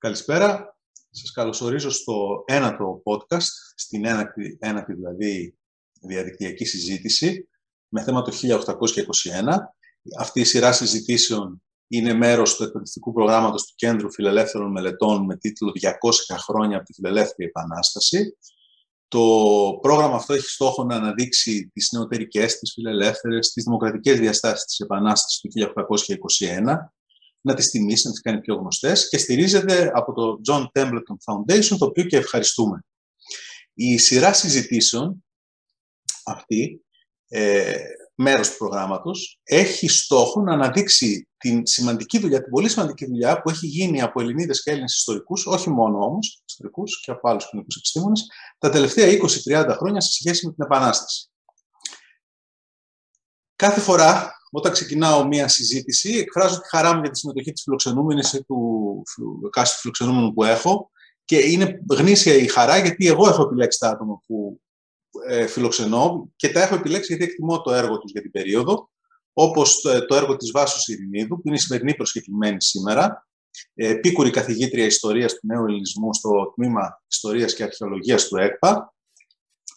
Καλησπέρα. Σας καλωσορίζω στο ένατο podcast, στην ένατη, ένατη δηλαδή διαδικτυακή συζήτηση με θέμα το 1821. Αυτή η σειρά συζητήσεων είναι μέρος του εκπαιδευτικού προγράμματος του Κέντρου Φιλελεύθερων Μελετών με τίτλο «200 χρόνια από τη Φιλελεύθερη Επανάσταση». Το πρόγραμμα αυτό έχει στόχο να αναδείξει τις νεωτερικές, τις φιλελεύθερες, τις δημοκρατικές διαστάσεις της Επανάστασης του 1821 να τις τιμήσει, να τις κάνει πιο γνωστές και στηρίζεται από το John Templeton Foundation, το οποίο και ευχαριστούμε. Η σειρά συζητήσεων αυτή, ε, μέρος του προγράμματος, έχει στόχο να αναδείξει την σημαντική δουλειά, την πολύ σημαντική δουλειά που έχει γίνει από Ελληνίδες και Έλληνες ιστορικούς, όχι μόνο όμως ιστορικούς και από άλλους κοινωνικούς επιστήμονες, τα τελευταία 20-30 χρόνια σε σχέση με την Επανάσταση. Κάθε φορά όταν ξεκινάω μία συζήτηση, εκφράζω τη χαρά μου για τη συμμετοχή της φιλοξενούμενης ή του κάστου φιλοξενούμενου που έχω και είναι γνήσια η χαρά γιατί εγώ έχω επιλέξει τα άτομα που ε, φιλοξενώ και τα έχω επιλέξει γιατί εκτιμώ το έργο τους για την περίοδο, όπως το, το έργο της Βάσου Ειρηνίδου, που είναι η σημερινή προσκεκλημένη σήμερα, επίκουρη καθηγήτρια ιστορίας του νέου ελληνισμού στο τμήμα Ιστορίας και Αρχαιολογίας του ΕΚΠΑ.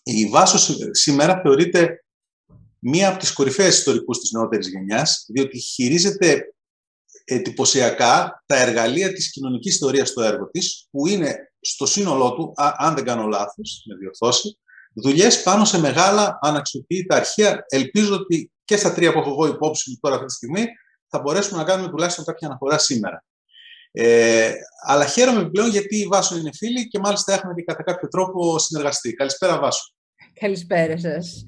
Η Βάσος σήμερα θεωρείται μία από τις κορυφαίες ιστορικούς της νεότερης γενιάς, διότι χειρίζεται εντυπωσιακά τα εργαλεία της κοινωνικής ιστορίας στο έργο της, που είναι στο σύνολό του, αν δεν κάνω λάθος, με διορθώσει, δουλειές πάνω σε μεγάλα αναξιοποιητά αρχεία. Ελπίζω ότι και στα τρία που έχω εγώ υπόψη μου τώρα αυτή τη στιγμή θα μπορέσουμε να κάνουμε τουλάχιστον κάποια αναφορά σήμερα. Ε, αλλά χαίρομαι πλέον γιατί η Βάσο είναι φίλη και μάλιστα έχουμε και κατά κάποιο τρόπο συνεργαστεί. Καλησπέρα Βάσο. Καλησπέρα σας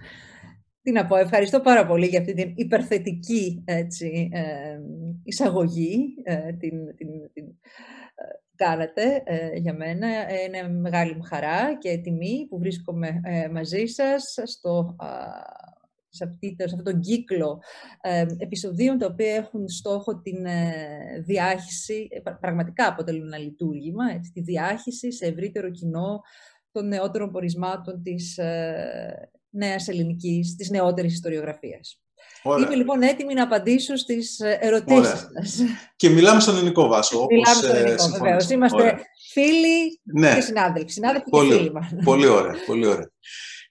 τι να πω, ευχαριστώ πάρα πολύ για αυτή την υπερθετική έτσι, ε, εισαγωγή ε, την, την, την ε, κάνατε ε, για μένα. Είναι μεγάλη μου χαρά και τιμή που βρίσκομαι μαζί σας στο, σε, αυτή, σε αυτόν τον κύκλο επεισοδίων τα οποία έχουν στόχο την διάχυση, πραγματικά αποτελούν ένα λειτουργήμα, έτσι, τη διάχυση σε ευρύτερο κοινό των νεότερων πορισμάτων της νέας ελληνικής, της νεότερης ιστοριογραφίας. Είμαι λοιπόν έτοιμη να απαντήσω στις ε, ερωτήσει σας. Και μιλάμε στον ελληνικό βάσο. Μιλάμε στον ε, ελληνικό, βεβαίως. Είμαστε ωραία. φίλοι ναι. και συνάδελφοι. Συνάδελφοι πολύ, και φίλοι Πολύ ωραία. Πολύ ωραία.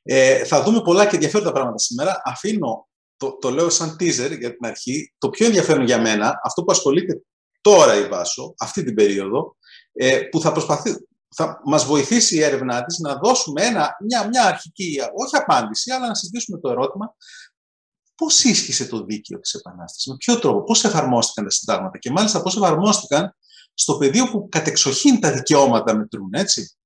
Ε, θα δούμε πολλά και ενδιαφέροντα πράγματα σήμερα. Αφήνω, το, το λέω σαν teaser για την αρχή, το πιο ενδιαφέρον για μένα, αυτό που ασχολείται τώρα η Βάσο, αυτή την περίοδο, ε, που θα προσπαθεί, θα μας βοηθήσει η έρευνά της να δώσουμε ένα, μια, μια αρχική, όχι απάντηση, αλλά να συζητήσουμε το ερώτημα πώς ίσχυσε το δίκαιο της Επανάστασης, με ποιο τρόπο, πώς εφαρμόστηκαν τα συντάγματα και μάλιστα πώς εφαρμόστηκαν στο πεδίο που κατεξοχήν τα δικαιώματα μετρούν, έτσι.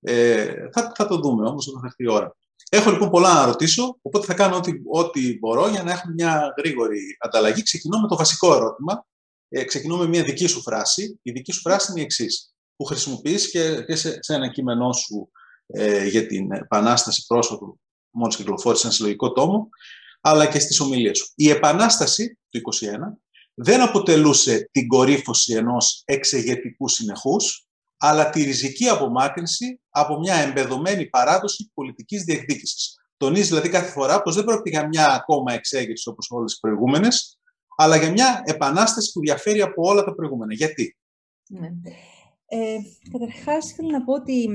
Ε, θα, θα το δούμε όμως όταν θα έρθει η ώρα. Έχω λοιπόν πολλά να ρωτήσω, οπότε θα κάνω ό,τι, ό,τι μπορώ για να έχουμε μια γρήγορη ανταλλαγή. Ξεκινώ με το βασικό ερώτημα. Ε, ξεκινώ με μια δική σου φράση. Η δική σου φράση είναι η εξής που χρησιμοποιείς και, σε, σε ένα κείμενό σου ε, για την Επανάσταση πρόσφατου, μόλις κυκλοφόρησε ένα συλλογικό τόμο, αλλά και στις ομιλίες σου. Η Επανάσταση του 1921 δεν αποτελούσε την κορύφωση ενός εξεγετικού συνεχούς, αλλά τη ριζική απομάκρυνση από μια εμπεδομένη παράδοση πολιτικής διεκδίκησης. Τονίζει δηλαδή κάθε φορά πως δεν πρόκειται για μια ακόμα εξέγερση όπως όλες οι προηγούμενες, αλλά για μια επανάσταση που διαφέρει από όλα τα προηγούμενα. Γιατί; Ναι. Ε, καταρχάς, θέλω να πω ότι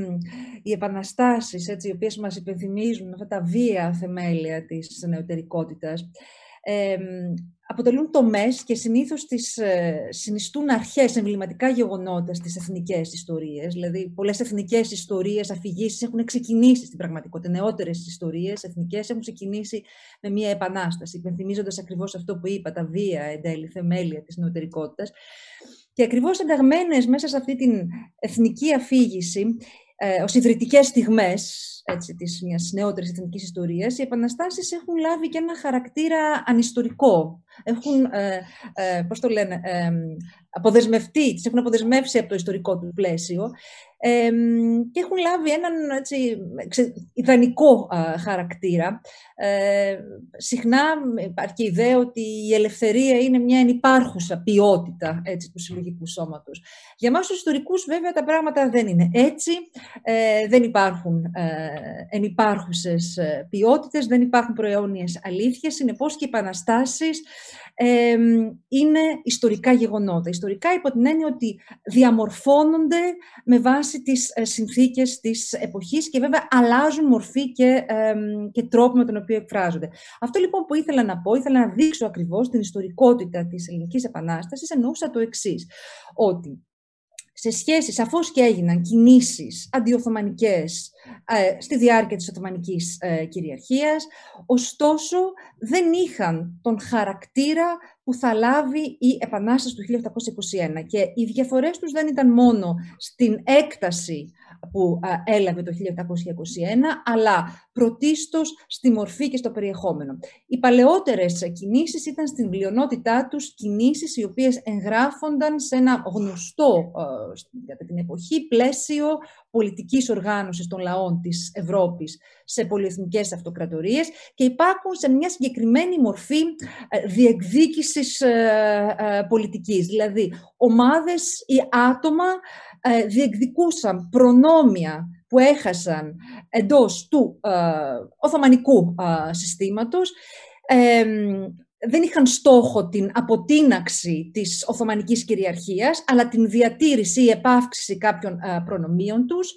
οι επαναστάσεις, έτσι, οι οποίες μας υπενθυμίζουν αυτά τα βία θεμέλια της νεωτερικότητας, ε, αποτελούν τομές και συνήθως τις ε, συνιστούν αρχές, εμβληματικά γεγονότα στις εθνικές ιστορίες. Δηλαδή, πολλές εθνικές ιστορίες, αφηγήσεις έχουν ξεκινήσει στην πραγματικότητα. Νεότερες ιστορίες εθνικές έχουν ξεκινήσει με μια επανάσταση, υπενθυμίζοντας ακριβώς αυτό που είπα, τα βία εν τέλει θεμέλια της νεωτερικότητας. Και ακριβώς ενταγμένες μέσα σε αυτή την εθνική αφήγηση, ε, ως ιδρυτικές στιγμές έτσι, της μιας νεότερης εθνικής ιστορίας, οι επαναστάσεις έχουν λάβει και ένα χαρακτήρα ανιστορικό. Έχουν, ε, ε, πώς το λένε, ε, αποδεσμευτεί, τις έχουν αποδεσμεύσει από το ιστορικό του πλαίσιο και έχουν λάβει έναν έτσι, ιδανικό χαρακτήρα. Ε, συχνά υπάρχει η ιδέα ότι η ελευθερία είναι μια ενυπάρχουσα ποιότητα έτσι, του συλλογικού σώματος. Για εμάς τους ιστορικούς βέβαια τα πράγματα δεν είναι έτσι. Ε, δεν υπάρχουν ε, ενυπάρχουσες ε, ποιότητες, δεν υπάρχουν προαιώνιες αλήθειες. Συνεπώς και οι επαναστάσεις είναι ιστορικά γεγονότα. Ιστορικά υπό την έννοια ότι διαμορφώνονται με βάση τις ε, συνθήκες της εποχής και βέβαια αλλάζουν μορφή και, και τρόπο με τον οποίο εκφράζονται. Αυτό λοιπόν που ήθελα να πω, ήθελα να δείξω ακριβώς την ιστορικότητα της Ελληνικής Επανάστασης, εννοούσα το εξής ότι σε σχέση, σαφώς και έγιναν κινήσεις αντιοθωμανικές ε, στη διάρκεια της Οθωμανικής ε, κυριαρχίας, ωστόσο δεν είχαν τον χαρακτήρα που θα λάβει η Επανάσταση του 1821 και οι διαφορές τους δεν ήταν μόνο στην έκταση που έλαβε το 1821, αλλά πρωτίστως στη μορφή και στο περιεχόμενο. Οι παλαιότερες κινήσεις ήταν στην πλειονότητά τους κινήσεις οι οποίες εγγράφονταν σε ένα γνωστό κατά την εποχή πλαίσιο πολιτικής οργάνωσης των λαών της Ευρώπης σε πολυεθνικές αυτοκρατορίες και υπάρχουν σε μια συγκεκριμένη μορφή ε, διεκδίκησης ε, ε, πολιτικής. Δηλαδή, ομάδες ή άτομα διεκδικούσαν προνόμια που έχασαν εντός του Οθωμανικού συστήματος. Δεν είχαν στόχο την αποτίναξη της Οθωμανικής κυριαρχίας, αλλά την διατήρηση ή επάυξηση κάποιων προνομίων τους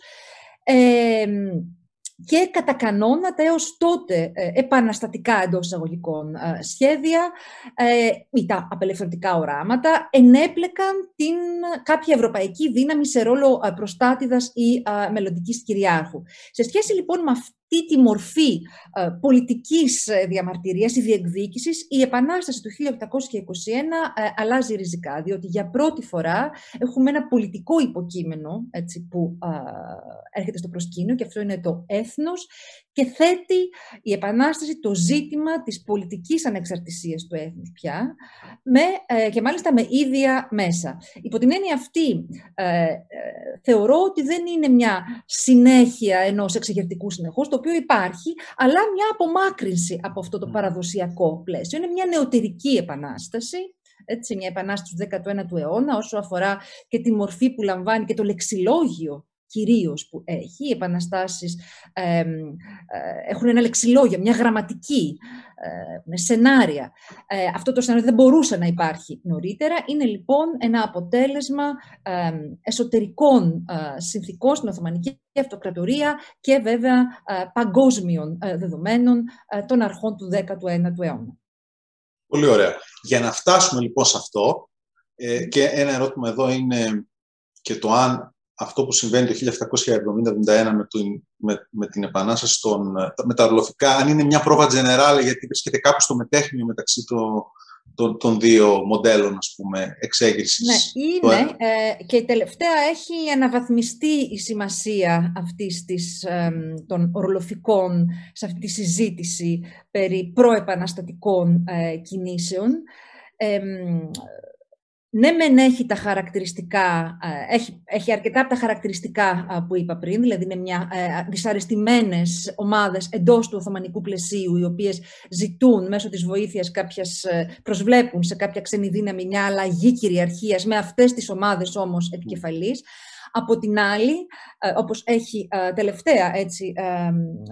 και κατά κανόνα τα έως τότε ε, επαναστατικά εντός εισαγωγικών ε, σχέδια ε, ή τα απελευθερωτικά οράματα ενέπλεκαν την, κάποια ευρωπαϊκή δύναμη σε ρόλο προστάτηδας ή μελλοντικής κυριάρχου. Σε σχέση λοιπόν με αυτή αυτή τη μορφή ε, πολιτικής ε, διαμαρτυρίας ή διεκδίκησης, η Επανάσταση του 1821 ε, αλλάζει ριζικά, διότι για πρώτη φορά έχουμε ένα πολιτικό υποκείμενο έτσι, που έρχεται στο προσκήνιο και αυτό είναι το έθνος και θέτει η Επανάσταση το ζήτημα της πολιτικής ανεξαρτησίας του έθνους πια με, και μάλιστα με ίδια μέσα. Υπό την έννοια αυτή θεωρώ ότι δεν είναι μια συνέχεια ενός εξεγερτικού συνεχώς, το οποίο υπάρχει, αλλά μια απομάκρυνση από αυτό το παραδοσιακό πλαίσιο. Είναι μια νεωτερική επανάσταση, έτσι, μια επανάσταση του 19ου αιώνα, όσο αφορά και τη μορφή που λαμβάνει και το λεξιλόγιο κυρίως που έχει. Οι επαναστάσεις ε, έχουν ένα λεξιλόγιο, μια γραμματική, ε, με σενάρια. Ε, αυτό το σενάριο δεν μπορούσε να υπάρχει νωρίτερα. Είναι λοιπόν ένα αποτέλεσμα ε, εσωτερικών συνθήκων στην Οθωμανική Αυτοκρατορία και βέβαια παγκόσμιων δεδομένων των αρχών του 19ου αιώνα. Πολύ ωραία. Για να φτάσουμε λοιπόν σε αυτό, και ένα ερώτημα εδώ είναι και το αν αυτό που συμβαίνει το 1770-71 με, με, με, την επανάσταση των, με τα ορλοφικά, αν είναι μια πρόβα generale, γιατί βρίσκεται κάπου στο μετέχνιο μεταξύ των, των, δύο μοντέλων, ας πούμε, εξέγερσης. Ναι, είναι. Ε, και τελευταία έχει αναβαθμιστεί η σημασία αυτής της, ε, των ορλοφικών σε αυτή τη συζήτηση περί προεπαναστατικών ε, κινήσεων ναι μεν έχει τα χαρακτηριστικά, έχει, έχει αρκετά από τα χαρακτηριστικά που είπα πριν, δηλαδή είναι μια ε, δυσαρεστημένες ομάδες εντός του Οθωμανικού πλαισίου, οι οποίες ζητούν μέσω της βοήθειας κάποιας, ε, προσβλέπουν σε κάποια ξένη δύναμη μια αλλαγή κυριαρχίας με αυτές τις ομάδες όμως επικεφαλής. Από την άλλη, ε, όπως έχει τελευταία έτσι,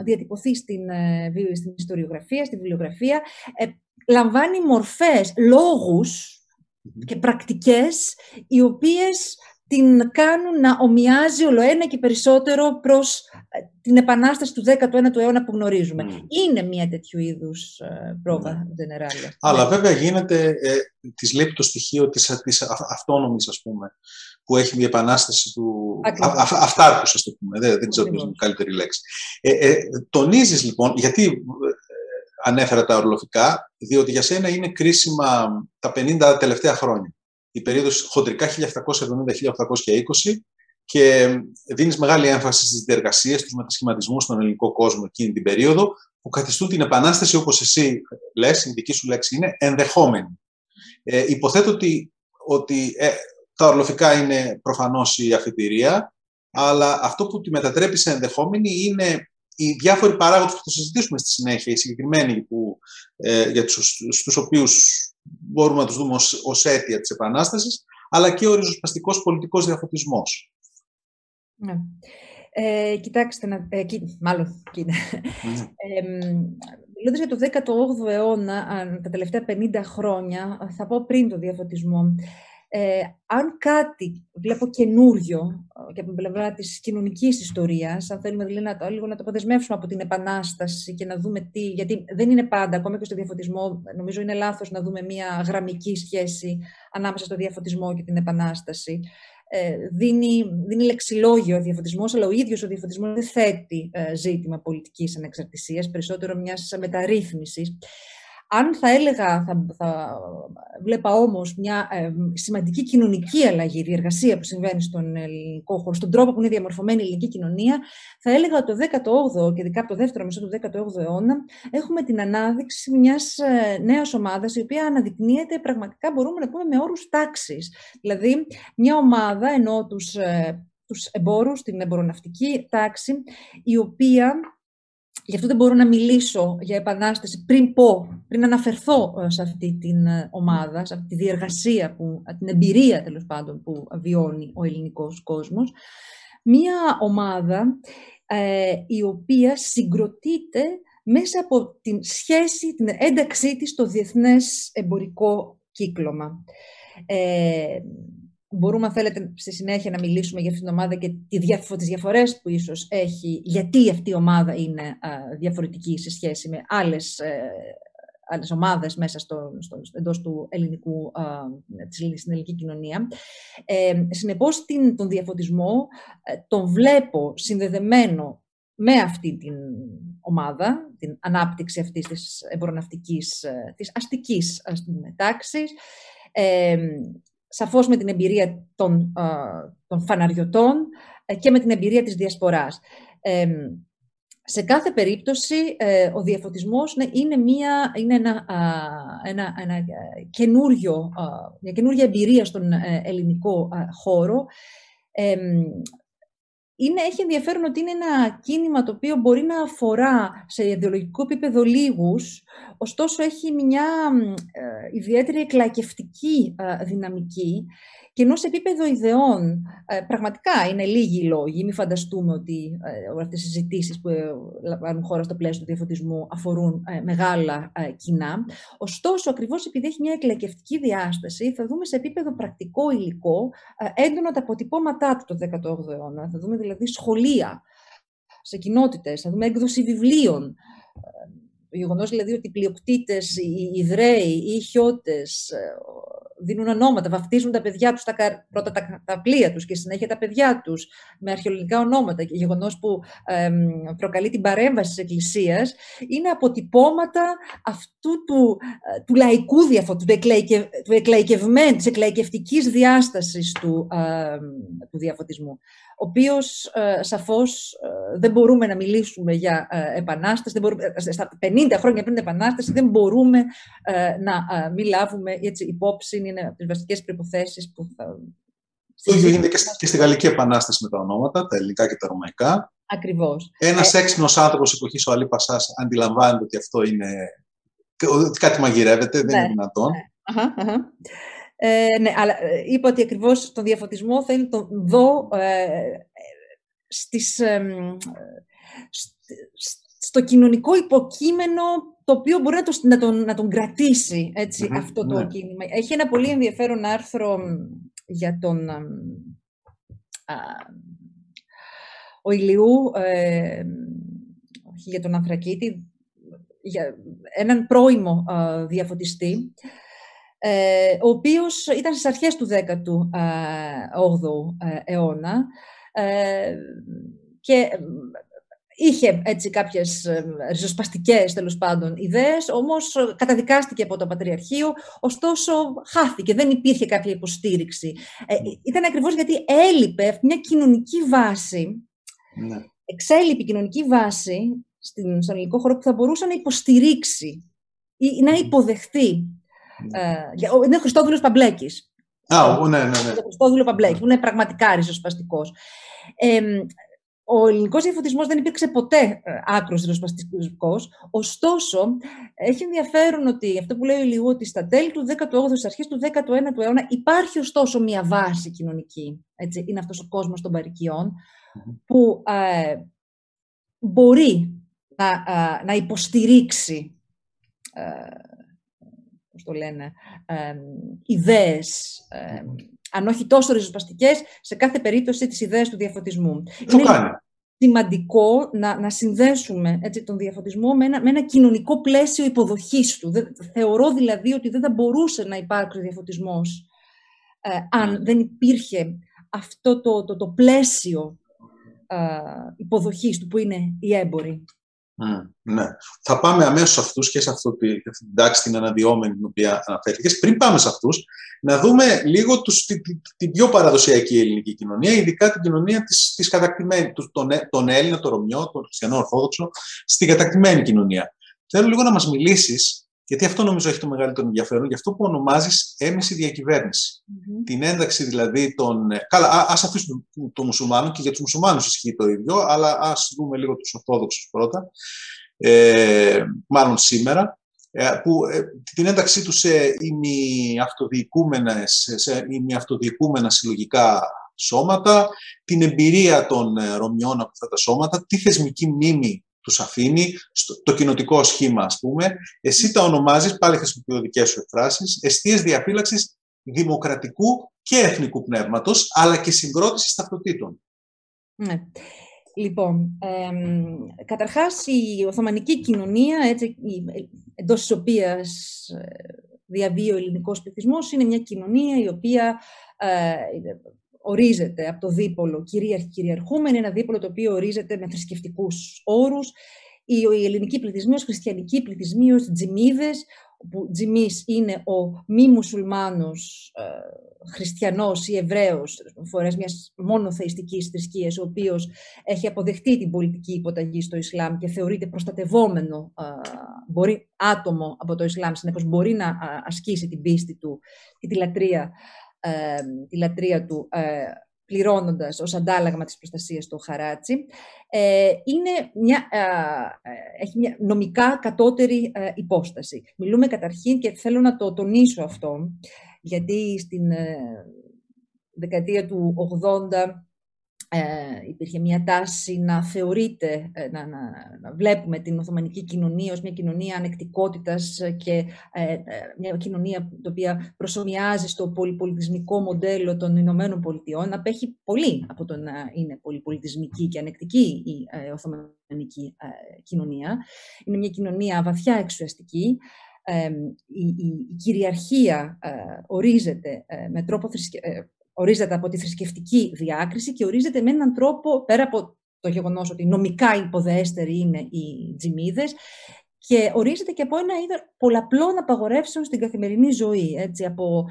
διατυπωθεί στην, στην ιστοριογραφία, στην βιβλιογραφία, λαμβάνει μορφές, λόγους και πρακτικές οι οποίες την κάνουν να ομοιάζει όλο ένα και περισσότερο προς ε, την επανάσταση του 19ου αιώνα που γνωρίζουμε. Είναι μια τέτοιου είδους ε, πρόβα mm. Αλλά βέβαια γίνεται, ε, της λείπει το στοιχείο της, της αυτόνομης, ας πούμε, που έχει μια επανάσταση του αυτάρκους, ας το πούμε. Δεν, δεν ξέρω ποιος είναι η καλύτερη λέξη. Ε, ε, τονίζεις λοιπόν, γιατί ανέφερα τα ορλοφικά, διότι για σένα είναι κρίσιμα τα 50 τελευταία χρόνια. Η περίοδος χοντρικά 1770-1820 και δίνεις μεγάλη έμφαση στις διεργασίες, στους μετασχηματισμούς στον ελληνικό κόσμο εκείνη την περίοδο που καθιστούν την επανάσταση όπως εσύ λες, η δική σου λέξη είναι ενδεχόμενη. Ε, υποθέτω ότι, ότι ε, τα ορλοφικά είναι προφανώς η αφιτηρία, αλλά αυτό που τη μετατρέπει σε ενδεχόμενη είναι οι διάφοροι παράγοντες που θα συζητήσουμε στη συνέχεια, οι συγκεκριμένοι που, ε, για τους, στους οποίους μπορούμε να τους δούμε ως, ως αίτια της Επανάστασης, αλλά και ο ριζοσπαστικός πολιτικός διαφωτισμός. Ναι. Ε, κοιτάξτε, ε, μάλλον, κοίτα. Μιλώντας για το 18ο αιώνα, τα τελευταία 50 χρόνια, θα πω πριν το διαφωτισμό, ε, αν κάτι βλέπω καινούριο και από την πλευρά της κοινωνικής ιστορίας, αν θέλουμε δηλαδή να το, λίγο να το αποδεσμεύσουμε από την Επανάσταση και να δούμε τι, γιατί δεν είναι πάντα, ακόμα και στο διαφωτισμό, νομίζω είναι λάθος να δούμε μια γραμμική σχέση ανάμεσα στο διαφωτισμό και την Επανάσταση. Ε, δίνει, δίνει λεξιλόγιο ο διαφωτισμός, αλλά ο ίδιος ο διαφωτισμός δεν θέτει ε, ζήτημα πολιτικής ανεξαρτησίας, περισσότερο μιας μεταρρύθμισης. Αν θα έλεγα, θα, θα βλέπα όμως μια ε, σημαντική κοινωνική αλλαγή, διεργασία που συμβαίνει στον ελληνικό χώρο, στον τρόπο που είναι διαμορφωμένη η ελληνική κοινωνία, θα έλεγα ότι το 18ο και ειδικά από το δεύτερο μισό του 18ου αιώνα έχουμε την ανάδειξη μιας ε, νέας ομάδας η οποία αναδεικνύεται πραγματικά μπορούμε να πούμε με όρους τάξης. Δηλαδή μια ομάδα ενώ τους, ε, τους εμπόρους, την εμποροναυτική τάξη, η οποία Γι' αυτό δεν μπορώ να μιλήσω για επανάσταση πριν πω, πριν αναφερθώ ε, σε αυτή την ε, ομάδα, σε αυτή τη διεργασία, που, την εμπειρία τέλος πάντων που βιώνει ο ελληνικός κόσμος. Μία ομάδα ε, η οποία συγκροτείται μέσα από την σχέση, την ένταξή της στο διεθνές εμπορικό κύκλωμα. Ε, Μπορούμε, αν θέλετε, στη συνέχεια να μιλήσουμε για αυτήν την ομάδα και τις διαφορές που ίσως έχει, γιατί αυτή η ομάδα είναι διαφορετική σε σχέση με άλλες, ε, άλλες ομάδες μέσα στο, στο, εντός του ελληνικού, της, στην ελληνική κοινωνία. Ε, συνεπώς, την, τον διαφωτισμό ε, τον βλέπω συνδεδεμένο με αυτή την ομάδα, την ανάπτυξη αυτής της εμποροναυτικής, ε, της αστικής ας πούμε, τάξης, ε, σαφώς με την εμπειρία των, των φαναριωτών ε, και με την εμπειρία της διασποράς. σε κάθε περίπτωση, ε, ο διαφωτισμός ναι, είναι, μια, είναι ένα, ένα, ένα ε, καινούριο, μια καινούργια εμπειρία στον ελληνικό χώρο είναι, έχει ενδιαφέρον ότι είναι ένα κίνημα το οποίο μπορεί να αφορά σε ιδεολογικό επίπεδο λίγους, ωστόσο έχει μια ε, ιδιαίτερη εκλαϊκευτική ε, δυναμική και ενώ σε επίπεδο ιδεών, ε, πραγματικά είναι λίγοι οι λόγοι. Μην φανταστούμε ότι ε, αυτές οι συζητήσεις που ε, λαμβάνουν χώρα στο πλαίσιο του διαφωτισμού αφορούν μεγάλα κοινά. Ωστόσο, ακριβώς επειδή έχει μια εκλεκευτική διάσταση, θα δούμε σε επίπεδο πρακτικό υλικό έντονα τα αποτυπώματά του το 18ο αιώνα. Θα δούμε δηλαδή σχολεία σε κοινότητες, θα δούμε έκδοση βιβλίων. Το γεγονός δηλαδή ότι οι πλειοκτήτες, οι Ιδραίοι, οι Ιχιώτε, δίνουν ονόματα, βαφτίζουν τα παιδιά τους, τα, πρώτα τα, τα πλοία τους και συνέχεια τα παιδιά τους με αρχαιολογικά ονόματα. Και γεγονός που προκαλεί την παρέμβαση της Εκκλησίας είναι αποτυπώματα αυτού του, ε, του λαϊκού διαφορετικού, του, εκλαϊκευ, του εκλαϊκευμένου, της εκλαϊκευτικής διάστασης του, του διαφωτισμού ο οποίος ε, σαφώς ε, δεν μπορούμε να μιλήσουμε για ε, επανάσταση, δεν μπορούμε, ε, στα 50 χρόνια πριν την επανάσταση δεν μπορούμε να μην λάβουμε έτσι, υπόψη, είναι από τις βασικές προϋποθέσεις που θα... Το ίδιο γίνεται και στη Γαλλική Επανάσταση με τα ονόματα, τα ελληνικά και τα ρωμαϊκά. Ακριβώς. Ένας ε... έξυπνος άνθρωπος εποχής ο Αλή Πασάς αντιλαμβάνεται ότι αυτό είναι ότι κάτι μαγειρεύεται, δεν είναι ναι, δυνατόν. Ναι. Ε, ναι, αλλά ε, είπα ότι ακριβώς τον διαφωτισμό θέλει τον δω ε, στις, στο κοινωνικό υποκείμενο το οποίο μπορεί να, το, να, τον, να τον κρατήσει έτσι, αυτό το ναι. κίνημα. Έχει ένα πολύ ενδιαφέρον άρθρο για τον ο Ηλιού, ε, για τον Ανθρακίτη, για έναν πρώιμο διαφωτιστή, ε, ο οποίος ήταν στις αρχές του 18ου ε, αιώνα ε, και είχε έτσι κάποιες ριζοσπαστικές τέλος πάντων ιδέες, όμως καταδικάστηκε από το Πατριαρχείο, ωστόσο χάθηκε, δεν υπήρχε κάποια υποστήριξη. ήταν ακριβώς γιατί έλειπε μια κοινωνική βάση, ναι. εξέλιπη κοινωνική βάση στον ελληνικό χώρο που θα μπορούσε να υποστηρίξει ή να υποδεχθεί ε, είναι ο Χριστόδουλος Παμπλέκης. Α, ναι, ναι, ναι. Ο Χριστόδουλος Παμπλέκης, που είναι πραγματικά ριζοσπαστικός. Ε, ο ελληνικός διαφωτισμός δεν υπήρξε ποτέ ε, άκρος ριζοσπαστικός. Ωστόσο, έχει ενδιαφέρον ότι αυτό που λέει ο Λιγού, ότι στα τέλη του 18ου, στις αρχές του 19ου αιώνα, υπάρχει ωστόσο μια βάση κοινωνική. Έτσι, είναι αυτός ο κόσμος των παρικιών, που ε, μπορεί να, ε, να υποστηρίξει ε, πώς το λένε, ε, ιδέες αν όχι τόσο ριζοσπαστικές, σε κάθε περίπτωση τις ιδέες του διαφωτισμού. Το Είναι κάνει; σημαντικό να, να συνδέσουμε έτσι, τον διαφωτισμό με ένα, με ένα κοινωνικό πλαίσιο υποδοχής του. θεωρώ δηλαδή ότι δεν θα μπορούσε να υπάρξει διαφωτισμός ε, αν δεν υπήρχε αυτό το, το, το πλαίσιο ε, υποδοχής του που είναι οι έμποροι ναι. Θα πάμε αμέσως σε αυτούς και σε αυτό, αυτή την τάξη την αναδυόμενη την οποία αναφέρθηκες. Πριν πάμε σε αυτούς, να δούμε λίγο τους, την, την πιο παραδοσιακή ελληνική κοινωνία, ειδικά την κοινωνία της, της κατακτημένη, τον, τον Έλληνα, τον Ρωμιό, τον Χριστιανό Ορθόδοξο, στην κατακτημένη κοινωνία. Θέλω λίγο να μας μιλήσεις γιατί αυτό νομίζω έχει το μεγαλύτερο ενδιαφέρον, για αυτό που ονομάζεις έμεση Την ένταξη δηλαδή των. Καλά, α αφήσουμε το, το μουσουλμάνο και για τους μουσουλμάνους ισχύει το ίδιο, αλλά ας δούμε λίγο τους Ορθόδοξους πρώτα. Ε, μάλλον σήμερα. Ε, που, ε, την ένταξή τους σε ημιαυτοδιοικούμενα, σε ημιαυτοδιοικούμενα συλλογικά σώματα, την εμπειρία των ε, Ρωμιών από αυτά τα σώματα, τη θεσμική μνήμη τους αφήνει, στο, το κοινοτικό σχήμα ας πούμε, εσύ τα ονομάζεις, πάλι χρησιμοποιώ δικές σου εκφράσεις, αιστείες διαφύλαξης δημοκρατικού και εθνικού πνεύματος, αλλά και συγκρότησης ταυτοτήτων. Ναι. Λοιπόν, ε, καταρχάς η Οθωμανική κοινωνία, έτσι, εντός της οποίας ε, διαβεί ο ελληνικός πληθυσμός, είναι μια κοινωνία η οποία ε, ορίζεται από το δίπολο κυρίαρχη κυριαρχούμενη, ένα δίπολο το οποίο ορίζεται με θρησκευτικούς όρους. Η, ελληνική πληθυσμή ω χριστιανική πληθυσμή ως τζιμίδες, όπου τζιμί είναι ο μη μουσουλμάνος ε, χριστιανός ή Εβραίος, φορές μιας μόνο θεϊστικής θρησκείας, ο οποίος έχει αποδεχτεί την πολιτική υποταγή στο Ισλάμ και θεωρείται προστατευόμενο ε, μπορεί, άτομο από το Ισλάμ, συνεπώς μπορεί να ε, ασκήσει την πίστη του και τη λατρεία τη λατρεία του ε, πληρώνοντας ως αντάλλαγμα της προστασίας του χαράτσι, ε, είναι μια, ε, έχει μια νομικά κατώτερη υπόσταση. Μιλούμε καταρχήν, και θέλω να το τονίσω αυτό, γιατί στην δεκαετία του 80 ε, υπήρχε μια τάση να θεωρείται, ε, να, να, να, βλέπουμε την Οθωμανική κοινωνία ως μια κοινωνία ανεκτικότητας και ε, ε, μια κοινωνία η οποία προσωμιάζει στο πολυπολιτισμικό μοντέλο των Ηνωμένων Πολιτειών, απέχει πολύ από το να είναι πολυπολιτισμική και ανεκτική η Οθωμανική κοινωνία. Είναι μια κοινωνία βαθιά εξουσιαστική, η, η, η, κυριαρχία ορίζεται με τρόπο ορίζεται από τη θρησκευτική διάκριση και ορίζεται με έναν τρόπο, πέρα από το γεγονός ότι νομικά υποδέστεροι είναι οι τζιμίδες, και ορίζεται και από ένα είδος πολλαπλών απαγορεύσεων στην καθημερινή ζωή. Έτσι, από,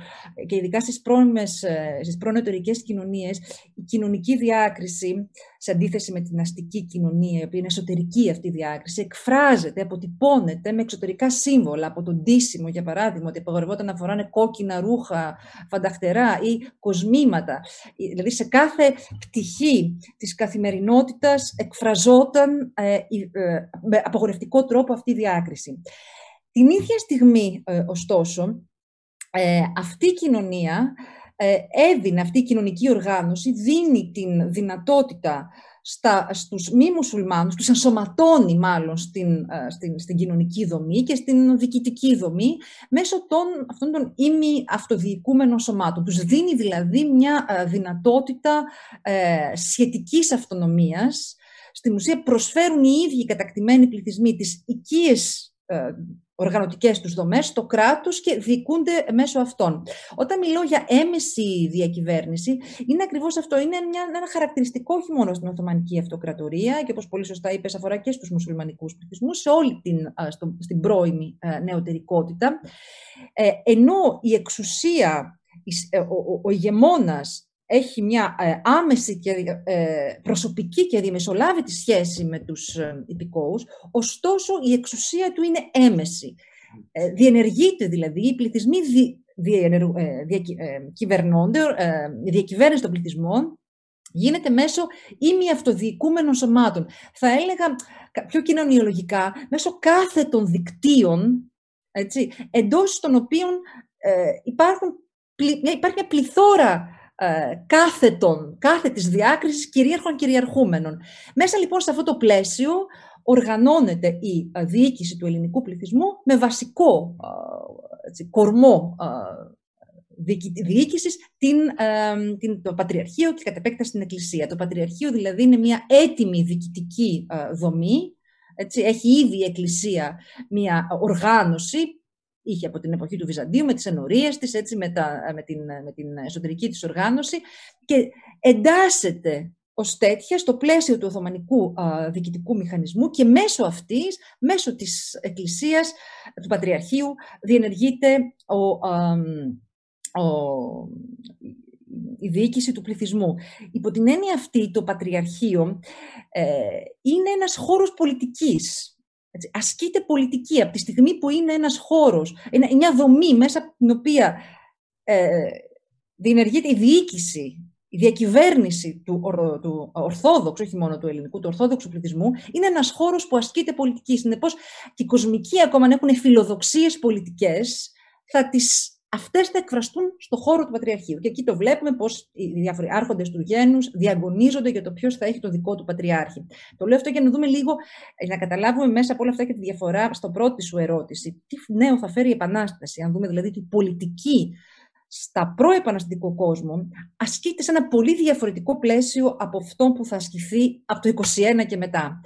και ειδικά στις, πρώιμες, ε, στις κοινωνίες, η κοινωνική διάκριση, σε αντίθεση με την αστική κοινωνία, η οποία είναι εσωτερική αυτή η διάκριση, εκφράζεται, αποτυπώνεται με εξωτερικά σύμβολα, από τον τίσιμο, για παράδειγμα, ότι απαγορευόταν να φοράνε κόκκινα ρούχα, φανταχτερά ή κοσμήματα. Δηλαδή, σε κάθε πτυχή της καθημερινότητας εκφραζόταν ε, ε, με απαγορευτικό τρόπο αυτή η διάκριση. Την ίδια στιγμή, ε, ωστόσο, ε, αυτή η κοινωνία ε, έδινε, αυτή η κοινωνική οργάνωση δίνει την δυνατότητα στα, στους μη μουσουλμάνους, τους ενσωματώνει μάλλον στην, στην, στην κοινωνική δομή και στην διοικητική δομή μέσω των, αυτών των ήμι αυτοδιοικούμενων σωμάτων. Τους δίνει δηλαδή μια δυνατότητα ε, σχετικής αυτονομίας στην ουσία προσφέρουν οι ίδιοι κατακτημένοι πληθυσμοί τις οικίες ε, οργανωτικές τους δομές στο κράτος και διοικούνται μέσω αυτών. Όταν μιλώ για έμεση διακυβέρνηση, είναι ακριβώς αυτό. Είναι μια, ένα χαρακτηριστικό όχι μόνο στην Οθωμανική Αυτοκρατορία και όπως πολύ σωστά είπες αφορά και στους μουσουλμανικούς πληθυσμούς, σε όλη την, στο, στην πρώιμη ε, νεωτερικότητα. Ε, ενώ η εξουσία, ο, ο, ο ηγεμόνας έχει μια ε, άμεση και ε, προσωπική και διαμεσολάβητη σχέση με τους ε, υπηκόους, ωστόσο η εξουσία του είναι έμεση. Διενεργείται δηλαδή, οι πληθυσμοί δι, διακυβερνώνται, η διακυβέρνηση των πληθυσμών γίνεται μέσω ημιαυτοδιοικούμενων σωμάτων. Θα έλεγα πιο κοινωνιολογικά, μέσω κάθετων δικτύων, έτσι, εντός των οποίων ε, υπάρχουν, υπάρχει μια πληθώρα ε, κάθετων, κάθετης διάκρισης κυρίαρχων κυριαρχούμενων. Μέσα λοιπόν σε αυτό το πλαίσιο οργανώνεται η ε, διοίκηση του ελληνικού πληθυσμού με βασικό ε, έτσι, κορμό ε, διοίκησης την, την, το Πατριαρχείο και κατ' επέκταση την Εκκλησία. Το Πατριαρχείο δηλαδή είναι μια έτοιμη διοικητική δομή, έτσι, έχει ήδη η Εκκλησία μια οργάνωση, είχε από την εποχή του Βυζαντίου με τις ενορίες της, έτσι, με, τα, με, την, με την εσωτερική της οργάνωση και εντάσσεται ως τέτοια στο πλαίσιο του Οθωμανικού α, διοικητικού μηχανισμού και μέσω αυτής, μέσω της Εκκλησίας, του Πατριαρχείου, διενεργείται ο, ο, η διοίκηση του πληθυσμού. Υπό την έννοια αυτή, το Πατριαρχείο ε, είναι ένας χώρος πολιτικής. Έτσι, ασκείται πολιτική από τη στιγμή που είναι ένας χώρος, μια δομή μέσα από την οποία ε, διενεργείται η διοίκηση η διακυβέρνηση του, του ορθόδοξου, όχι μόνο του ελληνικού, του ορθόδοξου πληθυσμού, είναι ένας χώρος που ασκείται πολιτική. Συνεπώς, και οι κοσμικοί, ακόμα αν έχουν φιλοδοξίες πολιτικές, θα τις Αυτές θα εκφραστούν στο χώρο του Πατριαρχείου. Και εκεί το βλέπουμε πώς οι διάφοροι άρχοντες του γένους διαγωνίζονται για το ποιος θα έχει το δικό του Πατριάρχη. Το λέω αυτό για να δούμε λίγο, να καταλάβουμε μέσα από όλα αυτά και τη διαφορά στο πρώτη σου ερώτηση. Τι νέο θα φέρει η Επανάσταση, αν δούμε δηλαδή την πολιτική στα προεπαναστατικό κόσμο ασκείται σε ένα πολύ διαφορετικό πλαίσιο από αυτό που θα ασκηθεί από το 21 και μετά.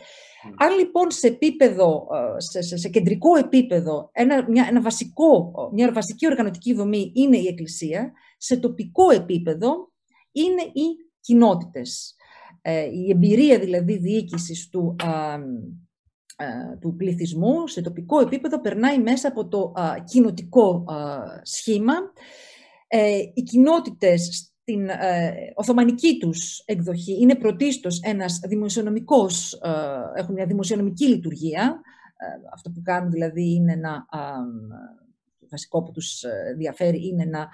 Mm. Αν λοιπόν σε επίπεδο, ε, σε, σε, κεντρικό επίπεδο, ένα, μια, ένα βασικό, μια βασική οργανωτική δομή είναι η Εκκλησία, σε τοπικό επίπεδο είναι οι κοινότητες. Ε, η εμπειρία δηλαδή διοίκησης του, ε, του πληθυσμού σε τοπικό επίπεδο περνάει μέσα από το κοινοτικό σχήμα ε, οι κοινότητες στην ε, οθωμανική τους εκδοχή είναι πρωτίστως ένας δημοσιονομικός, ε, έχουν μια δημοσιονομική λειτουργία. Ε, αυτό που κάνουν δηλαδή είναι να το βασικό που τους διαφέρει είναι να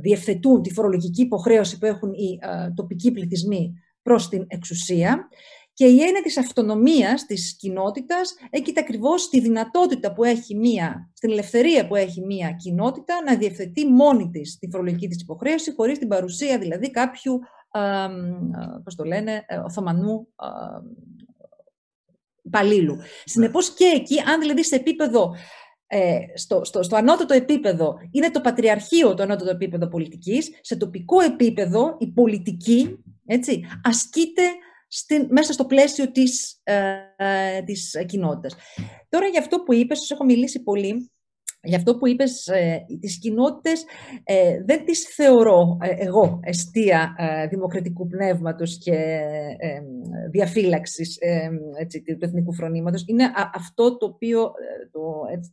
διευθετούν τη φορολογική υποχρέωση που έχουν οι τοπικοί πληθυσμοί προς την εξουσία και η έννοια της αυτονομίας της κοινότητας έγκυται ακριβώς στη δυνατότητα που έχει μία, στην ελευθερία που έχει μία κοινότητα να διευθετεί μόνη της τη φορολογική της υποχρέωση χωρίς την παρουσία δηλαδή κάποιου, α, πώς το λένε, ε, Οθωμανού α, υπαλλήλου. Συνεπώς και εκεί, αν δηλαδή σε επίπεδο ε, στο, στο, στο ανώτατο επίπεδο είναι το πατριαρχείο το ανώτατο επίπεδο πολιτικής, σε τοπικό επίπεδο η πολιτική έτσι, ασκείται μέσα στο πλαίσιο της, ε, ε, της κοινότητας. Τώρα για αυτό που είπες, σας έχω μιλήσει πολύ, για αυτό που είπες, ε, τις κοινότητες ε, δεν τις θεωρώ ε, εγώ αιστεία δημοκρατικού πνεύματος και ε, διαφύλαξης έτσι, του εθνικού φρονήματος. Είναι αυτό το οποίο το, έτσι,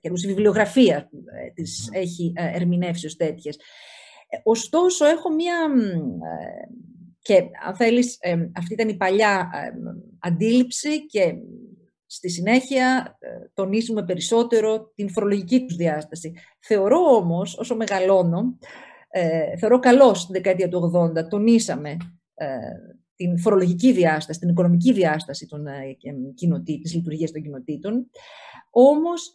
η βιβλιογραφία της έχει ερμηνεύσει ως τέτοιες. Ωστόσο, έχω μία και αν θέλεις, αυτή ήταν η παλιά αντίληψη και στη συνέχεια ε, τονίζουμε περισσότερο την φορολογική τους διάσταση. Θεωρώ όμως, όσο μεγαλώνω, ε, θεωρώ καλός στην δεκαετία του 80, τονίσαμε ε, την φορολογική διάσταση, την οικονομική διάσταση των, κοινοτή, της λειτουργίας των κοινοτήτων. Όμως,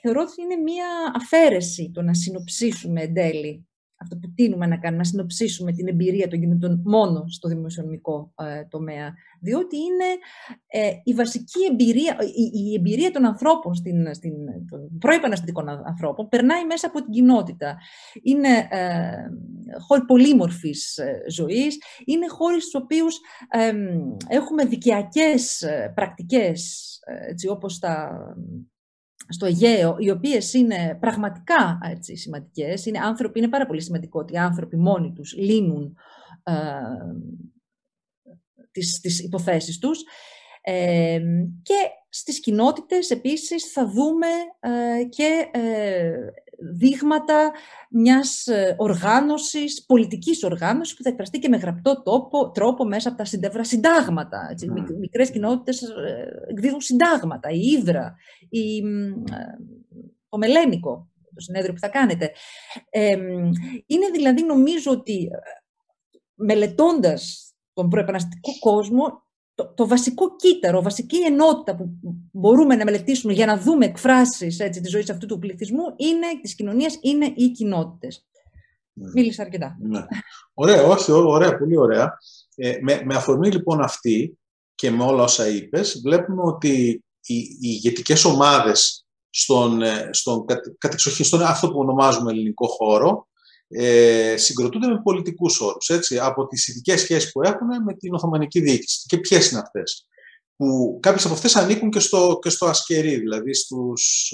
θεωρώ ότι είναι μία αφαίρεση το να συνοψίσουμε εν τέλει αυτό που τίνουμε να κάνουμε, να συνοψίσουμε την εμπειρία των κινητών μόνο στο δημοσιονομικό ε, τομέα. Διότι είναι ε, η βασική εμπειρία, η, εμπειρία των ανθρώπων, στην, στην, των προεπαναστατικών ανθρώπων, περνάει μέσα από την κοινότητα. Είναι ε, χώροι πολύμορφης ε, ζωής, είναι χώροι στους οποίους έχουμε δικαιακές πρακτικές, έτσι, όπως τα στο Αιγαίο, οι οποίες είναι πραγματικά έτσι, σημαντικές. Είναι, άνθρωποι, είναι πάρα πολύ σημαντικό ότι οι άνθρωποι μόνοι τους λύνουν ε, τις, τις υποθέσεις τους. Ε, και στις κοινότητες επίσης θα δούμε ε, και ε, δείγματα μιας ε, οργάνωσης, πολιτικής οργάνωσης που θα εκφραστεί και με γραπτό τόπο, τρόπο μέσα από τα συντεύρα συντάγματα. Έτσι. Mm. Μικρές κοινότητες ε, εκδίδουν συντάγματα, η Ήδρα, η, το Μελένικο, το συνέδριο που θα κάνετε. είναι δηλαδή νομίζω ότι μελετώντας τον προεπαναστικό κόσμο, το, το βασικό κύτταρο, βασική ενότητα που μπορούμε να μελετήσουμε για να δούμε εκφράσεις έτσι, της ζωής αυτού του πληθυσμού είναι, της κοινωνίας είναι οι κοινότητες. Ναι. Μίλησα αρκετά. Ναι. Ωραία, όχι, ωραία, πολύ ωραία. Ε, με, με αφορμή λοιπόν αυτή και με όλα όσα είπες, βλέπουμε ότι οι, οι ηγετικές ομάδες στον, ε, στον, κατεξοχή, στον αυτό που ονομάζουμε ελληνικό χώρο, ε, συγκροτούνται με πολιτικούς όρους, έτσι, από τις ειδικές σχέσεις που έχουν με την Οθωμανική διοίκηση. Και ποιες είναι αυτές; Που κάποιες από αυτές ανήκουν και στο, και στο ασκερί, δηλαδή στους.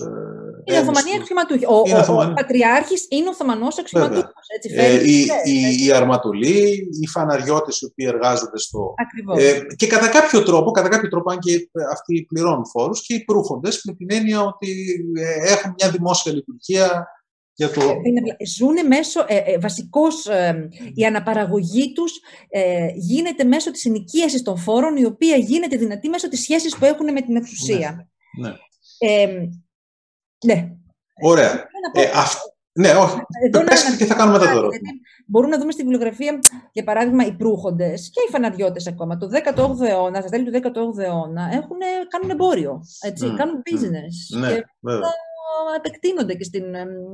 Ε, η Οθωμανία αξιωματούχης. Ο, ο, ο, ο Πατριάρχης είναι Οθωμανός αξιωματούχος. Ε, οι, οι, οι αρματολοί, οι φαναριώτες οι οποίοι εργάζονται στο. Ε, και κατά κάποιο τρόπο, κατά κάποιο τρόπο, αν και αυτοί πληρώνουν φόρους, και οι προύχοντε με την έννοια ότι ε, έχουν μια δημόσια λειτουργία για το... Ε, ζούνε μέσω, ε, ε, βασικώς ε, η αναπαραγωγή τους ε, γίνεται μέσω της ενοικίασης των φόρων, η οποία γίνεται δυνατή μέσω της σχέσης που έχουν με την εξουσία. Ναι. ναι. Ε, ναι. Ωραία. Ε, αυ... Ναι, όχι. Πες και θα κάνουμε μετά τώρα. Μπορούμε να δούμε στη βιβλιογραφία, για παράδειγμα, οι προύχοντες και οι φαναριώτες ακόμα. Το 18ο αιώνα, στα τέλη του 18ου αιώνα, έχουν, κάνουν εμπόριο. Έτσι, mm, κάνουν business. Mm, ναι, και βέβαια επεκτείνονται και στην,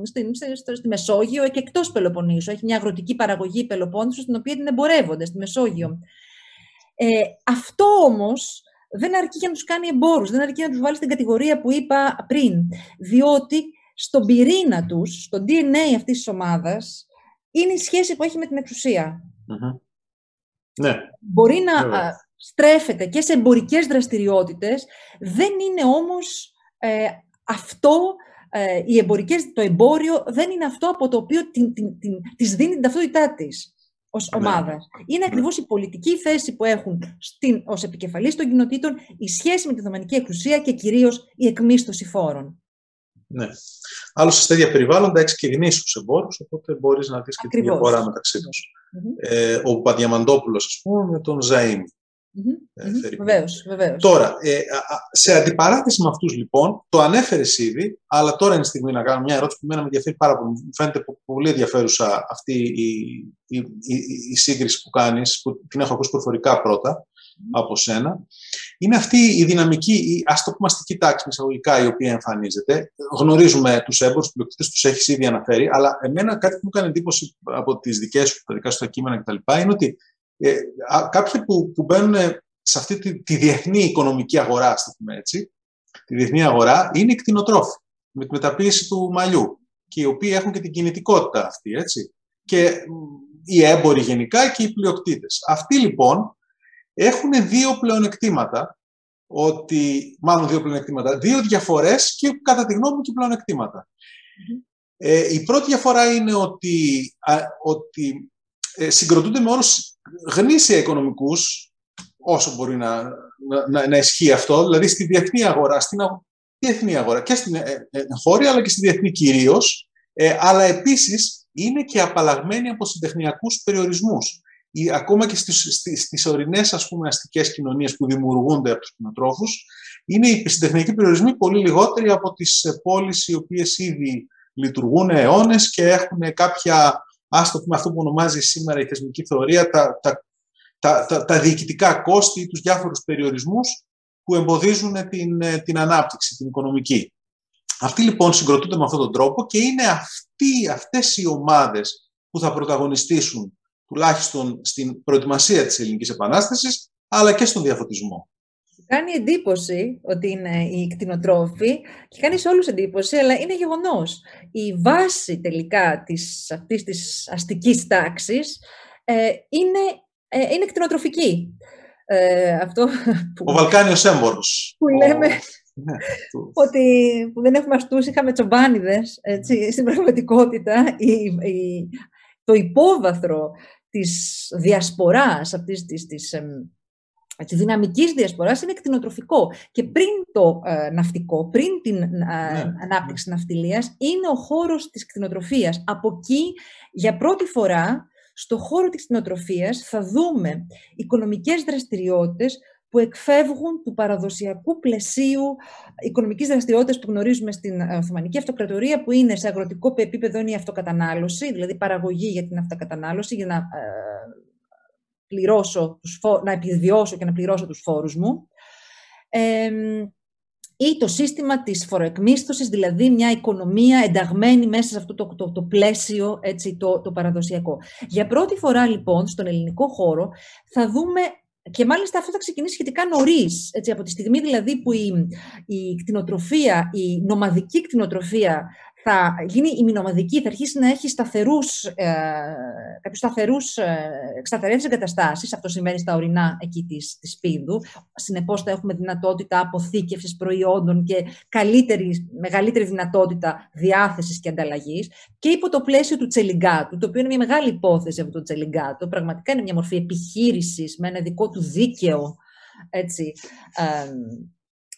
στην, στη, στη Μεσόγειο και εκτός Πελοποννήσου. Έχει μια αγροτική παραγωγή Πελοπόννησου, στην οποία την εμπορεύονται στη Μεσόγειο. Ε, αυτό όμως δεν αρκεί για να τους κάνει εμπόρους, δεν αρκεί να τους βάλει στην κατηγορία που είπα πριν. Διότι στον πυρήνα τους, στο DNA αυτής της ομάδας, είναι η σχέση που έχει με την εξουσια Ναι. Μπορεί να στρέφεται και σε εμπορικές δραστηριότητες, δεν είναι όμως ε, αυτό ε, οι εμπορικές, το εμπόριο δεν είναι αυτό από το οποίο την, την, την, της δίνει την ταυτότητά της ως ναι. ομάδα. Είναι ναι. ακριβώς η πολιτική θέση που έχουν στην, ως επικεφαλής των κοινοτήτων, η σχέση με τη Οθωμανική Εκκλησία και κυρίως η εκμίσθωση φόρων. Ναι. Άλλωστε, σε τέτοια περιβάλλοντα έχεις και γνήσιου εμπόρους, οπότε μπορείς να δεις και τη διαφορά μεταξύ τους. Ε, ο Παδιαμαντόπουλο, ας πούμε, με τον Ζαΐμι. Mm-hmm. Βεβαίως, βεβαίως. Τώρα, ε, σε αντιπαράθεση με αυτούς λοιπόν, το ανέφερες ήδη, αλλά τώρα είναι η στιγμή να κάνω μια ερώτηση που με ενδιαφέρει πάρα πολύ. Μου φαίνεται πολύ ενδιαφέρουσα αυτή η, η, η, η σύγκριση που κάνεις, που την έχω ακούσει προφορικά πρώτα από σένα. Είναι αυτή η δυναμική, η ας το πούμε αστική τάξη εισαγωγικά, η οποία εμφανίζεται. Γνωρίζουμε τους έμπορους, τους πλειοκτήτες, τους έχεις ήδη αναφέρει, αλλά εμένα κάτι που μου έκανε εντύπωση από τις δικές σου, τα δικά σου τα κείμενα κτλ. είναι ότι ε, κάποιοι που, που μπαίνουν σε αυτή τη, τη διεθνή οικονομική αγορά, ας πούμε έτσι, τη διεθνή αγορά, είναι οι κτηνοτρόφοι με τη μεταποίηση του μαλλιού και οι οποίοι έχουν και την κινητικότητα αυτή, έτσι. Και οι έμποροι γενικά και οι πλειοκτήτες. Αυτοί λοιπόν έχουν δύο πλεονεκτήματα, ότι, μάλλον δύο πλεονεκτήματα, δύο διαφορές και κατά τη γνώμη μου και πλεονεκτήματα. Ε, η πρώτη διαφορά είναι ότι, ότι ε, συγκροτούνται με όρους γνήσια οικονομικούς, όσο μπορεί να, να, να, ισχύει αυτό, δηλαδή στη διεθνή αγορά, στην διεθνή αγορά και στην ε, ε, χώρια, αλλά και στη διεθνή κυρίως, ε, αλλά επίσης είναι και απαλλαγμένοι από συντεχνιακούς περιορισμούς. Ή, ακόμα και στις, στις, στις ορεινές ας πούμε, αστικές κοινωνίες που δημιουργούνται από τους κοινοτρόφους, είναι οι συντεχνιακοί περιορισμοί πολύ λιγότεροι από τις πόλεις οι οποίες ήδη λειτουργούν αιώνες και έχουν κάποια άστο πούμε αυτό που ονομάζει σήμερα η θεσμική θεωρία, τα, τα, τα, τα, τα διοικητικά κόστη ή τους διάφορους περιορισμούς που εμποδίζουν την, ε, την ανάπτυξη, την οικονομική. Αυτοί λοιπόν συγκροτούνται με αυτόν τον τρόπο και είναι αυτοί, αυτές οι ομάδες που θα πρωταγωνιστήσουν τουλάχιστον στην προετοιμασία της Ελληνικής Επανάστασης, αλλά και στον διαφωτισμό. Κάνει εντύπωση ότι είναι οι κτηνοτρόφοι και κάνει σε όλους εντύπωση, αλλά είναι γεγονός. Η βάση τελικά της, αυτής της αστικής τάξης ε, είναι, ε, είναι κτηνοτροφική. Ε, αυτό που, Ο Βαλκάνιος έμπορος. Που λέμε ναι, ότι που δεν έχουμε αστούς, είχαμε τσομπάνιδες. Έτσι, στην πραγματικότητα, η, η, το υπόβαθρο της διασποράς αυτής της, της τη δυναμική διασποράς είναι κτηνοτροφικό. Και πριν το ε, ναυτικό, πριν την ε, ναι. ανάπτυξη ναυτιλίας, είναι ο χώρος της κτηνοτροφίας. Από εκεί, για πρώτη φορά, στο χώρο της κτηνοτροφίας θα δούμε οικονομικές δραστηριότητες που εκφεύγουν του παραδοσιακού πλαισίου οικονομικής δραστηριότητας που γνωρίζουμε στην Οθωμανική Αυτοκρατορία, που είναι σε αγροτικό επίπεδο είναι η αυτοκατανάλωση, δηλαδή παραγωγή για την αυτοκατανάλωση, για να ε, πληρώσω τους να επιβιώσω και να πληρώσω τους φόρους μου. ή το σύστημα της φοροεκμίσθωσης, δηλαδή μια οικονομία ενταγμένη μέσα σε αυτό το, το, το πλαίσιο έτσι, το, το παραδοσιακό. Για πρώτη φορά λοιπόν στον ελληνικό χώρο θα δούμε και μάλιστα αυτό θα ξεκινήσει σχετικά νωρίς. Από τη στιγμή δηλαδή που η, η κτηνοτροφία, η νομαδική κτηνοτροφία θα γίνει η μηνομαδική, θα αρχίσει να έχει σταθερούς, ε, κάποιους σταθερούς, ε, σταθερές εγκαταστάσεις. Αυτό συμβαίνει στα ορεινά εκεί της, της Πίδου. Συνεπώς θα έχουμε δυνατότητα αποθήκευσης προϊόντων και καλύτερη, μεγαλύτερη δυνατότητα διάθεσης και ανταλλαγής. Και υπό το πλαίσιο του τσελιγκάτου, το οποίο είναι μια μεγάλη υπόθεση αυτό το τσελιγκάτο, πραγματικά είναι μια μορφή επιχείρησης με ένα δικό του δίκαιο έτσι, ε,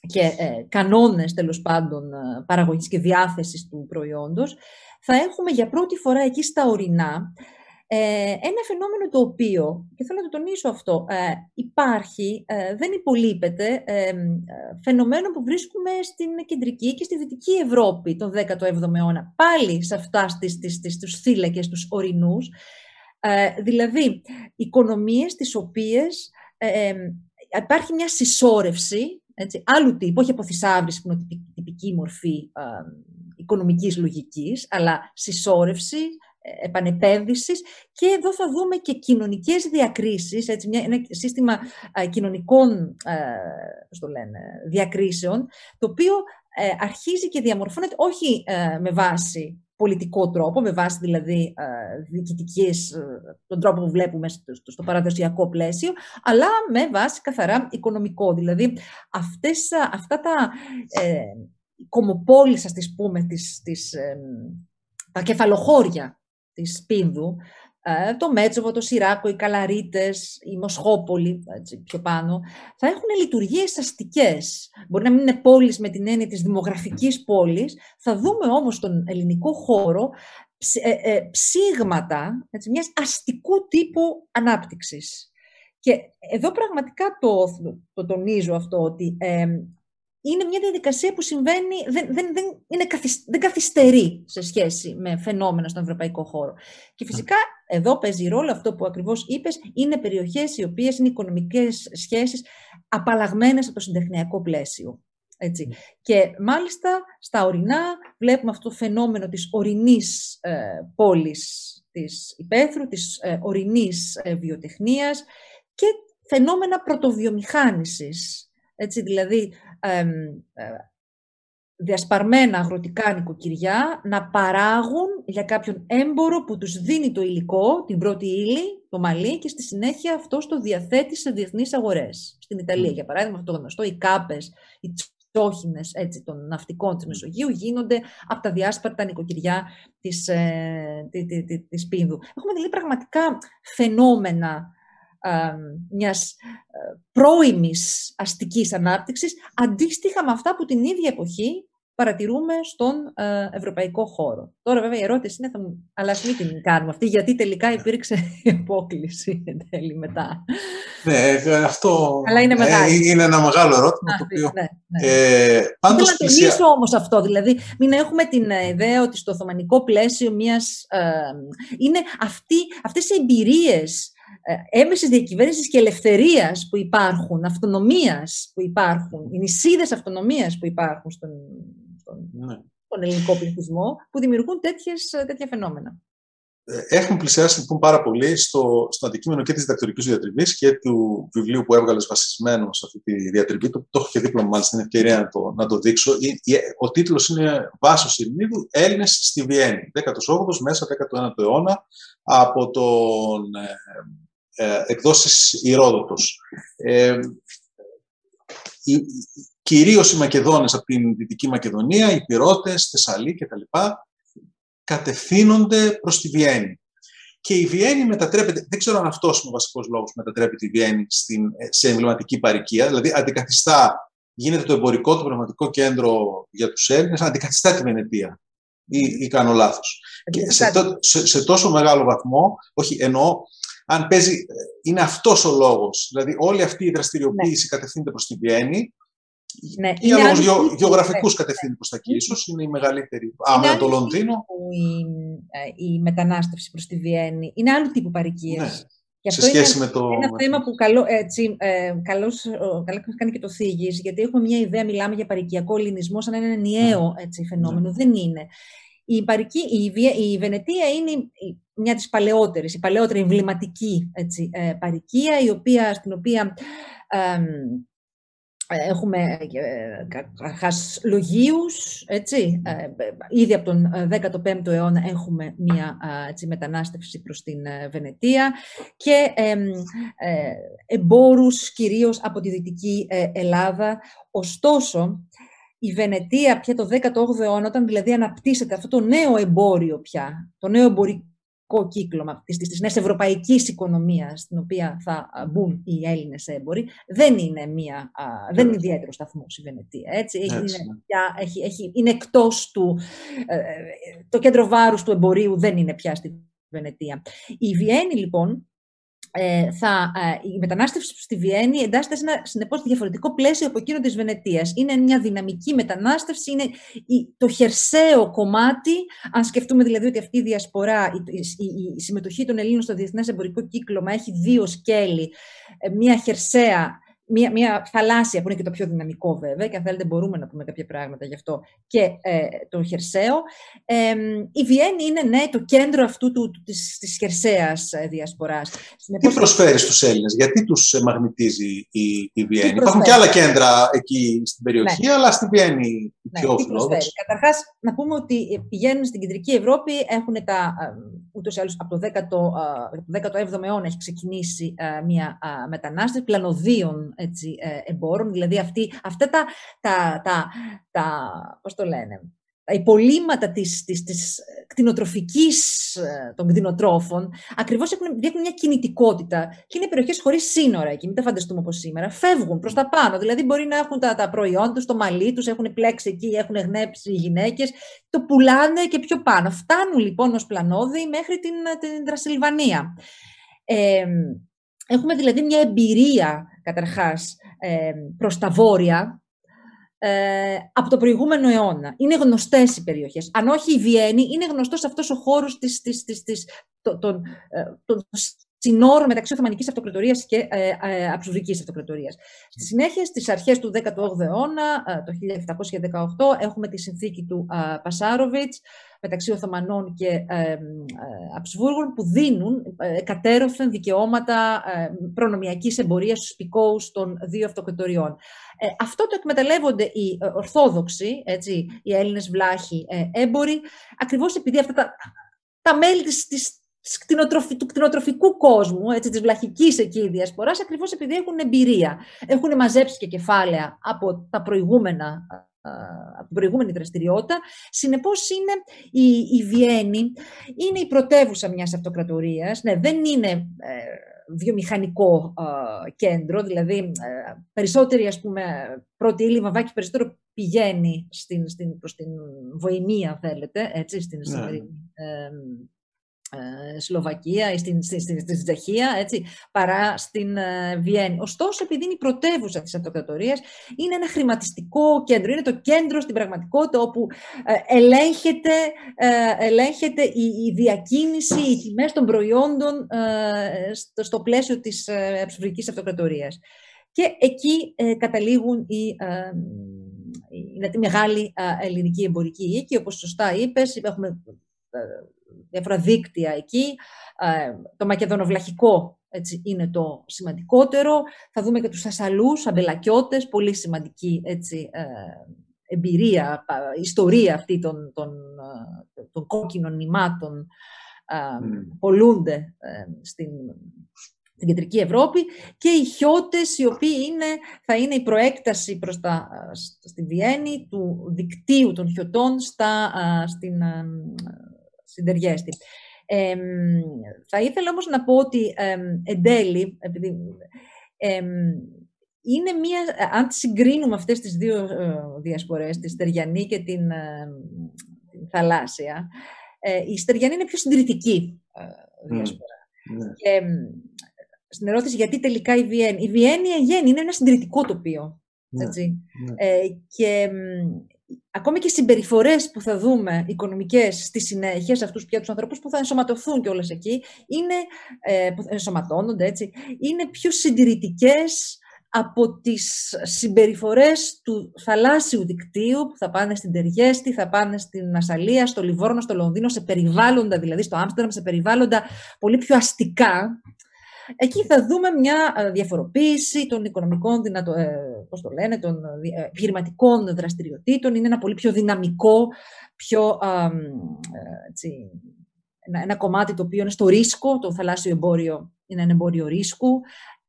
και ε, κανόνες τέλος πάντων ε, παραγωγής και διάθεσης του προϊόντος, θα έχουμε για πρώτη φορά εκεί στα ορεινά ε, ένα φαινόμενο το οποίο, και θέλω να το τονίσω αυτό, ε, υπάρχει, δεν υπολείπεται, φαινομένο που βρίσκουμε στην κεντρική και στη δυτική Ευρώπη τον 17ο αιώνα, πάλι σε αυτά στις, στις, στις, τους θύλακες, τους ορεινούς, δηλαδή οικονομίες τις οποίες υπάρχει μια συσσόρευση έτσι, άλλου τύπου, όχι από θησαύρηση που είναι τυπική μορφή α, οικονομικής λογικής, αλλά συσσόρευση, ε, επανεπένδυσης. Και εδώ θα δούμε και κοινωνικές διακρίσεις, έτσι, μια, ένα σύστημα κοινωνικών το λένε, διακρίσεων, το οποίο ε, αρχίζει και διαμορφώνεται όχι ε, με βάση πολιτικό τρόπο, με βάση δηλαδή διοικητικής, τον τρόπο που βλέπουμε στο, παραδοσιακό πλαίσιο, αλλά με βάση καθαρά οικονομικό. Δηλαδή, αυτές, αυτά τα ε, κομοπόλεις, ας τις πούμε, τις, τις, τα κεφαλοχώρια της Πίνδου, ε, το Μέτσοβο, το Σιράκο, οι Καλαρίτες, η Μοσχόπολη, έτσι, πιο πάνω, θα έχουν λειτουργίες αστικές. Μπορεί να μην είναι πόλεις με την έννοια της δημογραφικής πόλης, θα δούμε όμως στον ελληνικό χώρο ε, ε, ψήγματα έτσι, μιας αστικού τύπου ανάπτυξης. Και εδώ πραγματικά το, το τονίζω αυτό, ότι είναι μια διαδικασία που συμβαίνει, δεν, δεν, δεν, είναι δεν καθυστερεί σε σχέση με φαινόμενα στον ευρωπαϊκό χώρο. Και φυσικά εδώ παίζει ρόλο αυτό που ακριβώς είπες, είναι περιοχές οι οποίες είναι οικονομικές σχέσεις απαλλαγμένες από το συντεχνιακό πλαίσιο. Έτσι. Και μάλιστα στα ορεινά βλέπουμε αυτό το φαινόμενο της ορεινής ε, πόλης της υπαίθρου, της ε, ορεινής ε, βιοτεχνίας και φαινόμενα πρωτοβιομηχάνησης. Έτσι, δηλαδή ε, διασπαρμένα αγροτικά νοικοκυριά να παράγουν για κάποιον έμπορο που τους δίνει το υλικό, την πρώτη ύλη, το μαλλί και στη συνέχεια αυτό το διαθέτει σε διεθνείς αγορές. Στην Ιταλία, για παράδειγμα, αυτό το γνωστό, οι κάπες, οι τσόχινες έτσι, των ναυτικών της Μεσογείου γίνονται από τα διάσπαρτα νοικοκυριά της, ε, της Πίνδου. Έχουμε δηλαδή πραγματικά φαινόμενα μιας ε, πρώιμης αστικής ανάπτυξης, αντίστοιχα με αυτά που την ίδια εποχή παρατηρούμε στον ε, ευρωπαϊκό χώρο. Τώρα βέβαια η ερώτηση είναι, θα μου, αλλά μην την κάνουμε αυτή, γιατί τελικά υπήρξε η απόκληση εν τέλει μετά. Ναι, ε, αυτό αλλά είναι, είναι ένα μεγάλο ερώτημα. το οποίο, ναι, ναι. Ε, πάντως, Θέλω να τονίσω όμως αυτό, δηλαδή μην έχουμε την ιδέα ότι στο Οθωμανικό πλαίσιο μιας... Ε, είναι αυτή, αυτές οι εμπειρίες ε, έμεσης διακυβέρνησης και ελευθερίας που υπάρχουν, αυτονομίας που υπάρχουν, οι νησίδες αυτονομίας που υπάρχουν στον, στον, ναι. ελληνικό πληθυσμό, που δημιουργούν τέτοιες, τέτοια φαινόμενα. Ε, έχουμε πλησιάσει λοιπόν πάρα πολύ στο, στο αντικείμενο και της διδακτορικής διατριβής και του βιβλίου που έβγαλες βασισμένο σε αυτή τη διατριβή. Το, το έχω και δίπλα μου, μάλιστα, την ευκαιρία να το, να το δείξω. Ο τίτλος είναι Βάσος Ειρηνίδου, Έλληνες στη Βιέννη, 18ο μέσα 19ο αιώνα, από τον ε, ε, εκδόσεις Ηρόδοτος. Ε, κυρίως οι Μακεδόνες από την Δυτική Μακεδονία, οι Πυρώτες, Θεσσαλή κτλ. Κατευθύνονται προς τη Βιέννη. Και η Βιέννη μετατρέπεται, δεν ξέρω αν αυτός είναι ο βασικός λόγος που μετατρέπεται η Βιέννη στην, σε εμβληματική παροικία, δηλαδή αντικαθιστά, γίνεται το εμπορικό, το πραγματικό κέντρο για τους Έλληνες, αντικαθιστά τη Βενετία. Ή, ή κάνω λάθος. Και σε, σε, σε, τόσο μεγάλο βαθμό, όχι εννοώ, αν παίζει, είναι αυτός ο λόγος. Δηλαδή όλη αυτή η δραστηριοποίηση ναι. κατευθύνεται προς τη Βιέννη, ναι, για λόγους γεω, γεωγραφικούς ναι, κατευθύνεται προς τα εκεί, ίσως είναι η μεγαλύτερη. Άμα το Λονδίνο. Η, ε, η μετανάστευση προς τη Βιέννη είναι άλλου τύπου παρικίας. Ναι. σε σχέση με το... Ένα θέμα που καλό, έτσι, ε, καλώς, καλά κάνει και το θίγεις, γιατί έχουμε μια ιδέα, μιλάμε για παρικιακό ελληνισμό σαν ένα ενιαίο ναι. έτσι, φαινόμενο. Ναι. Δεν είναι. Η, παρική, η, η Βενετία είναι μια της παλαιότερης, η παλαιότερη εμβληματική έτσι, ε, παρικία, η οποία, στην οποία Έχουμε ε, καταρχάς λογίους, έτσι. Ε, ήδη από τον 15ο ε, αιώνα έχουμε μία έτσι, μετανάστευση προς την Βενετία και ε, εμπόρους κυρίως από τη Δυτική Ελλάδα. Ωστόσο, η Βενετία πια το 18ο αιώνα, όταν δηλαδή αναπτύσσεται αυτό το νέο εμπόριο πια, το νέο εμπορικό κύκλωμα της, της νέας ευρωπαϊκής οικονομίας στην οποία θα μπουν οι Έλληνες έμποροι δεν είναι, μια, δεν είναι ιδιαίτερο σταθμό η Βενετία. Έτσι. Είναι, έχει, έχει, είναι εκτός του... Ε, ε, το κέντρο βάρους του εμπορίου δεν είναι πια στη Βενετία. Η Βιέννη λοιπόν ε, θα, ε, η μετανάστευση στη Βιέννη εντάσσεται σε ένα συνεπώς διαφορετικό πλαίσιο από εκείνο της Βενετίας. Είναι μια δυναμική μετανάστευση, είναι το χερσαίο κομμάτι. Αν σκεφτούμε δηλαδή ότι αυτή η διασπορά, η, η, η συμμετοχή των Ελλήνων στο διεθνές εμπορικό κύκλωμα έχει δύο σκέλη. Ε, μια χερσαία μια, μια θαλάσσια που είναι και το πιο δυναμικό βέβαια και αν θέλετε μπορούμε να πούμε κάποια πράγματα γι' αυτό και ε, το χερσαίο. Ε, η Βιέννη είναι ναι το κέντρο αυτού του, του, της, της χερσαίας ε, διασποράς. Τι προσφέρεις στους Έλληνες, γιατί τους ε, μαγνητίζει η, η Βιέννη; Υπάρχουν και άλλα κέντρα εκεί στην περιοχή, ναι. αλλά στη Βιέννη ναι, πιο φιλόδοξη. Καταρχάς να πούμε ότι πηγαίνουν στην κεντρική Ευρώπη, έχουν τα, ούτως ή άλλως από το 17ο αιώνα έχει ξεκινήσει μια μετανάστευση πλανοδίων έτσι, ε, εμπόρων, δηλαδή αυτή, αυτά τα, τα, τα, τα, πώς το λένε, τα υπολείμματα της, της, της κτηνοτροφικής ε, των κτηνοτρόφων ακριβώς έχουν, δείχνουν μια κινητικότητα και είναι περιοχές χωρίς σύνορα εκεί, μην τα φανταστούμε όπως σήμερα, φεύγουν προς τα πάνω, δηλαδή μπορεί να έχουν τα, τα προϊόντα τους, το μαλλί τους, έχουν πλέξει εκεί, έχουν γνέψει οι γυναίκες, το πουλάνε και πιο πάνω. Φτάνουν λοιπόν ως πλανόδι μέχρι την, την Τρασιλβανία. Ε, Έχουμε δηλαδή μια εμπειρία, καταρχάς, ε, προς τα βόρεια, ε, από το προηγούμενο αιώνα. Είναι γνωστές οι περιοχές. Αν όχι η Βιέννη, είναι γνωστός αυτός ο χώρος της, της, της, της, των, ε, των συνόρων μεταξύ Οθωμανικής Αυτοκρατορίας και ε, ε, Αυτοκρατορίας. Στη συνέχεια, στις αρχές του 18ου αιώνα, ε, το 1718, έχουμε τη συνθήκη του ε, Πασάροβιτς, μεταξύ Οθωμανών και ε, Αψβούργων που δίνουν ε, κατέρωθεν δικαιώματα ε, προνομιακής εμπορίας στους πικόους των δύο αυτοκρατοριών. Ε, αυτό το εκμεταλλεύονται οι Ορθόδοξοι, έτσι, οι Έλληνες βλάχοι έμποροι, ακριβώς επειδή αυτά τα, τα μέλη της, της, του κτηνοτροφικού κόσμου, έτσι, της βλαχικής εκεί διασποράς, ακριβώς επειδή έχουν εμπειρία. Έχουν μαζέψει και κεφάλαια από τα προηγούμενα από την προηγούμενη δραστηριότητα. Συνεπώς είναι η, η Βιέννη, είναι η πρωτεύουσα μιας αυτοκρατορίας. Ναι, δεν είναι ε, βιομηχανικό κέντρο, δηλαδή ε, περισσότερη ας πούμε πρώτη ύλη βαμβάκι περισσότερο πηγαίνει στην, στην, προς την Βοημία, θέλετε, έτσι, στην ναι. Ε, Σλοβακία ή στην, στην, στην, στην Τσεχία, έτσι, παρά στην ε, Βιέννη. Ωστόσο, επειδή είναι η πρωτεύουσα της αυτοκρατορίας, είναι ένα χρηματιστικό κέντρο. Είναι το κέντρο στην πραγματικότητα όπου ε, ελέγχεται, ελέγχεται η, η, διακίνηση, οι τιμές των προϊόντων στο, στο πλαίσιο της ε, αυτοκρατορίας. Και εκεί καταλήγουν οι, είναι τη μεγάλη ελληνική εμπορική οίκη, όπως σωστά είπες, έχουμε διάφορα δίκτυα εκεί. Ε, το μακεδονοβλαχικό έτσι, είναι το σημαντικότερο. Θα δούμε και τους Θασσαλούς, αμπελακιώτες, πολύ σημαντική έτσι, ε, εμπειρία, ιστορία αυτή των, των, ε, των κόκκινων νημάτων mm. πολλούνται στην, στην κεντρική Ευρώπη και οι χιώτες οι οποίοι είναι, θα είναι η προέκταση προς τα, στη Βιέννη του δικτύου των χιωτών στα, στην, συντεργέστη. Ε, θα ήθελα όμως να πω ότι ε, εν τέλει, επειδή, είναι μία, αν συγκρίνουμε αυτές τις δύο ε, διασπορές, τη Στεριανή και την, την Θαλάσσια, ε, η Στεριανή είναι πιο συντηρητική ε, διασπορά. Mm, Και στην ερώτηση γιατί τελικά η Βιέννη. Η Βιέννη είναι ένα συντηρητικό τοπίο. Ναι, έτσι. Ναι. Ε, και ακόμη και συμπεριφορές που θα δούμε οικονομικές στη συνέχεια, σε αυτούς πια τους ανθρώπους που θα ενσωματωθούν κιόλας εκεί, είναι, ε, που ενσωματώνονται έτσι, είναι πιο συντηρητικές από τις συμπεριφορές του θαλάσσιου δικτύου που θα πάνε στην Τεριέστη, θα πάνε στην Ασαλία, στο Λιβόρνο, στο Λονδίνο, σε περιβάλλοντα, δηλαδή στο Άμστερνταμ, σε περιβάλλοντα πολύ πιο αστικά. Εκεί θα δούμε μια ε, διαφοροποίηση των οικονομικών, δυνατο, ε, πώς το λένε, των ε, επιχειρηματικών δραστηριοτήτων. Είναι ένα πολύ πιο δυναμικό, πιο, έτσι, ένα, ένα κομμάτι το οποίο είναι στο ρίσκο, το θαλάσσιο εμπόριο είναι ένα εμπόριο ρίσκου.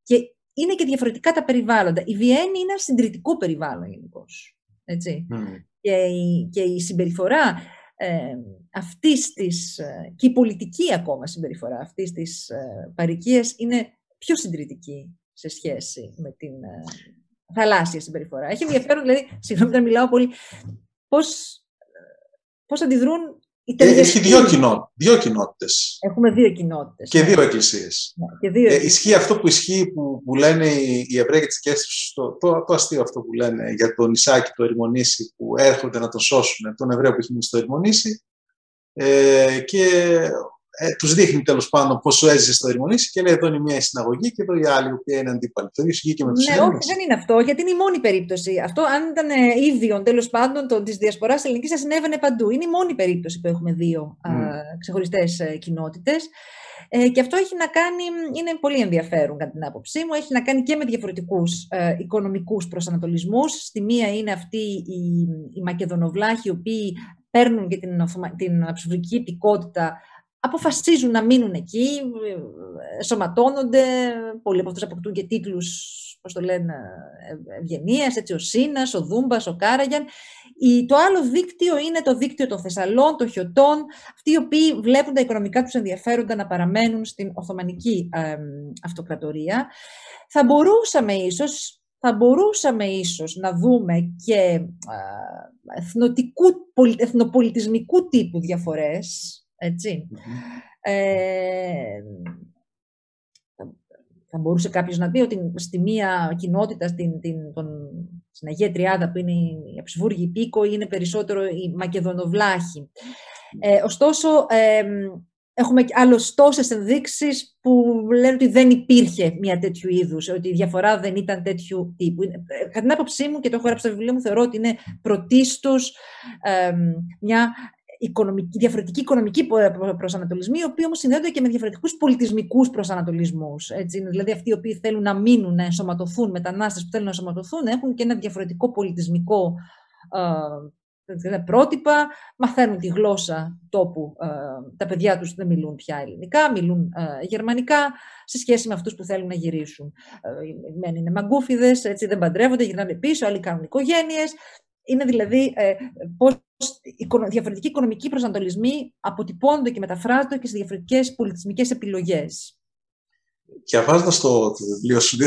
Και είναι και διαφορετικά τα περιβάλλοντα. Η Βιέννη είναι ένα συντηρητικό περιβάλλον γενικώς. Και, η, και η συμπεριφορά ε, αυτής της, ε, και η πολιτική ακόμα συμπεριφορά αυτής της ε, παρικίας είναι πιο συντηρητική σε σχέση με την ε, θαλάσσια συμπεριφορά. Έχει ενδιαφέρον, δηλαδή, συγγνώμη να μιλάω πολύ, πώς, πώς αντιδρούν ε, έχει δύο, κοινό, δύο κοινότητες. Έχουμε δύο κοινότητες. Και ναι. δύο εκκλησίες. Ναι, ε, ισχύει αυτό που ισχύει που, που λένε οι, οι Εβραίοι και τις το, το, το, αστείο αυτό που λένε για τον Ισάκη, το Ερμονήσι, που έρχονται να τον σώσουν, τον Εβραίο που έχει μείνει στο Ερμονήσι. Ε, και ε, τους δείχνει τέλος πάντων πόσο έζησε στο Ερμονήσι και λέει: Εδώ είναι μια συναγωγή και εδώ η άλλη, η οποία είναι αντίπαλη. Το ίδιο ισχύει και με τους Ναι, όχι, δεν είναι αυτό, γιατί είναι η μόνη περίπτωση. Αυτό, αν ήταν ε, ίδιο τέλος πάντων της διασποράς ελληνικής, θα συνέβαινε παντού. Είναι η μόνη περίπτωση που έχουμε δύο mm. ξεχωριστές ε, κοινότητες. Ε, και αυτό έχει να κάνει, είναι πολύ ενδιαφέρον κατά την άποψή μου, έχει να κάνει και με διαφορετικούς ε, οικονομικούς προσανατολισμούς. Στη μία είναι αυτοί οι, οι Μακεδονοβλάχοι, οι οποίοι παίρνουν και την, την αψηφική αποφασίζουν να μείνουν εκεί, σωματώνονται, πολλοί από αυτούς αποκτούν και τίτλους, πώς το λένε, ευγενίας, έτσι ο Σίνας, ο Δούμπας, ο Κάραγιαν. το άλλο δίκτυο είναι το δίκτυο των Θεσσαλών, των Χιωτών, αυτοί οι οποίοι βλέπουν τα οικονομικά τους ενδιαφέροντα να παραμένουν στην Οθωμανική αυτοκρατορία. Θα μπορούσαμε ίσως θα μπορούσαμε ίσως να δούμε και εθνοτικού, εθνοπολιτισμικού τύπου διαφορές, έτσι. Ε, θα μπορούσε κάποιος να πει ότι στη μία κοινότητα, στην, την, τον, στην Αγία Τριάδα που είναι η Αψηβούργη Πίκο, είναι περισσότερο η Μακεδονοβλάχη. Ε, ωστόσο, ε, έχουμε άλλε τόσες ενδείξεις που λένε ότι δεν υπήρχε μια τέτοιου είδους, ότι η διαφορά δεν ήταν τέτοιου τύπου. Ε, κατά την άποψή μου, και το έχω γράψει στο βιβλίο μου, θεωρώ ότι είναι πρωτίστως ε, μια οικονομική, διαφορετική οικονομική προσανατολισμοί, οι οποίοι όμως συνδέονται και με διαφορετικούς πολιτισμικούς προσανατολισμούς. Δηλαδή, αυτοί οι οποίοι θέλουν να μείνουν, να ενσωματωθούν, μετανάστες που θέλουν να ενσωματωθούν, έχουν και ένα διαφορετικό πολιτισμικό ε, πρότυπα, μαθαίνουν τη γλώσσα τόπου. Ε, τα παιδιά τους δεν μιλούν πια ελληνικά, μιλούν ε, γερμανικά, σε σχέση με αυτούς που θέλουν να γυρίσουν. Ε, είναι μαγκούφιδες, έτσι δεν παντρεύονται, γυρνάνε πίσω, άλλοι κάνουν οικογένειες. Είναι δηλαδή ε, πώς διαφορετικοί οικονομικοί προσανατολισμοί αποτυπώνονται και μεταφράζονται και σε διαφορετικές πολιτισμικές επιλογές. Διαβάζοντας το, το βιβλίο σου,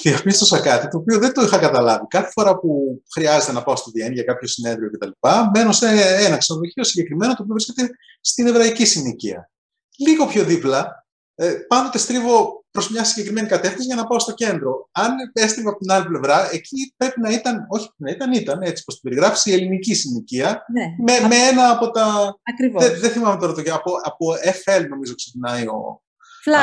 διαπίστωσα κάτι το οποίο δεν το είχα καταλάβει. Κάθε φορά που χρειάζεται να πάω στη Βιέννη για κάποιο συνέδριο κτλ., μπαίνω σε ένα ξενοδοχείο συγκεκριμένο το οποίο βρίσκεται στην εβραϊκή συνοικία. Λίγο πιο δίπλα, ε, πάντοτε στρίβω προς μια συγκεκριμένη κατεύθυνση για να πάω στο κέντρο. Αν έστειλα από την άλλη πλευρά, εκεί πρέπει να ήταν, όχι να ήταν, ήταν έτσι πω την περιγράφεις, η ελληνική συνοικία. Ναι. Με, με ένα από τα. Ακριβώς. Δεν, δεν θυμάμαι τώρα το από, από FL νομίζω ξεκινάει ο.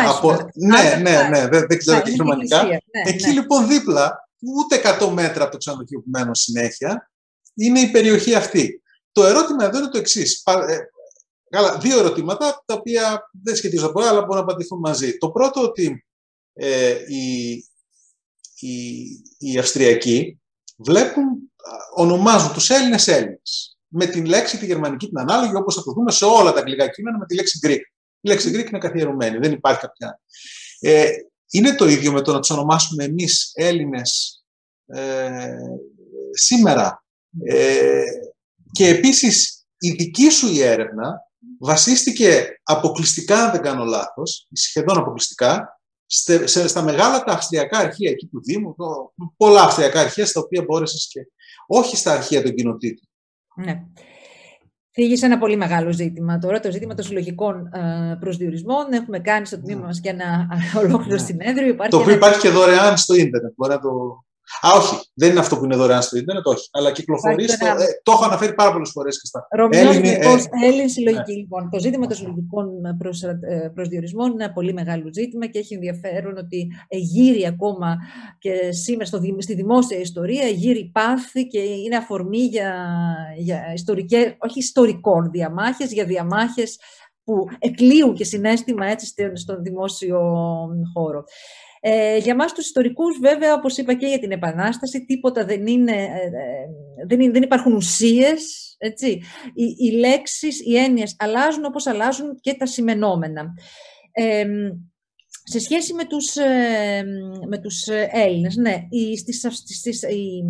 Από... Ναι, ναι, ναι, δεν, δεν ξέρω και γερμανικά. Ναι, εκεί ναι. λοιπόν δίπλα, ούτε 100 μέτρα από το ξενοδοχείο που μένω συνέχεια, είναι η περιοχή αυτή. Το ερώτημα εδώ είναι το εξής. Ε, Καλά, δύο ερωτήματα, τα οποία δεν σχετίζονται πολλά, αλλά μπορούν να απαντηθούν μαζί. Το πρώτο, ότι ε, οι, οι, οι Αυστριακοί βλέπουν, ονομάζουν τους Έλληνες Έλληνες. Με την λέξη τη γερμανική την ανάλογη, όπως θα το δούμε σε όλα τα αγγλικά κείμενα, με τη λέξη Greek. Η λέξη Greek είναι καθιερωμένη, δεν υπάρχει κάποια. Ε, είναι το ίδιο με το να τους ονομάσουμε εμείς Έλληνες ε, σήμερα. Ε, και επίσης η δική σου η έρευνα βασίστηκε αποκλειστικά, αν δεν κάνω λάθος, σχεδόν αποκλειστικά, στα μεγάλα τα αυστριακά αρχεία εκεί του Δήμου, το, πολλά αυστριακά αρχεία στα οποία μπόρεσες και όχι στα αρχεία των κοινοτήτων. Ναι. Φύγει ένα πολύ μεγάλο ζήτημα. Τώρα το ζήτημα των συλλογικών ε, προσδιορισμών. Έχουμε κάνει στο τμήμα ναι. μας και ένα ολόκληρο ναι. συνέδριο. Υπάρχει το οποίο ένα... υπάρχει και δωρεάν στο ίντερνετ. Μπορεί να το... Α, όχι. Δεν είναι αυτό που είναι δωρεάν στο Ιντερνετ, όχι. Αλλά κυκλοφορεί. Στο... Ε, το έχω αναφέρει πάρα πολλές φορές και στα. Έλληνε ε, συλλογική, λοιπόν. Το ζήτημα των συλλογικών ε, προσδιορισμών είναι ένα πολύ μεγάλο ζήτημα και έχει ενδιαφέρον ότι γύρει ακόμα και σήμερα στο, στη δημόσια ιστορία, γύρει πάθη και είναι αφορμή για, για ιστορικές, όχι ιστορικών διαμάχες, για διαμάχες που εκλείουν και συνέστημα έτσι στον δημόσιο χώρο. Ε, για μας τους ιστορικούς, βέβαια, όπως είπα και για την Επανάσταση, τίποτα δεν είναι, ε, ε, δεν, είναι, δεν υπάρχουν ουσίες, έτσι. Οι, οι λέξεις, οι έννοιες αλλάζουν όπως αλλάζουν και τα σημενόμενα. Ε, σε σχέση με τους, ε, με τους Έλληνες, ναι, οι, στις, στις, οι,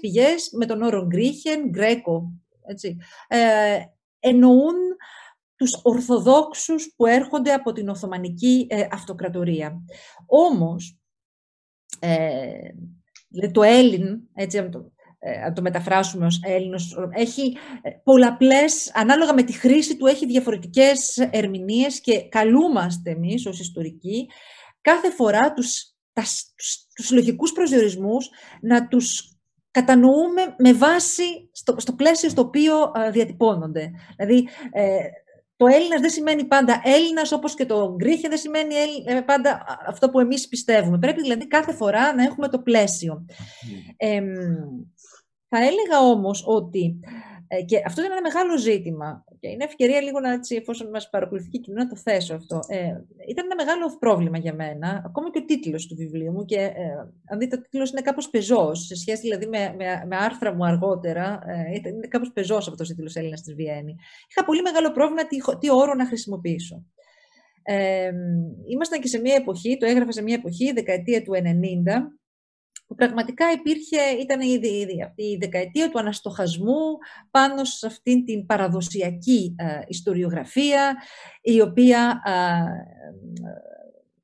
πηγές με τον όρο Γκρίχεν, Γκρέκο, έτσι, ε, εννοούν τους Ορθοδόξους που έρχονται από την Οθωμανική ε, Αυτοκρατορία. Όμως, ε, το Έλλην, έτσι, αν το, ε, το μεταφράσουμε ως Έλληνος, έχει ε, πολλαπλές, ανάλογα με τη χρήση του, έχει διαφορετικές ερμηνείες και καλούμαστε εμείς ως ιστορικοί κάθε φορά τους, τας, τους, τους λογικούς προσδιορισμούς να τους κατανοούμε με βάση στο, στο πλαίσιο στο οποίο διατυπώνονται. Δηλαδή, το Έλληνας δεν σημαίνει πάντα Έλληνας, όπως και το Γκρίχε δεν σημαίνει ε, πάντα αυτό που εμείς πιστεύουμε. Πρέπει δηλαδή κάθε φορά να έχουμε το πλαίσιο. Ε, θα έλεγα όμως ότι ε, και αυτό είναι ένα μεγάλο ζήτημα και είναι ευκαιρία λίγο να, έτσι, εφόσον μας παρακολουθεί και κοινό, να το θέσω αυτό. Ε, ήταν ένα μεγάλο πρόβλημα για μένα, ακόμα και ο τίτλος του βιβλίου μου και ε, αν δείτε ο τίτλος είναι κάπως πεζός, σε σχέση δηλαδή με, με, με άρθρα μου αργότερα, ε, είναι κάπως πεζός αυτός ο τίτλος Έλληνας της Βιέννη. Είχα πολύ μεγάλο πρόβλημα τι, τι όρο να χρησιμοποιήσω. Ε, ήμασταν και σε μια εποχή, το έγραφα σε μια εποχή, δεκαετία του 90, που πραγματικά υπήρχε, ήταν ήδη, αυτή η δεκαετία του αναστοχασμού πάνω σε αυτήν την παραδοσιακή ε, ιστοριογραφία, η οποία ε,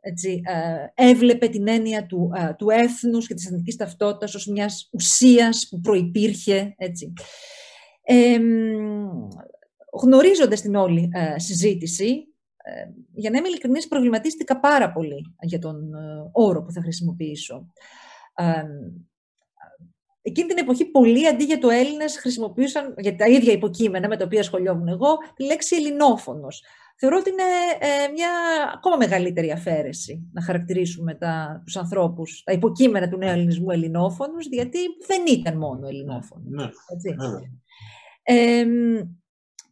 έτσι, ε, έβλεπε την έννοια του, του έθνους και της εθνικής ταυτότητας ως μιας ουσίας που προϋπήρχε. Έτσι. γνωρίζοντας την όλη συζήτηση, για να είμαι ειλικρινής, προβληματίστηκα πάρα πολύ για τον όρο που θα χρησιμοποιήσω εκείνη την εποχή πολλοί αντί για το Έλληνες χρησιμοποιούσαν για τα ίδια υποκείμενα με τα οποία σχολιόμουν εγώ τη λέξη ελληνόφωνος. Θεωρώ ότι είναι ε, μια ακόμα μεγαλύτερη αφαίρεση να χαρακτηρίσουμε τα, τους ανθρώπους, τα υποκείμενα του νέου ελληνισμού ελληνόφωνους, γιατί δεν ήταν μόνο ελληνόφωνοι. Ναι, έτσι. Ναι. Ε,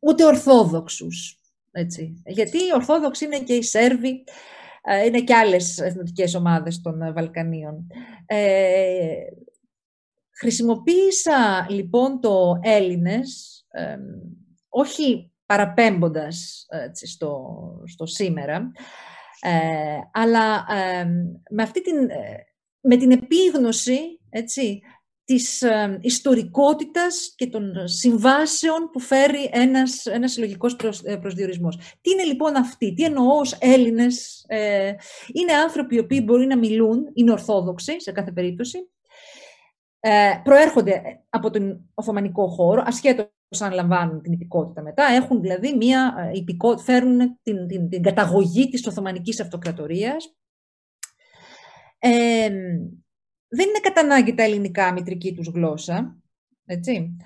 ούτε ορθόδοξους. Έτσι. Γιατί οι ορθόδοξοι είναι και οι Σέρβοι, ε, είναι και άλλες εθνοτικές ομάδες των ε, Βαλκανίων. Ε, χρησιμοποίησα λοιπόν το Έλληνες, όχι παραπέμποντας στο, στο σήμερα, αλλά με, αυτή την, με την επίγνωση έτσι, της ε, ιστορικότητας και των συμβάσεων που φέρει ένας, ένας συλλογικός προσ, ε, προσδιορισμός. Τι είναι λοιπόν αυτοί, τι εννοώ ως Έλληνες, ε, είναι άνθρωποι οι οποίοι μπορεί να μιλούν, είναι ορθόδοξοι σε κάθε περίπτωση, ε, προέρχονται από τον Οθωμανικό χώρο, ασχέτως αν λαμβάνουν την υπηκότητα μετά, έχουν δηλαδή μία ε, υπηκότητα, φέρουν την, την, την καταγωγή της Οθωμανικής Αυτοκρατορίας. Ε, δεν είναι κατά ανάγκη τα ελληνικά μητρική τους γλώσσα, έτσι.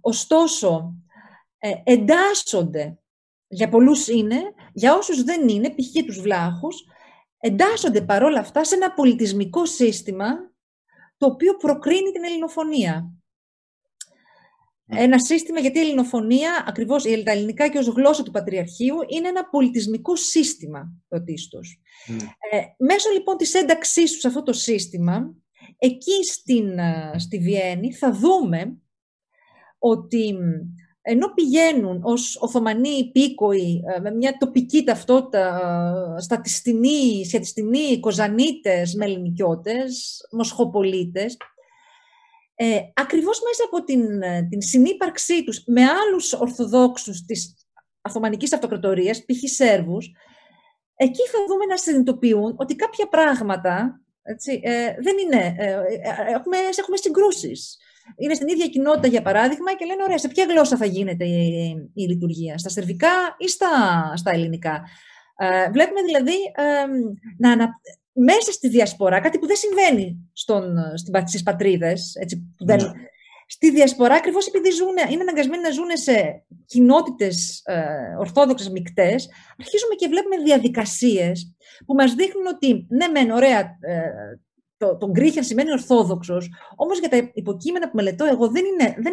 Ωστόσο, ε, εντάσσονται, για πολλούς είναι, για όσους δεν είναι, π.χ. τους βλάχους, εντάσσονται παρόλα αυτά σε ένα πολιτισμικό σύστημα το οποίο προκρίνει την ελληνοφωνία. Ένα σύστημα, γιατί η ελληνοφωνία, ακριβώς τα ελληνικά και ως γλώσσα του Πατριαρχείου, είναι ένα πολιτισμικό σύστημα πρωτίστως. Ε, μέσω λοιπόν της ένταξής τους σε αυτό το σύστημα, Εκεί στην, ε, στη Βιέννη θα δούμε ότι ενώ πηγαίνουν ως Οθωμανοί υπήκοοι ε, με μια τοπική ταυτότητα, ε, στατιστινοί, σχετιστινοί, κοζανίτες, μελληνικιώτες, μοσχοπολίτες, ε, ακριβώς μέσα από την, την συνύπαρξή τους με άλλους Ορθοδόξους της Οθωμανικής Αυτοκρατορίας, π.χ. Σέρβους, εκεί θα δούμε να συνειδητοποιούν ότι κάποια πράγματα έτσι, ε, δεν είναι. Ε, ε, έχουμε, έχουμε συγκρούσεις. Είναι στην ίδια κοινότητα, για παράδειγμα, και λένε, ωραία, σε ποια γλώσσα θα γίνεται η, η λειτουργία, στα σερβικά ή στα, στα ελληνικά; Ε, βλέπουμε δηλαδή να, ανα, μέσα στη διασπορά, κάτι που δεν συμβαίνει στον, στις πατρίδες, έτσι, που δεν, ναι. Στη διασπορά ακριβώς επειδή ζουν, είναι αναγκασμένοι να ζουν σε κοινότητες ε, ορθόδοξες μεικτές, αρχίζουμε και βλέπουμε διαδικασίες που μας δείχνουν ότι ναι μεν ωραία ε, το, το Γκρίχιαν σημαίνει ορθόδοξος, όμως για τα υποκείμενα που μελετώ εγώ δεν, είναι, δεν,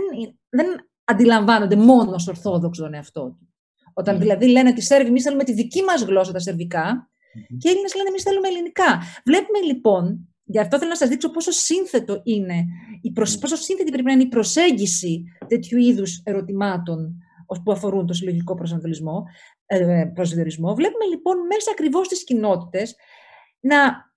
δεν αντιλαμβάνονται μόνος ως ορθόδοξο τον εαυτό του. Όταν mm. δηλαδή λένε ότι οι Σέρβοι, εμείς θέλουμε τη δική μας γλώσσα, τα σερβικά, mm-hmm. και οι Έλληνες λένε εμείς θέλουμε ελληνικά. Βλέπουμε λοιπόν, γι' αυτό θέλω να σας δείξω πόσο σύνθετο είναι, η προσ... πόσο σύνθετη πρέπει να είναι η προσέγγιση τέτοιου είδους ερωτημάτων που αφορούν το συλλογικό προσανατολισμό, ε, προσδιορισμό. Βλέπουμε λοιπόν μέσα ακριβώς στι κοινότητες να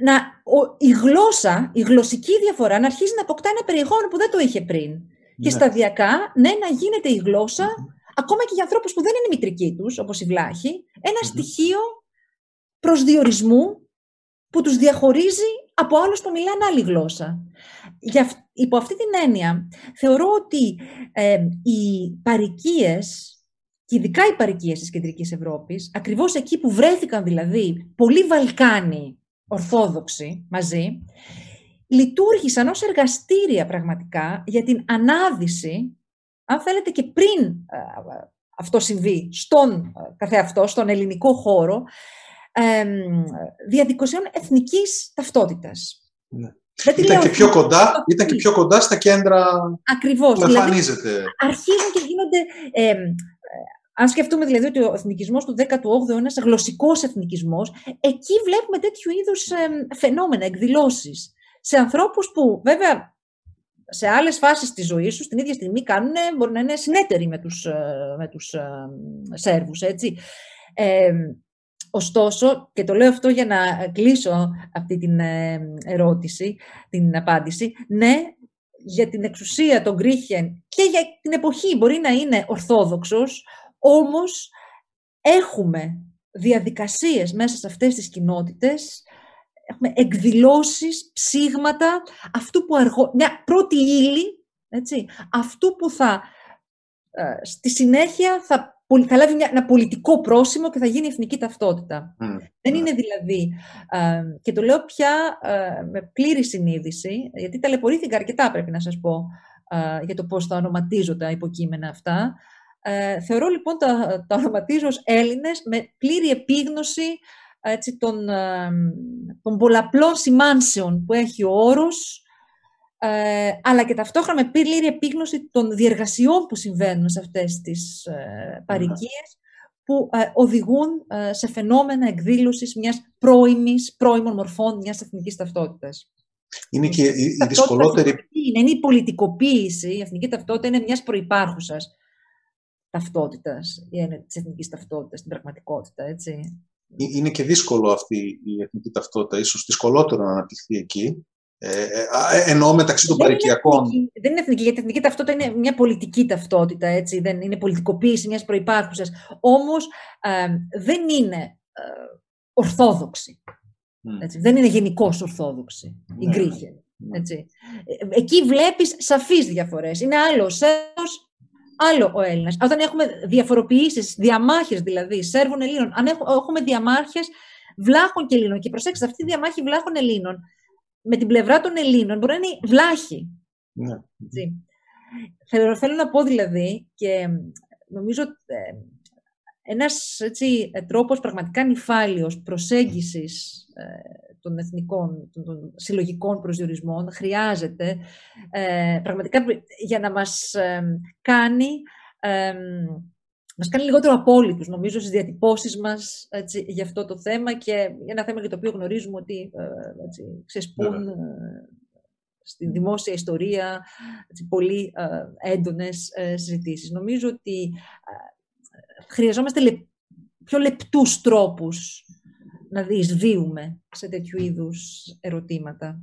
να, ο, η γλώσσα, η γλωσσική διαφορά να αρχίζει να αποκτά ένα περιεχόμενο που δεν το είχε πριν. Και ναι. σταδιακά, ναι, να γίνεται η γλώσσα ακόμα και για ανθρώπους που δεν είναι μητρικοί τους, όπως η βλάχη, ένα στοιχείο προσδιορισμού που τους διαχωρίζει από άλλους που μιλάνε άλλη γλώσσα. Για, υπό αυτή την έννοια, θεωρώ ότι ε, οι παρικίες, και ειδικά οι παρικίες της Κεντρικής Ευρώπης, ακριβώς εκεί που βρέθηκαν δηλαδή πολλοί Βαλκάνοι Ορθόδοξοι μαζί, λειτουργήσαν ως εργαστήρια πραγματικά για την ανάδυση αν θέλετε και πριν ε, αυτό συμβεί στον ε, καθεαυτό, στον ελληνικό χώρο, ε, διαδικασιών εθνικής ταυτότητας. Ναι. Ήταν, και πιο κοντά, ήταν και πιο κοντά στα κέντρα Ακριβώς, που δηλαδή, εμφανίζεται. αρχίζουν και γίνονται... Ε, αν σκεφτούμε δηλαδή ότι ο εθνικισμός του 18ου αιώνα είναι ένας γλωσσικός εθνικισμός, εκεί βλέπουμε τέτοιου είδους φαινόμενα, εκδηλώσεις. Σε ανθρώπους που βέβαια σε άλλες φάσεις της ζωής σου, την ίδια στιγμή κάνουν, μπορεί να είναι συνέτεροι με τους, ε, με τους ε, Σέρβους, έτσι. Ε, ωστόσο, και το λέω αυτό για να κλείσω αυτή την ε, ερώτηση, την απάντηση, ναι, για την εξουσία των Γκρίχιεν και για την εποχή μπορεί να είναι ορθόδοξος, όμως έχουμε διαδικασίες μέσα σε αυτές τις κοινότητες έχουμε εκδηλώσεις, ψήγματα, αυτού που αργό, μια πρώτη ύλη, έτσι, αυτού που θα ε, στη συνέχεια θα, θα λάβει μια, ένα πολιτικό πρόσημο και θα γίνει εθνική ταυτότητα. Δεν είναι δηλαδή, ε, και το λέω πια ε, με πλήρη συνείδηση, γιατί ταλαιπωρήθηκα αρκετά πρέπει να σας πω για το πώς θα ονοματίζω τα υποκείμενα αυτά. θεωρώ λοιπόν τα, τα ονοματίζω ως Έλληνες με πλήρη επίγνωση έτσι, των, των πολλαπλών σημάνσεων που έχει ο όρος, ε, αλλά και ταυτόχρονα με πλήρη επίγνωση των διεργασιών που συμβαίνουν σε αυτές τις ε, παροικίες, που ε, οδηγούν ε, σε φαινόμενα εκδήλωσης μιας πρώιμης, πρώιμων μορφών μιας εθνικής ταυτότητας. Είναι και η, η δυσκολότερη... Είναι, είναι η πολιτικοποίηση, η εθνική ταυτότητα είναι μιας προϋπάρχουσας ταυτότητας, της εθνικής ταυτότητας, στην πραγματικότητα, έτσι. Ε, είναι και δύσκολο αυτή η εθνική ταυτότητα, ίσως δυσκολότερο να αναπτυχθεί εκεί. Ε, ε, ε εννοώ μεταξύ των παρικιακών. δεν είναι εθνική, γιατί η εθνική ταυτότητα είναι μια πολιτική ταυτότητα, έτσι, δεν είναι πολιτικοποίηση μιας προϋπάρχουσας. Όμως δεν είναι ε, ορθόδοξη. Έτσι, δεν είναι γενικώς ορθόδοξη η ναι. ναι. Έτσι. Εκεί βλέπεις σαφείς διαφορές. Είναι άλλο σέρος, άλλο ο Έλληνας. Όταν έχουμε διαφοροποιήσεις, διαμάχες δηλαδή Σέρβων Ελλήνων, αν έχουμε διαμάχες βλάχων και Ελλήνων, και προσέξτε, αυτή η διαμάχη βλάχων Ελλήνων με την πλευρά των Ελλήνων μπορεί να είναι βλάχη. Ναι. Θέλω, θέλω να πω δηλαδή και νομίζω ε, ένας έτσι, τρόπος πραγματικά νυφάλιος προσέγγισης ε, των εθνικών, των, των συλλογικών προσδιορισμών χρειάζεται ε, πραγματικά για να μας ε, κάνει ε, μας κάνει λιγότερο απόλυτους, νομίζω, στις διατυπώσεις μας έτσι, για αυτό το θέμα και ένα θέμα για το οποίο γνωρίζουμε ότι ε, έτσι, ξεσπούν ναι. ε, στη δημόσια ιστορία έτσι, πολύ ε, έντονες ε, συζητήσεις. Νομίζω ότι χρειαζόμαστε πιο λεπτούς τρόπους να διεισβείουμε σε τέτοιου είδους ερωτήματα.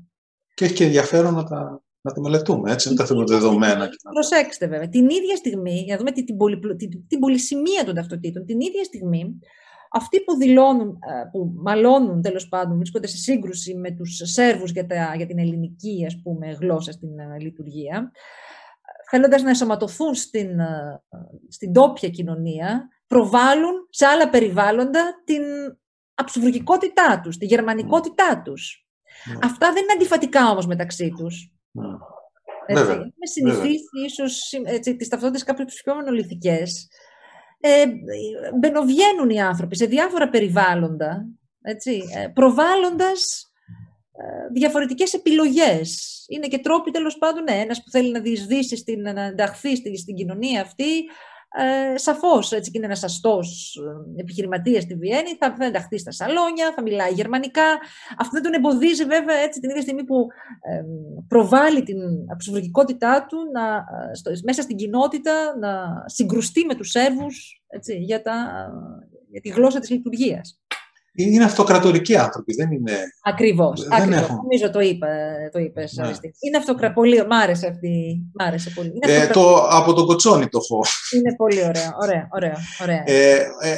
Και έχει και ενδιαφέρον να τα, να τα μελετούμε, έτσι, να τα θέλουμε δεδομένα. Προσέξτε βέβαια, την ίδια στιγμή, για να δούμε την, πολυ, την, την πολυσημεία των ταυτοτήτων, την ίδια στιγμή, αυτοί που δηλώνουν, ε, που μαλώνουν τέλος πάντων, βρίσκονται σε σύγκρουση με τους Σέρβους για, τα, για την ελληνική ας πούμε, γλώσσα στην uh, λειτουργία, θέλοντας να ενσωματωθούν στην, uh, στην τόπια κοινωνία, προβάλλουν σε άλλα περιβάλλοντα την αψουβουργικότητά τους, τη γερμανικότητά τους. Ναι. Αυτά δεν είναι αντιφατικά όμως μεταξύ τους. Ναι. Έτσι, έχουμε συνηθίσει ίσως έτσι, τις ταυτότητες κάποιες πιο μονολυθικές. Ε, μπαινοβγαίνουν οι άνθρωποι σε διάφορα περιβάλλοντα, έτσι, ε, προβάλλοντας ε, διαφορετικές επιλογές. Είναι και τρόποι τέλος πάντων, ναι, ένας που θέλει να διεισδύσει, στην, να ενταχθεί στην, στην κοινωνία αυτή, ε, Σαφώς έτσι και είναι ένας αστό ε, επιχειρηματίας στη Βιέννη, θα, θα ενταχθεί στα σαλόνια, θα μιλάει γερμανικά. Αυτό δεν τον εμποδίζει βέβαια έτσι την ίδια στιγμή που ε, προβάλλει την αψηφιακότητά του να, ε, στο, μέσα στην κοινότητα να συγκρουστεί με τους Σέρβους για, για τη γλώσσα της λειτουργίας. Είναι αυτοκρατορικοί άνθρωποι, δεν είναι. Ακριβώς. Νομίζω το, είπα, το είπες. Ναι. Είναι αυτοκρατορικό. Μ' άρεσε αυτή. Μ άρεσε πολύ. Είναι ε, το, από τον Κοτσόνη το έχω. Είναι πολύ ωραίο. Ωραία, ωραία, ωραία. Ε, ε,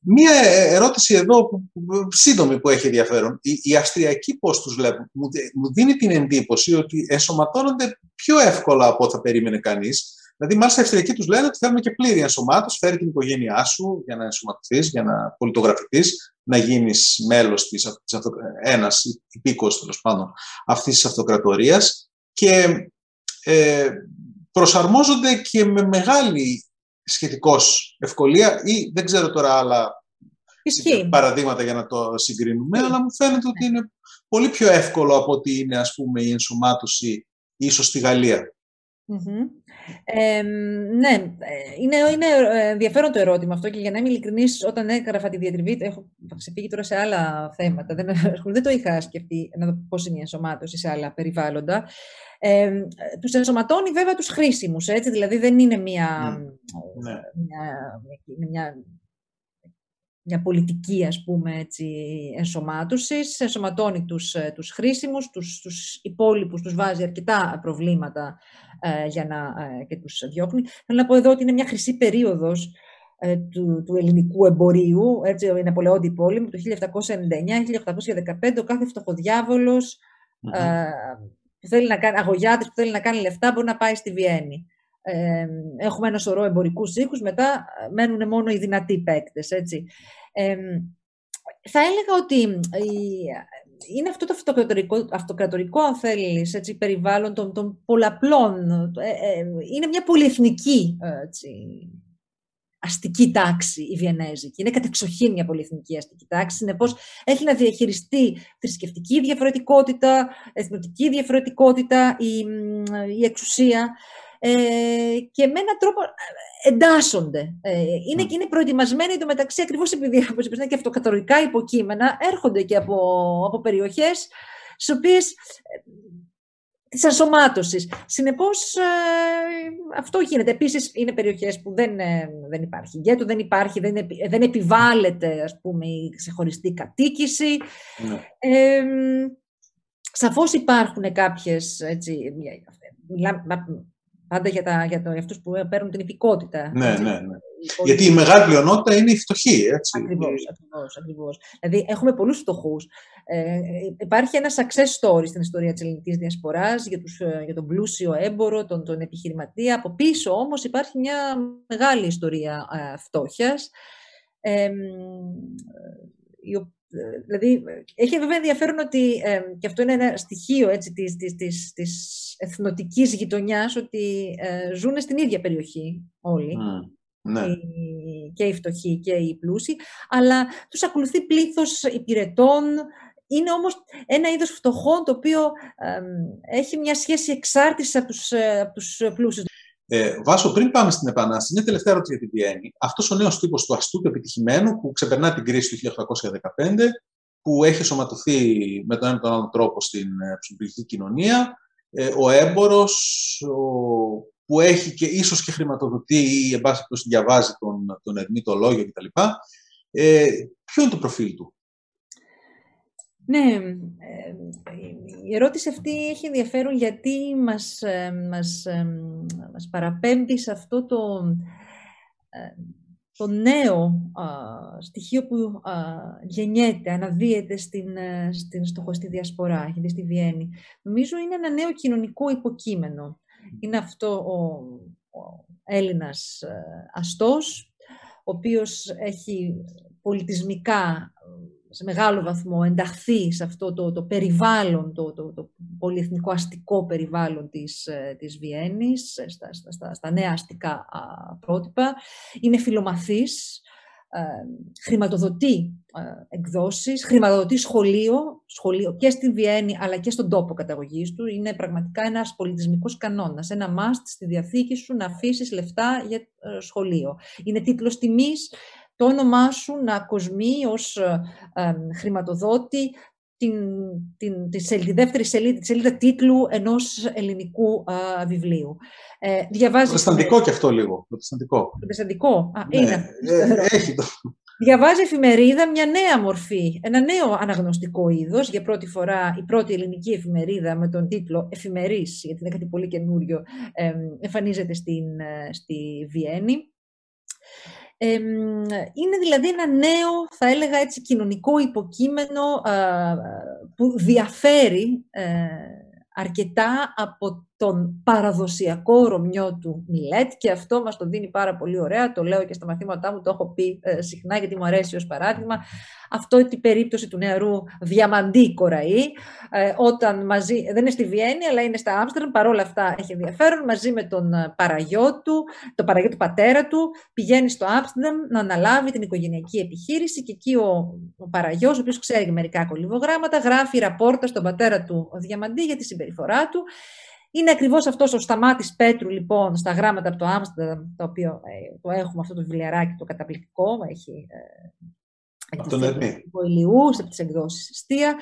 μία ερώτηση εδώ, που, σύντομη που έχει ενδιαφέρον. Οι, οι Αυστριακοί πώς τους βλέπουν, μου, μου δίνει την εντύπωση ότι ενσωματώνονται πιο εύκολα από ό,τι θα περίμενε κανείς. Δηλαδή, μάλιστα, οι Αυστριακοί τους λένε ότι θέλουμε και πλήρη ενσωμάτωση. Φέρει την οικογένειά σου για να ενσωματωθείς, για να πολιτογραφηθείς, να γίνεις μέλος της, αυτο, ένας υπήκο τέλος πάντων αυτής της αυτοκρατορίας. Και ε, προσαρμόζονται και με μεγάλη σχετικώς ευκολία ή δεν ξέρω τώρα άλλα παραδείγματα για να το συγκρίνουμε, αλλά μου φαίνεται ότι είναι πολύ πιο εύκολο από ότι είναι ας πούμε η ενσωμάτωση ίσως στη Γαλλία ναι, ε, είναι, είναι ενδιαφέρον το ερώτημα αυτό και για να είμαι ειλικρινής, όταν έγραφα τη διατριβή, έχω ξεφύγει τώρα σε άλλα θέματα, δεν, δεν το είχα σκεφτεί να δω πώς είναι η ενσωμάτωση σε άλλα περιβάλλοντα. Ε, τους ενσωματώνει βέβαια τους χρήσιμους, έτσι, δηλαδή δεν είναι μια, ναι. μια, μια μια πολιτική ας πούμε έτσι, ενσωμάτωσης, ενσωματώνει τους, ε, τους χρήσιμους, τους, τους υπόλοιπους τους βάζει αρκετά προβλήματα ε, για να, ε, και τους διώχνει. Θέλω να πω εδώ ότι είναι μια χρυσή περίοδος ε, του, του ελληνικού εμπορίου, έτσι, η Ναπολεόντη πόλεμη, το 1799-1815, ο κάθε φτωχοδιάβολος που θέλει να κάνει, αγωγιάτης που θέλει να κάνει λεφτά μπορεί να πάει στη Βιέννη έχουμε ένα σωρό εμπορικούς οίκους, μετά μένουν μόνο οι δυνατοί παίκτες, έτσι. θα έλεγα ότι είναι αυτό το αυτοκρατορικό, αυτοκρατορικό αν θέλεις, έτσι, περιβάλλον των, των πολλαπλών. Ε, ε, είναι μια πολυεθνική έτσι, αστική τάξη η Βιενέζικη. Είναι κατεξοχήν μια πολυεθνική αστική τάξη. Συνεπώς, έχει να διαχειριστεί θρησκευτική διαφορετικότητα, εθνοτική διαφορετικότητα, η, η εξουσία ε, και με έναν τρόπο ε, εντάσσονται. Ε, είναι, mm. είναι προετοιμασμένοι εντωμεταξύ ακριβώς επειδή όπως είπες, είναι και αυτοκατορικά υποκείμενα, έρχονται και από, από περιοχές στις οποίες ε, της ενσωμάτωσης. Συνεπώς, ε, αυτό γίνεται. Επίσης, είναι περιοχές που δεν, ε, δεν υπάρχει γκέτο, δεν υπάρχει, δεν, δεν επιβάλλεται, ας πούμε, η ξεχωριστή κατοίκηση. Mm. Ε, σαφώς υπάρχουν κάποιες, έτσι, Πάντα για, τα, για, το, για αυτούς που παίρνουν την υπηκότητα. Ναι, ναι, ναι. Γιατί η μεγάλη πλειονότητα είναι η φτωχή, έτσι. Ακριβώς, ακριβώς, ακριβώς. Δηλαδή, έχουμε πολλούς φτωχούς. Ε, υπάρχει ένα success story στην ιστορία της ελληνικής διασποράς για, τους, ε, για τον πλούσιο έμπορο, τον, τον επιχειρηματία. Από πίσω όμως υπάρχει μια μεγάλη ιστορία ε, φτώχειας. Ε, η Δηλαδή, έχει βέβαια ενδιαφέρον ότι, ε, και αυτό είναι ένα στοιχείο έτσι, της, της, της, της εθνοτικής γειτονιάς, ότι ε, ζουν στην ίδια περιοχή όλοι. ναι. και οι φτωχοί και οι πλούσιοι, αλλά τους ακολουθεί πλήθος υπηρετών, είναι όμως ένα είδος φτωχών το οποίο έχει μια σχέση εξάρτησης από τους, ε, από τους πλούσιους. Ε, Βάσο, πριν πάμε στην Επανάσταση, μια τελευταία ερώτηση για τη Βιέννη. Αυτός ο νέος τύπος του αστού επιτυχημένου που ξεπερνά την κρίση του 1815, που έχει σωματωθεί με τον ένα τον άλλο τρόπο στην ε, ψηφιακή κοινωνία, ε, ο έμπορο, που έχει και ίσως και χρηματοδοτεί ή εν πάση διαβάζει τον, τον ερμήτο λόγιο κτλ. Ε, ποιο είναι το προφίλ του; Ναι, η ερώτηση αυτή έχει ενδιαφέρον γιατί μας, μας, μας παραπέμπει σε αυτό το, το νέο στοιχείο που γεννιέται, αναδύεται στην, ε, στην στοχωστή διασπορά, γιατί στη Βιέννη. Νομίζω είναι ένα νέο κοινωνικό υποκείμενο. Είναι αυτό ο, ο Έλληνας ε, αστός, ο οποίος έχει πολιτισμικά σε μεγάλο βαθμό ενταχθεί σε αυτό το, το περιβάλλον, το, το, το πολυεθνικό αστικό περιβάλλον της, της Βιέννης, στα, στα, στα νέα αστικά πρότυπα. Είναι φιλομαθής, χρηματοδοτεί εκδόσεις, χρηματοδοτεί σχολείο, σχολείο και στην Βιέννη αλλά και στον τόπο καταγωγής του. Είναι πραγματικά ένας πολιτισμικός κανόνας, ένα must στη διαθήκη σου να αφήσεις λεφτά για ε, σχολείο. Είναι τίτλος τιμής το όνομά σου να κοσμεί ως ε, χρηματοδότη την, την, τη, σελίδα, δεύτερη σελίδα, τη σελίδα τίτλου ενός ελληνικού βιβλίου. Ε, διαβάζει... Προτεσταντικό και αυτό λίγο. Προτεσταντικό. Προτεσταντικό. Α, ναι, είναι. Ε, έχει το. Διαβάζει εφημερίδα μια νέα μορφή, ένα νέο αναγνωστικό είδος. Για πρώτη φορά η πρώτη ελληνική εφημερίδα με τον τίτλο Εφημερής, γιατί είναι κάτι πολύ καινούριο, ε, εμφανίζεται στην, ε, στη Βιέννη είναι δηλαδή ένα νέο, θα έλεγα έτσι, κοινωνικό υποκείμενο που διαφέρει ε, αρκετά από τον παραδοσιακό Ρωμιό του Μιλέτ και αυτό μας το δίνει πάρα πολύ ωραία, το λέω και στα μαθήματά μου, το έχω πει ε, συχνά γιατί μου αρέσει ως παράδειγμα. Αυτό την περίπτωση του νεαρού Διαμαντή Κοραή, ε, όταν μαζί, δεν είναι στη Βιέννη αλλά είναι στα Άμστερνταμ, παρόλα αυτά έχει ενδιαφέρον, μαζί με τον ε, παραγιό του, το παραγιό του πατέρα του, πηγαίνει στο Άμστερνταμ να αναλάβει την οικογενειακή επιχείρηση και εκεί ο, ο παραγιός, ο οποίος ξέρει μερικά κολυβογράμματα, γράφει ραπόρτα στον πατέρα του ο Διαμαντή για τη συμπεριφορά του είναι ακριβώς αυτός ο Σταμάτης Πέτρου, λοιπόν, στα γράμματα από το Άμστερνταμ, το οποίο ε, το έχουμε αυτό το βιβλιαράκι το καταπληκτικό, έχει ε, από τον Ερμή. Ηλιού, από τις εκδόσεις Ιστία.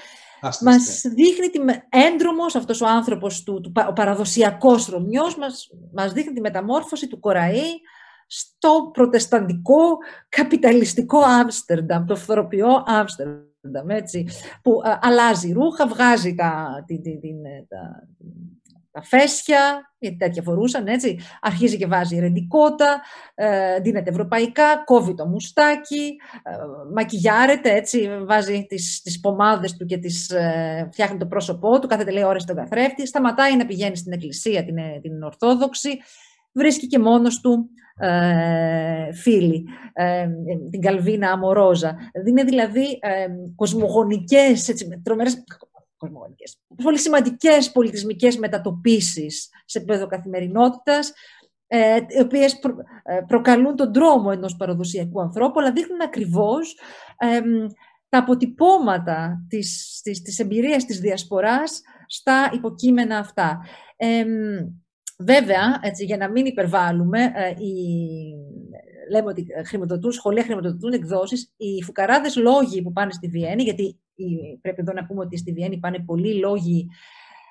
Μας δείχνει τη, έντρομος αυτός ο άνθρωπος, του, του, ο παραδοσιακός Ρωμιός, μας, μας δείχνει τη μεταμόρφωση του Κοραή στο προτεσταντικό καπιταλιστικό Άμστερνταμ, το φθοροποιό Άμστερνταμ, έτσι, που α, αλλάζει ρούχα, βγάζει τα, την, την, την, τα, τα φέσια, γιατί τέτοια φορούσαν, έτσι. Αρχίζει και βάζει ρεντικότα, ε, δίνεται ευρωπαϊκά, κόβει το μουστάκι, ε, μακιγιάρεται, έτσι, βάζει τις, τις πομάδες του και τις, ε, φτιάχνει το πρόσωπό του, κάθεται λέει ώρες στον καθρέφτη, σταματάει να πηγαίνει στην εκκλησία, την, ε, την Ορθόδοξη, βρίσκει και μόνος του ε, φίλη, ε, την Καλβίνα Αμορόζα. Είναι δηλαδή ε, κοσμογονικές, έτσι, τρομερές, πολύ σημαντικές πολιτισμικές μετατοπίσεις σε επίπεδο καθημερινότητας, ε, οι οποίες ε, προκαλούν τον τρόμο ενός παραδοσιακού ανθρώπου, αλλά δείχνουν ακριβώς τα αποτυπώματα της, της, της εμπειρίας της διασποράς στα υποκείμενα αυτά. βέβαια, έτσι, για να μην υπερβάλλουμε, ε, λέμε ότι χρηματοδοτούν σχολεία, χρηματοδοτούν εκδόσεις, οι φουκαράδες λόγοι που πάνε στη Βιέννη, γιατί πρέπει εδώ να πούμε ότι στη Βιέννη πάνε πολλοί λόγοι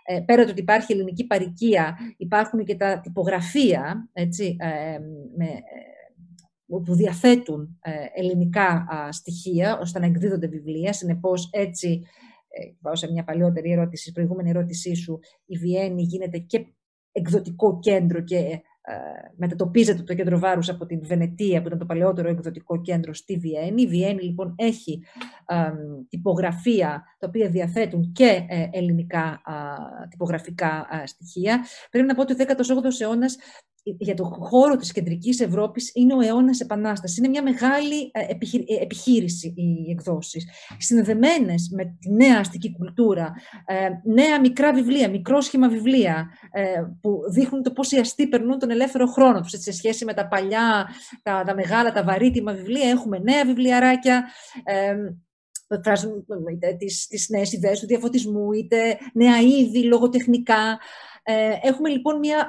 ε, πέρα του ότι υπάρχει ελληνική παροικία, υπάρχουν και τα τυπογραφία έτσι, ε, με, ε, που διαθέτουν ελληνικά στοιχεία ώστε να εκδίδονται βιβλία. Συνεπώς έτσι, πάω σε μια παλιότερη ερώτηση, προηγούμενη ερώτησή σου, η Βιέννη γίνεται και εκδοτικό κέντρο και ε, μετατοπίζεται το κέντρο βάρους από την Βενετία, που ήταν το παλαιότερο εκδοτικό κέντρο στη Βιέννη. Η Βιέννη λοιπόν έχει τυπογραφία τα οποία διαθέτουν και ε, ελληνικά τυπογραφικά στοιχεία. Πρέπει να πω ότι ο 18ος αιώνας για το χώρο της κεντρικής Ευρώπης είναι ο αιώνας επανάστασης. Είναι μια μεγάλη ε, ε, επιχείρηση οι εκδόσεις. Συνδεμένες με τη νέα αστική κουλτούρα, ε, νέα μικρά βιβλία, μικρόσχημα βιβλία, που δείχνουν το πώς οι αστεί περνούν τον ελεύθερο χρόνο τους. Σε σχέση με τα παλιά, τα, τα μεγάλα, τα βαρύτιμα βιβλία, έχουμε νέα βιβλιαράκια, εκφράζουν τις, τις νέες ιδέες του διαφωτισμού, είτε νέα είδη λογοτεχνικά. Ε, έχουμε λοιπόν μια,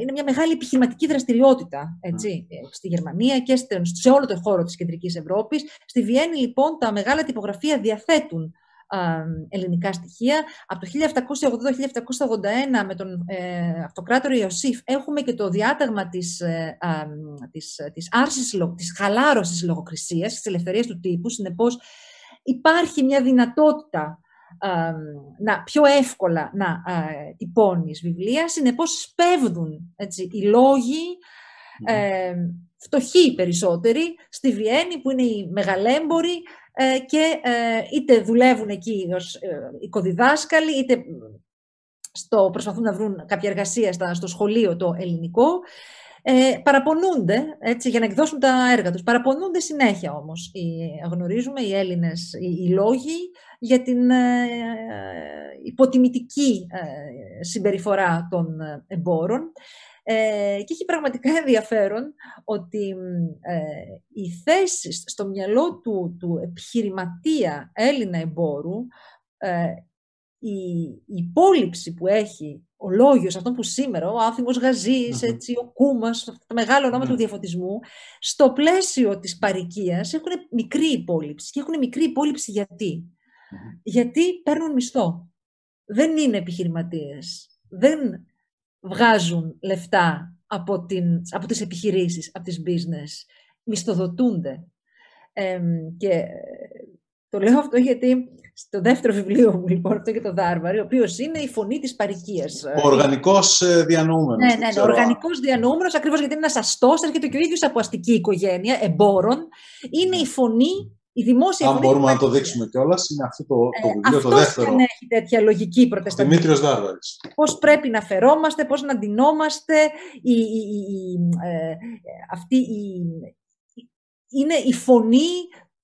είναι μια μεγάλη επιχειρηματική δραστηριότητα έτσι, ε, στη Γερμανία και σε όλο το χώρο της Κεντρικής Ευρώπης. Στη Βιέννη λοιπόν τα μεγάλα τυπογραφία διαθέτουν ελληνικά στοιχεία. Από το 1780-1781 με τον ε, αυτοκράτορο Ιωσήφ έχουμε και το διάταγμα της, ε, της, της, άρσης, της χαλάρωσης λογοκρισίας, της ελευθερίας του τύπου. Συνεπώς υπάρχει μια δυνατότητα να, πιο εύκολα να τυπώνεις βιβλία. Συνεπώς σπέβδουν έτσι, οι λόγοι, ε, φτωχοί περισσότεροι, στη Βιέννη που είναι οι μεγαλέμποροι ε, και ε, είτε δουλεύουν εκεί ως ε, οικοδιδάσκαλοι, είτε στο, προσπαθούν να βρουν κάποια εργασία στο σχολείο το ελληνικό ε, παραπονούνται, έτσι, για να εκδώσουν τα έργα τους. Παραπονούνται συνέχεια όμως. Οι, γνωρίζουμε οι Έλληνες οι, λόγοι για την ε, υποτιμητική ε, συμπεριφορά των εμπόρων. Ε, και έχει πραγματικά ενδιαφέρον ότι ε, οι θέσεις στο μυαλό του, του επιχειρηματία Έλληνα εμπόρου, ε, η, η υπόλοιψη που έχει ο λόγιος, αυτό που σήμερα, ο Άθιμος έτσι, ο Κούμας, τα μεγάλα ονόματα του διαφωτισμού, στο πλαίσιο της παρικίας έχουν μικρή υπόλοιψη. Και έχουν μικρή υπόλοιψη γιατί. Γιατί παίρνουν μισθό. Δεν είναι επιχειρηματίες. Δεν βγάζουν λεφτά από, την, από τις επιχειρήσεις, από τις business. Μισθοδοτούνται. και το λέω αυτό γιατί στο δεύτερο βιβλίο μου, λοιπόν, αυτό για το Δάρβαρη, ο οποίος είναι η φωνή της παρικίας. Ο οργανικός ε, διανοούμενος. Ναι, ναι, ναι. Ο οργανικός διανοούμενος, ακριβώς γιατί είναι ένας αστός, έρχεται και ο ίδιος από αστική οικογένεια, εμπόρων. Είναι η φωνή η δημόσια Αν μπορούμε να το δείξουμε κιόλας, είναι αυτό το, το ε, βιβλίο, το δεύτερο. Δεν έχει τέτοια λογική προτεσταντική. Δημήτριος Δάρβαρης. Πώς πρέπει να φερόμαστε, πώς να ντυνόμαστε. Η, η, η, ε, αυτή η, είναι η φωνή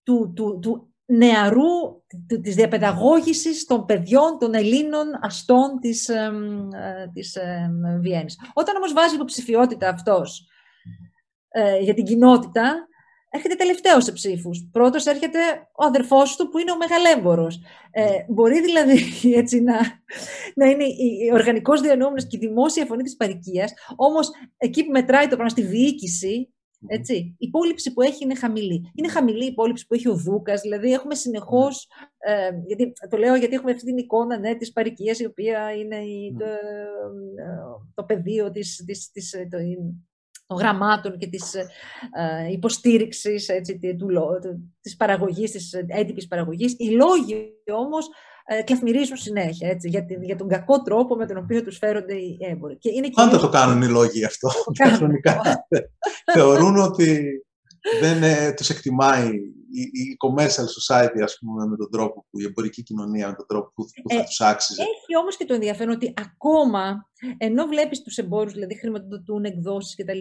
του, του, του νεαρού, της διαπαιδαγώγησης των παιδιών, των Ελλήνων αστών της, ε, της ε, Βιέννης. Όταν όμως βάζει υποψηφιότητα αυτός ε, για την κοινότητα, έρχεται τελευταίος σε ψήφους. Πρώτος έρχεται ο αδερφός του που είναι ο μεγαλέμπορος. Ε, μπορεί δηλαδή έτσι να, να είναι ο οργανικός διανοούμενος και η δημόσια φωνή της παροικία, όμως εκεί που μετράει το πράγμα στη διοίκηση, έτσι, η υπόλοιψη που έχει είναι χαμηλή. Είναι χαμηλή η υπόλοιψη που έχει ο Δούκας, δηλαδή έχουμε συνεχώς. Ε, γιατί, το λέω γιατί έχουμε αυτή την εικόνα ναι, της παροικία, η οποία είναι η, το, ε, το πεδίο της, της, της, το, των γραμμάτων και της ε, ε υποστήριξης έτσι, του, της παραγωγής, της έντυπης παραγωγής. Οι λόγοι όμως ε, κλαθμυρίζουν συνέχεια έτσι, για, την, για τον κακό τρόπο με τον οποίο τους φέρονται οι έμποροι. Και είναι Πάντα το κάνουν οι λόγοι αυτό. Θεωρούν ότι δεν ε, τους εκτιμάει η, η commercial society, ας πούμε, με τον τρόπο που η εμπορική κοινωνία, με τον τρόπο που, που θα ε, τους άξιζε. Έχει όμως και το ενδιαφέρον ότι ακόμα, ενώ βλέπεις τους εμπόρους, δηλαδή χρηματοδοτούν εκδόσεις κτλ.,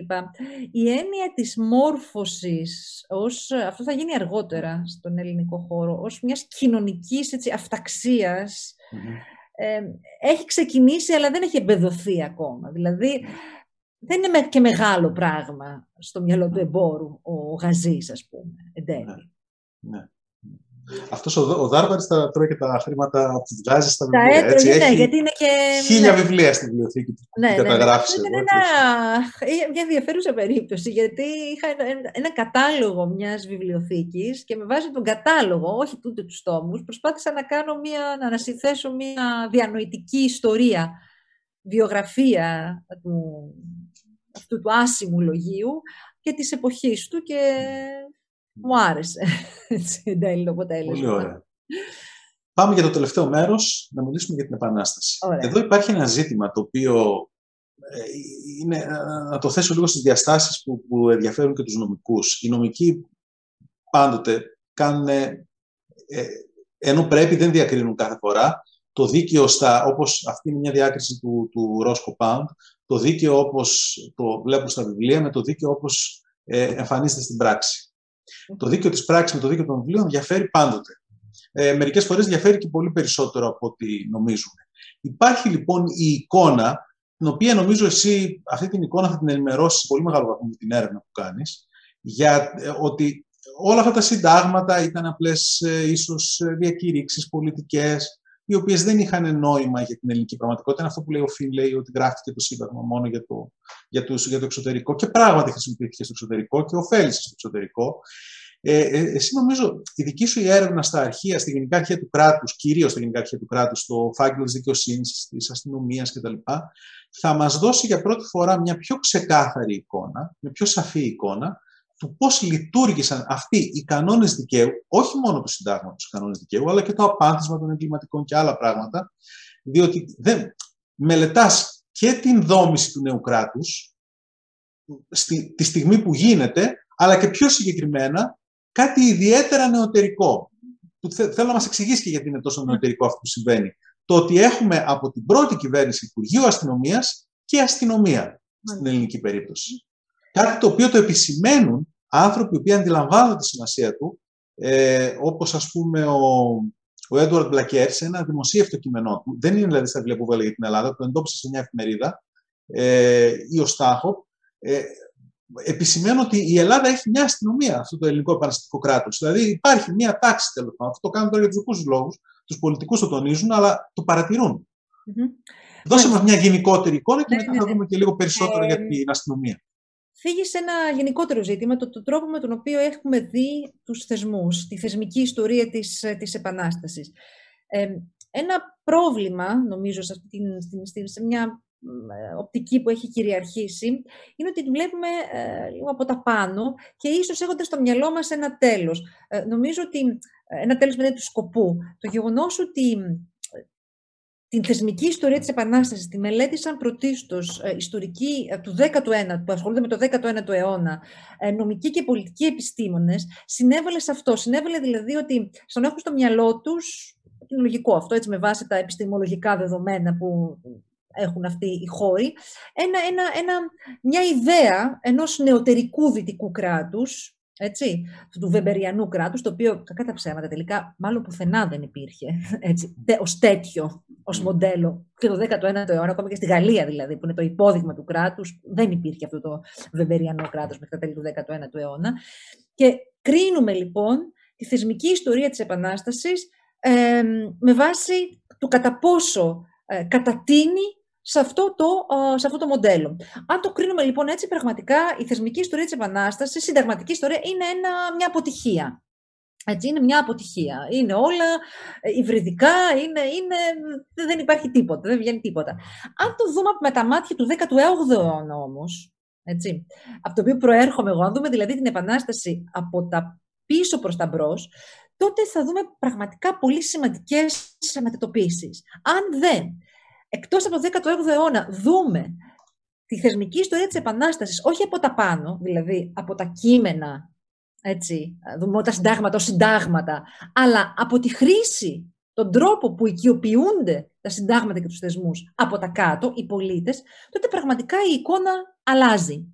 η έννοια της μόρφωσης, ως, αυτό θα γίνει αργότερα στον ελληνικό χώρο, ως μιας κοινωνικής έτσι, αυταξίας, ε, έχει ξεκινήσει αλλά δεν έχει εμπεδοθεί ακόμα. Δηλαδή, δεν είναι και μεγάλο πράγμα στο μυαλό του εμπόρου ο γαζής, ας πούμε, εντέλει. Ναι. ναι. Αυτός ο, ο Δάρβαρης θα τρώει και τα χρήματα που βγάζει στα βιβλία. Τα έτρωγε, ναι, γιατί είναι και... Χίλια ναι. βιβλία στην βιβλιοθήκη του ναι, ναι, ναι. καταγράφησε. Ναι, είναι ένα, μια ενδιαφέρουσα περίπτωση, γιατί είχα ένα, ένα κατάλογο μιας βιβλιοθήκης και με βάση τον κατάλογο, όχι τούτο τους τόμους, προσπάθησα να κάνω μια, να ανασυνθέσω μια διανοητική ιστορία, βιογραφία του, αυτού του άσημου λογίου και της εποχής του και μου άρεσε έτσι, εν τέλει το αποτέλεσμα. Πολύ ωραία. Πάμε για το τελευταίο μέρος, να μιλήσουμε για την Επανάσταση. Εδώ υπάρχει ένα ζήτημα το οποίο ε, είναι, να το θέσω λίγο στις διαστάσεις που, που ενδιαφέρουν και τους νομικούς. Οι νομικοί πάντοτε κάνουν, ε, ενώ πρέπει δεν διακρίνουν κάθε φορά, το δίκαιο στα, όπως αυτή είναι μια διάκριση του, του Roscoe Pound, το δίκαιο όπως το βλέπω στα βιβλία με το δίκαιο όπως ε, εμφανίζεται στην πράξη. Το δίκαιο της πράξης με το δίκαιο των βιβλίων διαφέρει πάντοτε. Ε, μερικές φορές διαφέρει και πολύ περισσότερο από ό,τι νομίζουμε. Υπάρχει λοιπόν η εικόνα, την οποία νομίζω εσύ αυτή την εικόνα θα την ενημερώσεις σε πολύ μεγάλο βαθμό με την έρευνα που κάνεις, για ε, ότι όλα αυτά τα συντάγματα ήταν απλές ε, ίσως ε, διακηρύξεις πολιτικές, οι οποίες δεν είχαν νόημα για την ελληνική πραγματικότητα. Είναι αυτό που λέει ο Φιν, λέει ότι γράφτηκε το Σύνταγμα μόνο για το, για, το, για το εξωτερικό και πράγματι χρησιμοποιήθηκε στο εξωτερικό και ωφέλησε στο εξωτερικό. Ε, ε, εσύ νομίζω η δική σου έρευνα στα αρχεία, στη Γενικά Αρχαία του κράτους, κυρίως στα Γενικά Αρχαία του κράτους, στο φάκελο της δικαιοσύνης, της αστυνομίας κτλ., θα μας δώσει για πρώτη φορά μια πιο ξεκάθαρη εικόνα, μια πιο σαφή εικόνα του πώς λειτουργήσαν αυτοί οι κανόνες δικαίου, όχι μόνο του συντάγματος τους κανόνες δικαίου, αλλά και το απάντησμα των εγκληματικών και άλλα πράγματα, διότι δεν μελετάς και την δόμηση του νέου κράτους, στη, τη στιγμή που γίνεται, αλλά και πιο συγκεκριμένα κάτι ιδιαίτερα νεωτερικό, που θέλω να μας εξηγήσεις και γιατί είναι τόσο νεωτερικό αυτό που συμβαίνει. Το ότι έχουμε από την πρώτη κυβέρνηση Υπουργείου Αστυνομίας και αστυνομία στην ελληνική περίπτωση. Κάτι το οποίο το επισημαίνουν άνθρωποι που αντιλαμβάνονται τη σημασία του, ε, όπως ας πούμε ο, ο Έντουαρτ Μπλακέρ σε ένα δημοσίευτο κείμενό του, δεν είναι δηλαδή στα βιβλία που βγάλε για την Ελλάδα, το εντόπισε σε μια εφημερίδα, ε, ή ο Στάχο, ε, επισημαίνω ότι η Ελλάδα έχει μια αστυνομία, αυτό το ελληνικό επαναστατικό κράτος. Δηλαδή υπάρχει μια τάξη τέλος πάντων. Αυτό το κάνουν τώρα για τους δικού λόγους. Τους πολιτικούς το τονίζουν, αλλά το παρατηρούν. Mm-hmm. Δώσε μας μια γενικότερη εικόνα και ναι, μετά θα ναι, ναι. δούμε και λίγο περισσότερο για την αστυνομία. Φύγει σε ένα γενικότερο ζήτημα, το, το τρόπο με τον οποίο έχουμε δει τους θεσμούς, τη θεσμική ιστορία της, της Επανάστασης. Ε, ένα πρόβλημα, νομίζω, σε, αυτή την, σε μια ε, οπτική που έχει κυριαρχήσει είναι ότι τη βλέπουμε ε, λίγο από τα πάνω και ίσως έχοντας στο μυαλό μας ένα τέλος. Ε, νομίζω ότι ε, ένα τέλος με του σκοπού. Το γεγονός ότι την θεσμική ιστορία της Επανάστασης τη μελέτησαν πρωτίστως ιστορικοί του 19ου, που ασχολούνται με το 19ο αιώνα, νομικοί και πολιτικοί επιστήμονες, συνέβαλε σε αυτό. Συνέβαλε δηλαδή ότι στον έχουν στο μυαλό τους, είναι λογικό αυτό, έτσι με βάση τα επιστημολογικά δεδομένα που έχουν αυτοί οι χώροι, ένα, ένα, ένα, μια ιδέα ενός νεωτερικού δυτικού κράτους, έτσι, του βεμπεριανού κράτους, το οποίο, κακά τα ψέματα τελικά, μάλλον πουθενά δεν υπήρχε, έτσι, ως τέτοιο, ως μοντέλο. Και το 19ο αιώνα, ακόμα και στη Γαλλία δηλαδή, που είναι το υπόδειγμα του κράτους, δεν υπήρχε αυτό το βεμπεριανό κράτος μέχρι τα τέλη του 19ου αιώνα. Και κρίνουμε λοιπόν τη θεσμική ιστορία της Επανάστασης ε, με βάση του κατά πόσο ε, κατατείνει σε αυτό, το, σε αυτό το μοντέλο. Αν το κρίνουμε λοιπόν έτσι, πραγματικά η θεσμική ιστορία της Επανάστασης, η συνταγματική ιστορία, είναι ένα, μια αποτυχία. Έτσι, είναι μια αποτυχία. Είναι όλα ε, υβριδικά, είναι, είναι, δεν υπάρχει τίποτα, δεν βγαίνει τίποτα. Αν το δούμε με τα μάτια του 18ου αιώνα όμως, έτσι, από το οποίο προέρχομαι εγώ, αν δούμε δηλαδή την Επανάσταση από τα πίσω προς τα μπρος, τότε θα δούμε πραγματικά πολύ σημαντικές μετατοπίσεις. Αν δεν εκτός από το 18ο αιώνα δούμε τη θεσμική ιστορία της Επανάστασης, όχι από τα πάνω, δηλαδή από τα κείμενα, έτσι, δούμε τα συντάγματα ως συντάγματα, αλλά από τη χρήση, τον τρόπο που οικειοποιούνται τα συντάγματα και τους θεσμούς από τα κάτω, οι πολίτες, τότε πραγματικά η εικόνα αλλάζει.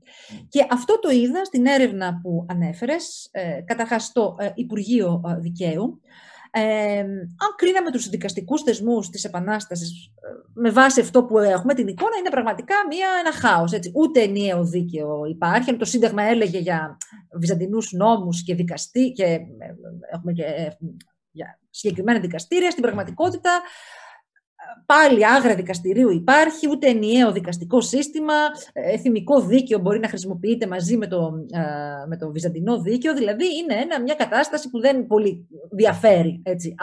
Και αυτό το είδα στην έρευνα που ανέφερες, ε, καταρχάς στο ε, Υπουργείο ε, Δικαίου, ε, αν κρίναμε τους δικαστικούς θεσμούς της Επανάστασης ε, με βάση αυτό που έχουμε, την εικόνα είναι πραγματικά μια, ένα χάος. Έτσι. Ούτε ενιαίο δίκαιο υπάρχει. Αν το Σύνταγμα έλεγε για βυζαντινούς νόμους και δικαστή και ε, έχουμε και για συγκεκριμένα δικαστήρια, στην πραγματικότητα πάλι άγρα δικαστηρίου υπάρχει, ούτε ενιαίο δικαστικό σύστημα, εθιμικό δίκαιο μπορεί να χρησιμοποιείται μαζί με το, με το βυζαντινό δίκαιο, δηλαδή είναι ένα, μια κατάσταση που δεν πολύ διαφέρει έτσι,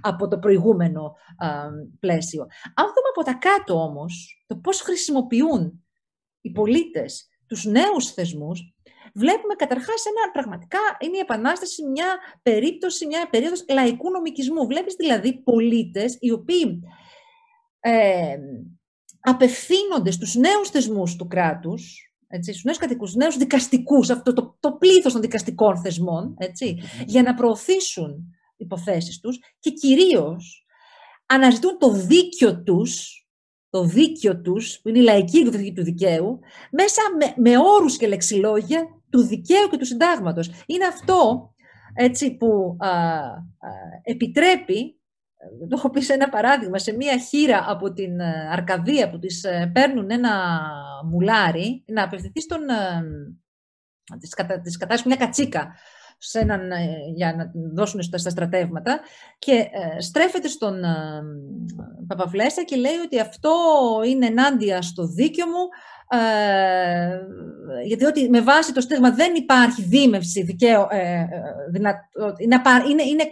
από το προηγούμενο πλαίσιο. Αν δούμε από τα κάτω όμως, το πώς χρησιμοποιούν οι πολίτες τους νέους θεσμούς, βλέπουμε καταρχάς ένα πραγματικά είναι η Επανάσταση μια περίπτωση, μια περίοδος λαϊκού νομικισμού. Βλέπεις δηλαδή πολίτες οι οποίοι ε, απευθύνονται στους νέους θεσμούς του κράτους, έτσι, στους νέους κατοικούς, νέους δικαστικούς, αυτό το, το πλήθος των δικαστικών θεσμών, έτσι, για να προωθήσουν υποθέσεις τους και κυρίως αναζητούν το δίκιο τους, το δίκιο τους, που είναι η λαϊκή εκδοχή του δικαίου, μέσα με, με όρους και λεξιλόγια του δικαίου και του συντάγματος. Είναι αυτό έτσι, που επιτρέπει το έχω πει σε ένα παράδειγμα, σε μία χείρα από την ε, Αρκαδία που τις ε, παίρνουν ένα μουλάρι, να απευθυνθείς στον... Ε, της, κατα, της μια κατσίκα σε έναν, για να την δώσουν στα, στα στρατεύματα και στρέφεται στον Παπαφλέσσα και λέει ότι αυτό είναι ενάντια στο δίκαιο μου ε, γιατί ότι με βάση το στίγμα δεν υπάρχει δίμευση δικαίου, ε, ε είναι, είναι, είναι,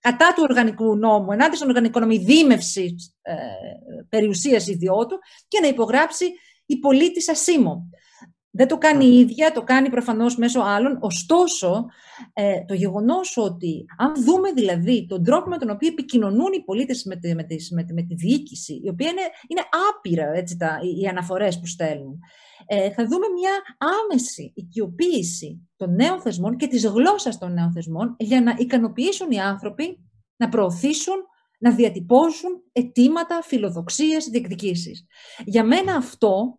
κατά του οργανικού νόμου, ενάντια στον οργανικό νόμο, η δίμευση ε, περιουσίας ιδιώτου και να υπογράψει η πολίτης ασήμων. Δεν το κάνει η ίδια, το κάνει προφανώς μέσω άλλων. Ωστόσο, ε, το γεγονός ότι αν δούμε δηλαδή τον τρόπο με τον οποίο επικοινωνούν οι πολίτες με τη, με τη, με τη, με τη διοίκηση, η οποία είναι, είναι άπειρα έτσι, τα, οι αναφορές που στέλνουν, ε, θα δούμε μια άμεση οικειοποίηση των νέων θεσμών και της γλώσσας των νέων θεσμών για να ικανοποιήσουν οι άνθρωποι να προωθήσουν να διατυπώσουν αιτήματα, φιλοδοξίες, διεκδικήσεις. Για μένα αυτό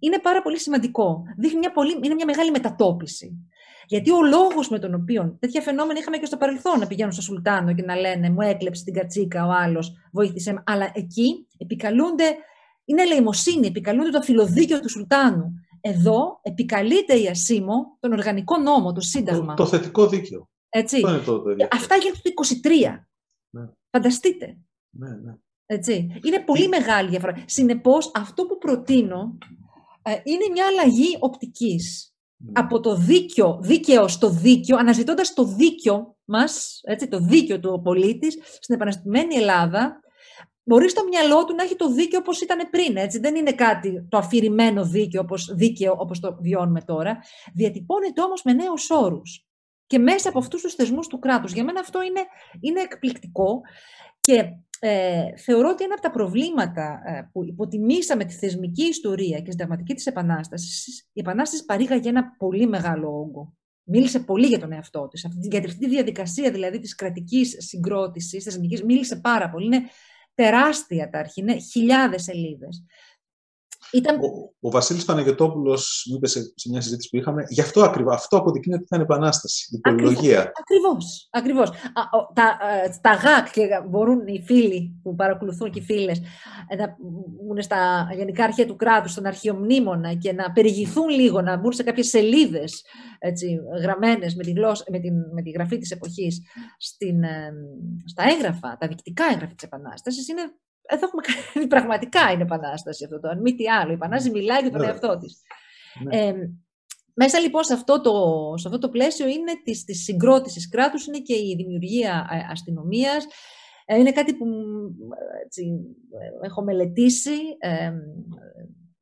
είναι πάρα πολύ σημαντικό. Δείχνει μια πολύ, είναι μια μεγάλη μετατόπιση. Γιατί ο λόγος με τον οποίο τέτοια φαινόμενα είχαμε και στο παρελθόν να πηγαίνουν στο Σουλτάνο και να λένε Μου έκλεψε την κατσίκα ο άλλος, βοήθησε με. Αλλά εκεί επικαλούνται, είναι ελεημοσύνη, επικαλούνται το φιλοδίκαιο του Σουλτάνου. Εδώ επικαλείται η Ασίμο τον οργανικό νόμο, το Σύνταγμα. Το, το θετικό δίκαιο. Έτσι. Αυτό είναι το, το Αυτά γίνονται το 23. Ναι. Φανταστείτε. Ναι, ναι. Έτσι. Είναι πολύ μεγάλη διαφορά. Συνεπώς, αυτό που προτείνω ε, είναι μια αλλαγή οπτικής. Ναι. Από το δίκαιο, δίκαιος στο δίκαιο, αναζητώντας το δίκαιο μας, έτσι, το δίκαιο του πολίτης στην επαναστημένη Ελλάδα, μπορεί στο μυαλό του να έχει το δίκαιο όπως ήταν πριν. Έτσι. Δεν είναι κάτι το αφηρημένο δίκαιο όπως, δίκαιο όπως το βιώνουμε τώρα. Διατυπώνεται όμως με νέους όρους. Και μέσα από αυτούς τους θεσμούς του κράτους. Για μένα αυτό είναι, είναι εκπληκτικό. Και ε, θεωρώ ότι ένα από τα προβλήματα ε, που υποτιμήσαμε τη θεσμική ιστορία και συνταγματική της Επανάστασης, η Επανάσταση παρήγαγε ένα πολύ μεγάλο όγκο. Μίλησε πολύ για τον εαυτό της. Για αυτή τη διαδικασία δηλαδή της κρατικής συγκρότησης, θεσμικής, μίλησε πάρα πολύ. Είναι τεράστια τα αρχή, είναι χιλιάδες σελίδες. Ήταν... Ο, ο Βασίλης Παναγιωτόπουλος μου είπε σε, σε, μια συζήτηση που είχαμε, γι' αυτό ακριβώς, αυτό αποδεικνύει ότι θα είναι επανάσταση, η πολιτολογία. Ακριβώς, ακριβώς. τα, ε, τα ΓΑΚ και μπορούν οι φίλοι που παρακολουθούν και οι φίλες ε, να μπουν στα γενικά αρχαία του κράτους, στον αρχαιομνήμονα και να περιηγηθούν λίγο, να μπουν σε κάποιες σελίδες έτσι, γραμμένες με τη, γλώσσα, με, την, με τη γραφή της εποχής στην, ε, στα έγγραφα, τα δικτικά έγγραφα της Επανάστασης, είναι εδώ έχουμε κάνει πραγματικά είναι επανάσταση αυτό το, αν μη τι άλλο. Η Επανάσταση μιλάει για τον ναι. εαυτό της. Ναι. Ε, μέσα λοιπόν σε αυτό το, σε αυτό το πλαίσιο είναι της, της συγκρότησης κράτους, είναι και η δημιουργία ε, αστυνομίας. Ε, είναι κάτι που έτσι, έχω μελετήσει, ε,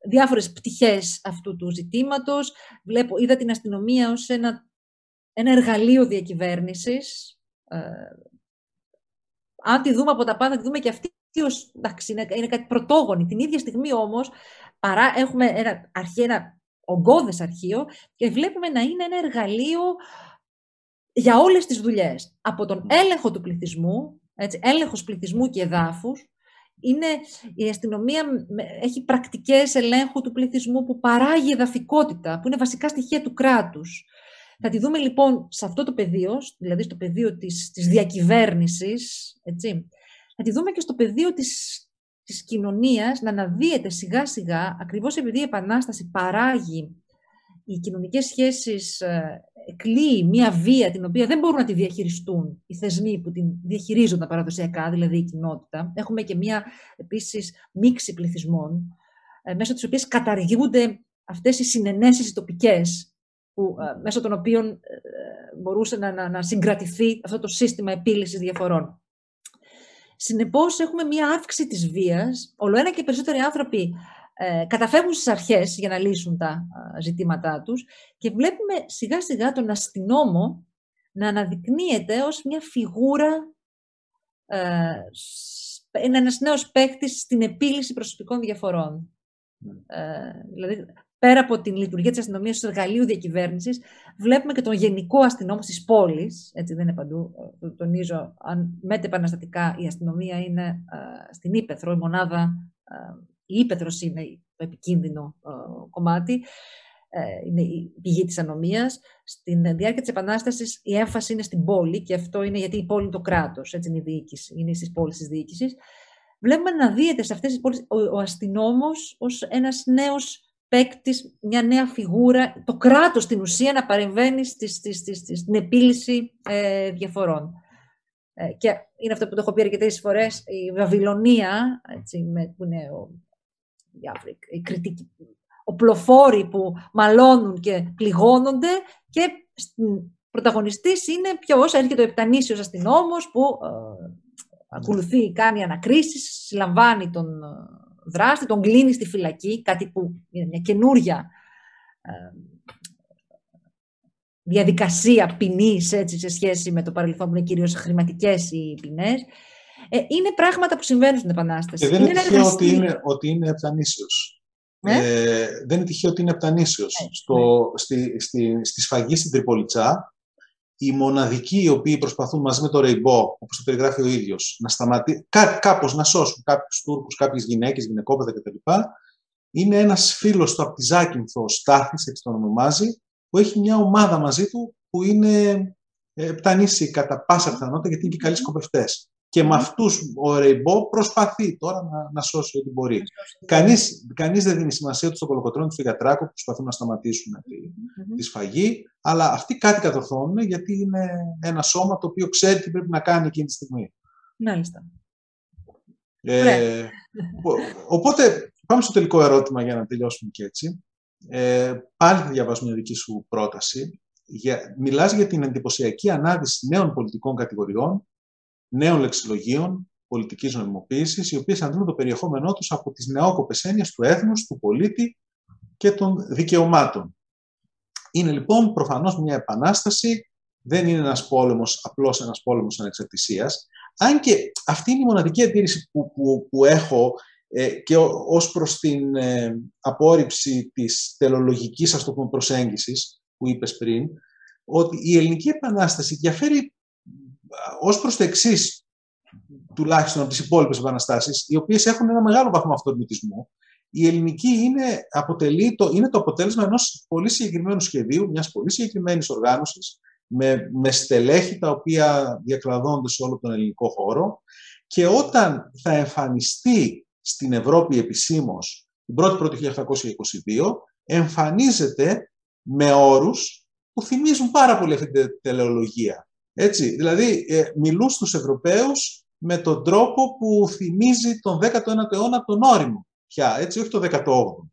διάφορες πτυχές αυτού του ζητήματος. Βλέπω, είδα την αστυνομία ως ένα, ένα εργαλείο διακυβέρνησης. Ε, αν τη δούμε από τα πάντα, τη δούμε και αυτή ως, εντάξει, είναι, είναι κάτι πρωτόγονη. Την ίδια στιγμή όμως παρά έχουμε ένα, αρχή, ένα ογκώδες αρχείο και βλέπουμε να είναι ένα εργαλείο για όλες τις δουλειές. Από τον έλεγχο του πληθυσμού, έτσι, έλεγχος πληθυσμού και εδάφους, είναι, η αστυνομία έχει πρακτικές ελέγχου του πληθυσμού που παράγει εδαφικότητα, που είναι βασικά στοιχεία του κράτους. Θα τη δούμε λοιπόν σε αυτό το πεδίο, δηλαδή στο πεδίο της, της διακυβέρνησης, έτσι, να τη δούμε και στο πεδίο της, της κοινωνίας να αναδύεται σιγά σιγά, ακριβώς επειδή η Επανάσταση παράγει οι κοινωνικές σχέσεις ε, κλείει μια βία την οποία δεν μπορούν να τη διαχειριστούν οι θεσμοί που την διαχειρίζονται παραδοσιακά, δηλαδή η κοινότητα. Έχουμε και μια επίσης μίξη πληθυσμών, ε, μέσω της οποίας καταργούνται αυτές οι συνενέσεις τοπικές, που, ε, μέσω των οποίων μπορούσε να, να, να συγκρατηθεί αυτό το σύστημα επίλυσης διαφορών. Συνεπώς, έχουμε μία αύξηση της βίας. Όλο ένα και περισσότεροι άνθρωποι ε, καταφεύγουν στις αρχές για να λύσουν τα ζητήματά τους και βλέπουμε σιγά σιγά τον αστυνόμο να αναδεικνύεται ως μια φιγούρα, ε, ένας νέος παίκτης στην επίλυση προσωπικών διαφορών. Ε, δηλαδή, πέρα από την λειτουργία της αστυνομίας ω εργαλείου διακυβέρνησης, βλέπουμε και τον γενικό αστυνόμο της πόλης. Έτσι δεν είναι παντού. Ε, το τονίζω. Αν μετεπαναστατικά η αστυνομία είναι ε, στην ύπεθρο, η μονάδα. Ε, η ύπεθρο είναι το επικίνδυνο κομμάτι. είναι η πηγή της ανομίας. Στην διάρκεια της Επανάστασης η έμφαση είναι στην πόλη και αυτό είναι γιατί η πόλη είναι το κράτος, έτσι είναι η διοίκηση, είναι στις πόλεις της διοίκησης. Βλέπουμε να δίεται σε αυτές τις πόλεις ο, ο αστυνόμος ως ένας νέος παίκτης, μια νέα φιγούρα, το κράτος στην ουσία να παρεμβαίνει στις, στις, στις, στην επίλυση ε, διαφορών. Ε, και είναι αυτό που το έχω πει αρκετές φορές, η Βαβυλωνία, έτσι, με, που είναι ο, η κριτική, οπλοφόροι που μαλώνουν και πληγώνονται και πρωταγωνιστής είναι ποιος, έρχεται ο Επτανήσιος αστυνόμος που ε, ακολουθεί, κάνει ανακρίσεις, συλλαμβάνει τον δράστη, τον κλείνει στη φυλακή, κάτι που είναι μια καινούρια ε, διαδικασία ποινής σε σχέση με το παρελθόν που είναι κυρίως χρηματικές οι ποινές. Ε, είναι πράγματα που συμβαίνουν στην Επανάσταση. Και δεν είναι, είναι τυχαίο ότι είναι, ότι είναι επτανήσιος. Ναι. Ε, δεν είναι τυχαίο ότι είναι επτανήσιος. Ναι, Στο, ναι. Στη, στη, στη σφαγή στην Τριπολιτσά, οι μοναδικοί οι οποίοι προσπαθούν μαζί με το Ρεϊμπό, όπως το περιγράφει ο ίδιος, να σταματήσουν, κά, κάπως να σώσουν κάποιους Τούρκους, κάποιες γυναίκες, γυναικόπαιδα κτλ., είναι ένας φίλος του από τη Ζάκυνθο, ο Στάθης, έτσι τον ονομάζει, που έχει μια ομάδα μαζί του που είναι ε, κατά πάσα πιθανότητα γιατί είναι και καλοί σκοπευτές. Και με αυτούς ο Ρεϊμπό προσπαθεί τώρα να, να σώσει ό,τι μπορεί. Κανείς κανείς δεν δίνει σημασία του στο κολοκοτρόνι του Φιγατράκου που προσπαθούν να σταματήσουν τη, mm-hmm. τη σφαγή, αλλά αυτοί κάτι κατορθώνουν γιατί είναι ένα σώμα το οποίο ξέρει τι πρέπει να κάνει εκείνη τη στιγμή. Μάλιστα. Ε, οπότε πάμε στο τελικό ερώτημα για να τελειώσουμε και έτσι. Ε, πάλι θα διαβάσω μια δική σου πρόταση. Για, μιλάς για την εντυπωσιακή ανάδυση νέων πολιτικών κατηγοριών νέων λεξιλογίων πολιτικής νομιμοποίησης, οι οποίες αντλούν το περιεχόμενό τους από τις νεόκοπες έννοιες του έθνους, του πολίτη και των δικαιωμάτων. Είναι λοιπόν προφανώς μια επανάσταση, δεν είναι ένας πόλεμος, απλώς ένας πόλεμος ανεξαρτησίας, αν και αυτή είναι η μοναδική αντίρρηση που, που, που έχω ε, και ως προς την ε, απόρριψη της τελολογικής ας το πούμε, προσέγγισης που είπες πριν, ότι η ελληνική επανάσταση διαφέρει ως προς το εξής, τουλάχιστον από τις υπόλοιπες επαναστάσεις, οι οποίες έχουν ένα μεγάλο βαθμό αυτορμητισμού, η ελληνική είναι, αποτελεί το, είναι το αποτέλεσμα ενός πολύ συγκεκριμένου σχεδίου, μιας πολύ συγκεκριμένης οργάνωσης, με, με στελέχη τα οποία διακλαδώνται σε όλο τον ελληνικό χώρο και όταν θα εμφανιστεί στην Ευρώπη επισήμως την 1η Πρώτη 1822, εμφανίζεται με όρους που θυμίζουν πάρα πολύ αυτή την τελεολογία. Έτσι, δηλαδή, ε, μιλούν στους Ευρωπαίους με τον τρόπο που θυμίζει τον 19ο αιώνα τον όριμο πια, έτσι, όχι το 18ο.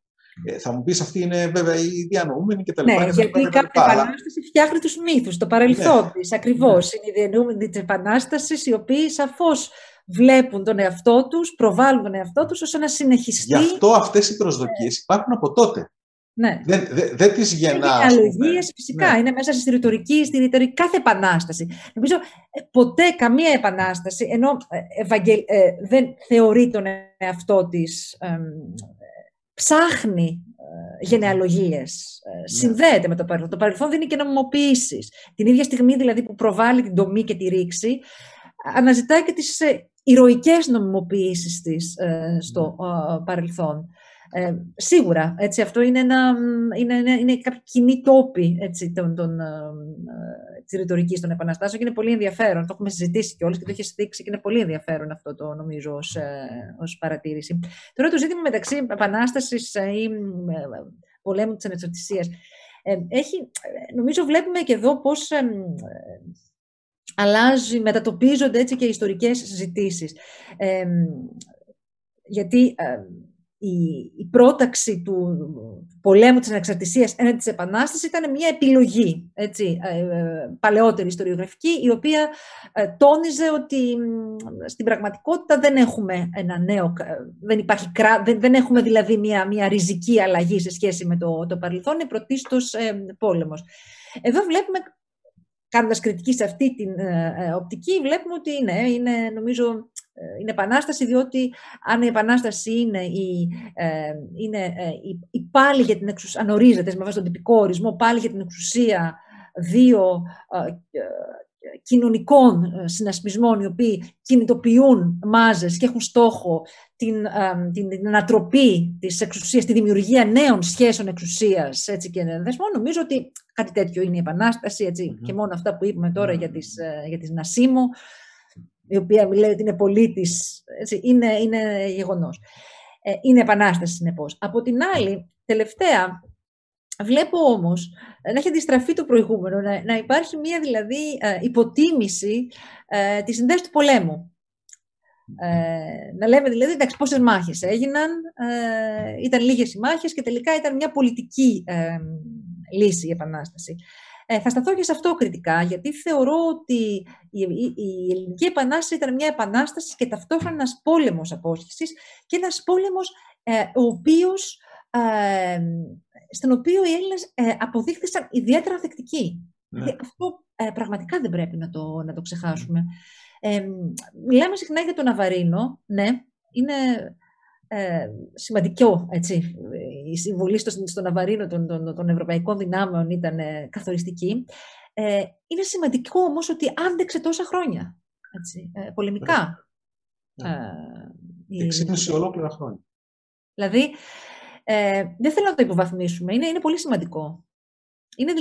Ε, θα μου πεις αυτή είναι βέβαια η διανοούμενη και τα λοιπά. Ναι, γιατί κάθε επανάστασης φτιάχνει τους μύθους, το παρελθόν ναι. τη. Ακριβώς. Ναι. Είναι η διανοούμενη της επανάστασης, οι οποίοι σαφώς βλέπουν τον εαυτό τους, προβάλλουν τον εαυτό τους ώστε να συνεχιστεί. Γι' αυτό αυτές οι προσδοκίες υπάρχουν από τότε. Ναι. Δεν, δεν, δεν τις γεννά. Είναι φυσικά. Ναι. Είναι μέσα στη ρητορική, στη ρητορική κάθε επανάσταση. Νομίζω ε, ποτέ καμία επανάσταση, ενώ ε, ευαγγελ, ε, δεν θεωρεί τον εαυτό της, ψάχνει ε, γενεαλογίες, ναι. συνδέεται με το παρελθόν. Το παρελθόν δίνει και νομιμοποιήσεις. Την ίδια στιγμή δηλαδή που προβάλλει την τομή και τη ρήξη, αναζητάει και τις ηρωικές νομιμοποιήσεις της στο ναι. παρελθόν. Ε, σίγουρα, έτσι, αυτό είναι, ένα, είναι, είναι, είναι κάποιοι κοινοί τόποι έτσι, των, των, ε, της ρητορικής των επαναστάσεων και είναι πολύ ενδιαφέρον. Το έχουμε συζητήσει κιόλας και το έχει δείξει και είναι πολύ ενδιαφέρον αυτό το νομίζω ως, ε, ως παρατήρηση. Τώρα το ζήτημα μεταξύ επανάστασης ε, ή πολέμου της ανεξαρτησίας έχει, νομίζω βλέπουμε και εδώ πώς αλλάζει, μετατοπίζονται έτσι και ιστορικές συζητήσεις. γιατί η, πρόταξη του πολέμου της ανεξαρτησίας έναντι της Επανάστασης ήταν μια επιλογή, έτσι, ε, ε, παλαιότερη ιστοριογραφική, η οποία ε, τόνιζε ότι στην πραγματικότητα δεν έχουμε ένα νέο, δεν, υπάρχει, δεν, δεν έχουμε δηλαδή μια, μια ριζική αλλαγή σε σχέση με το, το παρελθόν, είναι πρωτίστως πόλεμος. Εδώ βλέπουμε κάνοντας κριτική σε αυτή την οπτική, βλέπουμε ότι ναι, είναι νομίζω ε, είναι επανάσταση, διότι αν η επανάσταση είναι η, ε, είναι, ε, η, πάλι για την εξουσία, αν ορίζεται με βάση τον τυπικό ορισμό, πάλι για την εξουσία δύο ε, κοινωνικών συνασπισμών οι οποίοι κινητοποιούν μάζες και έχουν στόχο την, την, την ανατροπή της εξουσίας, τη δημιουργία νέων σχέσεων εξουσίας έτσι, και δεσμών, νομίζω ότι κάτι τέτοιο είναι η επανάσταση και μόνο αυτά που είπαμε τώρα για τις, για τις Νασίμου η οποία λέει ότι είναι πολίτης, είναι, είναι γεγονός. Ε, είναι επανάσταση, συνεπώς. Από την άλλη, τελευταία, βλέπω όμως να έχει αντιστραφεί το προηγούμενο, να, να υπάρχει μια δηλαδή ε, υποτίμηση ε, της συνδέσης του πολέμου. Ε, να λέμε δηλαδή, εντάξει, πόσες μάχες έγιναν, ε, ήταν λίγες οι μάχες και τελικά ήταν μια πολιτική ε, λύση η Επανάσταση. Ε, θα σταθώ και σε αυτό κριτικά, γιατί θεωρώ ότι η, η, Ελληνική Επανάσταση ήταν μια επανάσταση και ταυτόχρονα ένας πόλεμος απόσχεσης και ένας πόλεμος ε, ο οποίος, ε, στον οποίο οι Έλληνες ε, αποδείχθησαν ιδιαίτερα δεκτικοί. Ναι. αυτό ε, πραγματικά δεν πρέπει να το, να το ξεχάσουμε. Ε, μιλάμε συχνά για τον Αβαρίνο, ναι, είναι ε, σημαντικό, έτσι. Η συμβολή στο, στον Αβαρίνο των, των, των ευρωπαϊκών δυνάμεων ήταν ε, καθοριστική. Ε, είναι σημαντικό όμως ότι άντεξε τόσα χρόνια, έτσι, ε, πολεμικά. Ναι. Ε, 6,5 ολόκληρα χρόνια. Δηλαδή, Ε, δεν θέλω να το υποβαθμίσουμε, είναι, είναι πολύ σημαντικό. Είναι,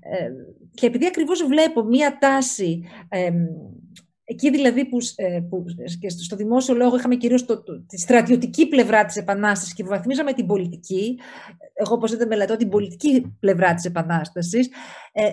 ε, και επειδή ακριβώς βλέπω μία τάση, ε, εκεί δηλαδή που, ε, που και στο δημόσιο λόγο είχαμε κυρίως το, τη στρατιωτική πλευρά της Επανάστασης και βαθμίζαμε την πολιτική, εγώ όπως δεν μελετώ την πολιτική πλευρά της Επανάστασης, ε,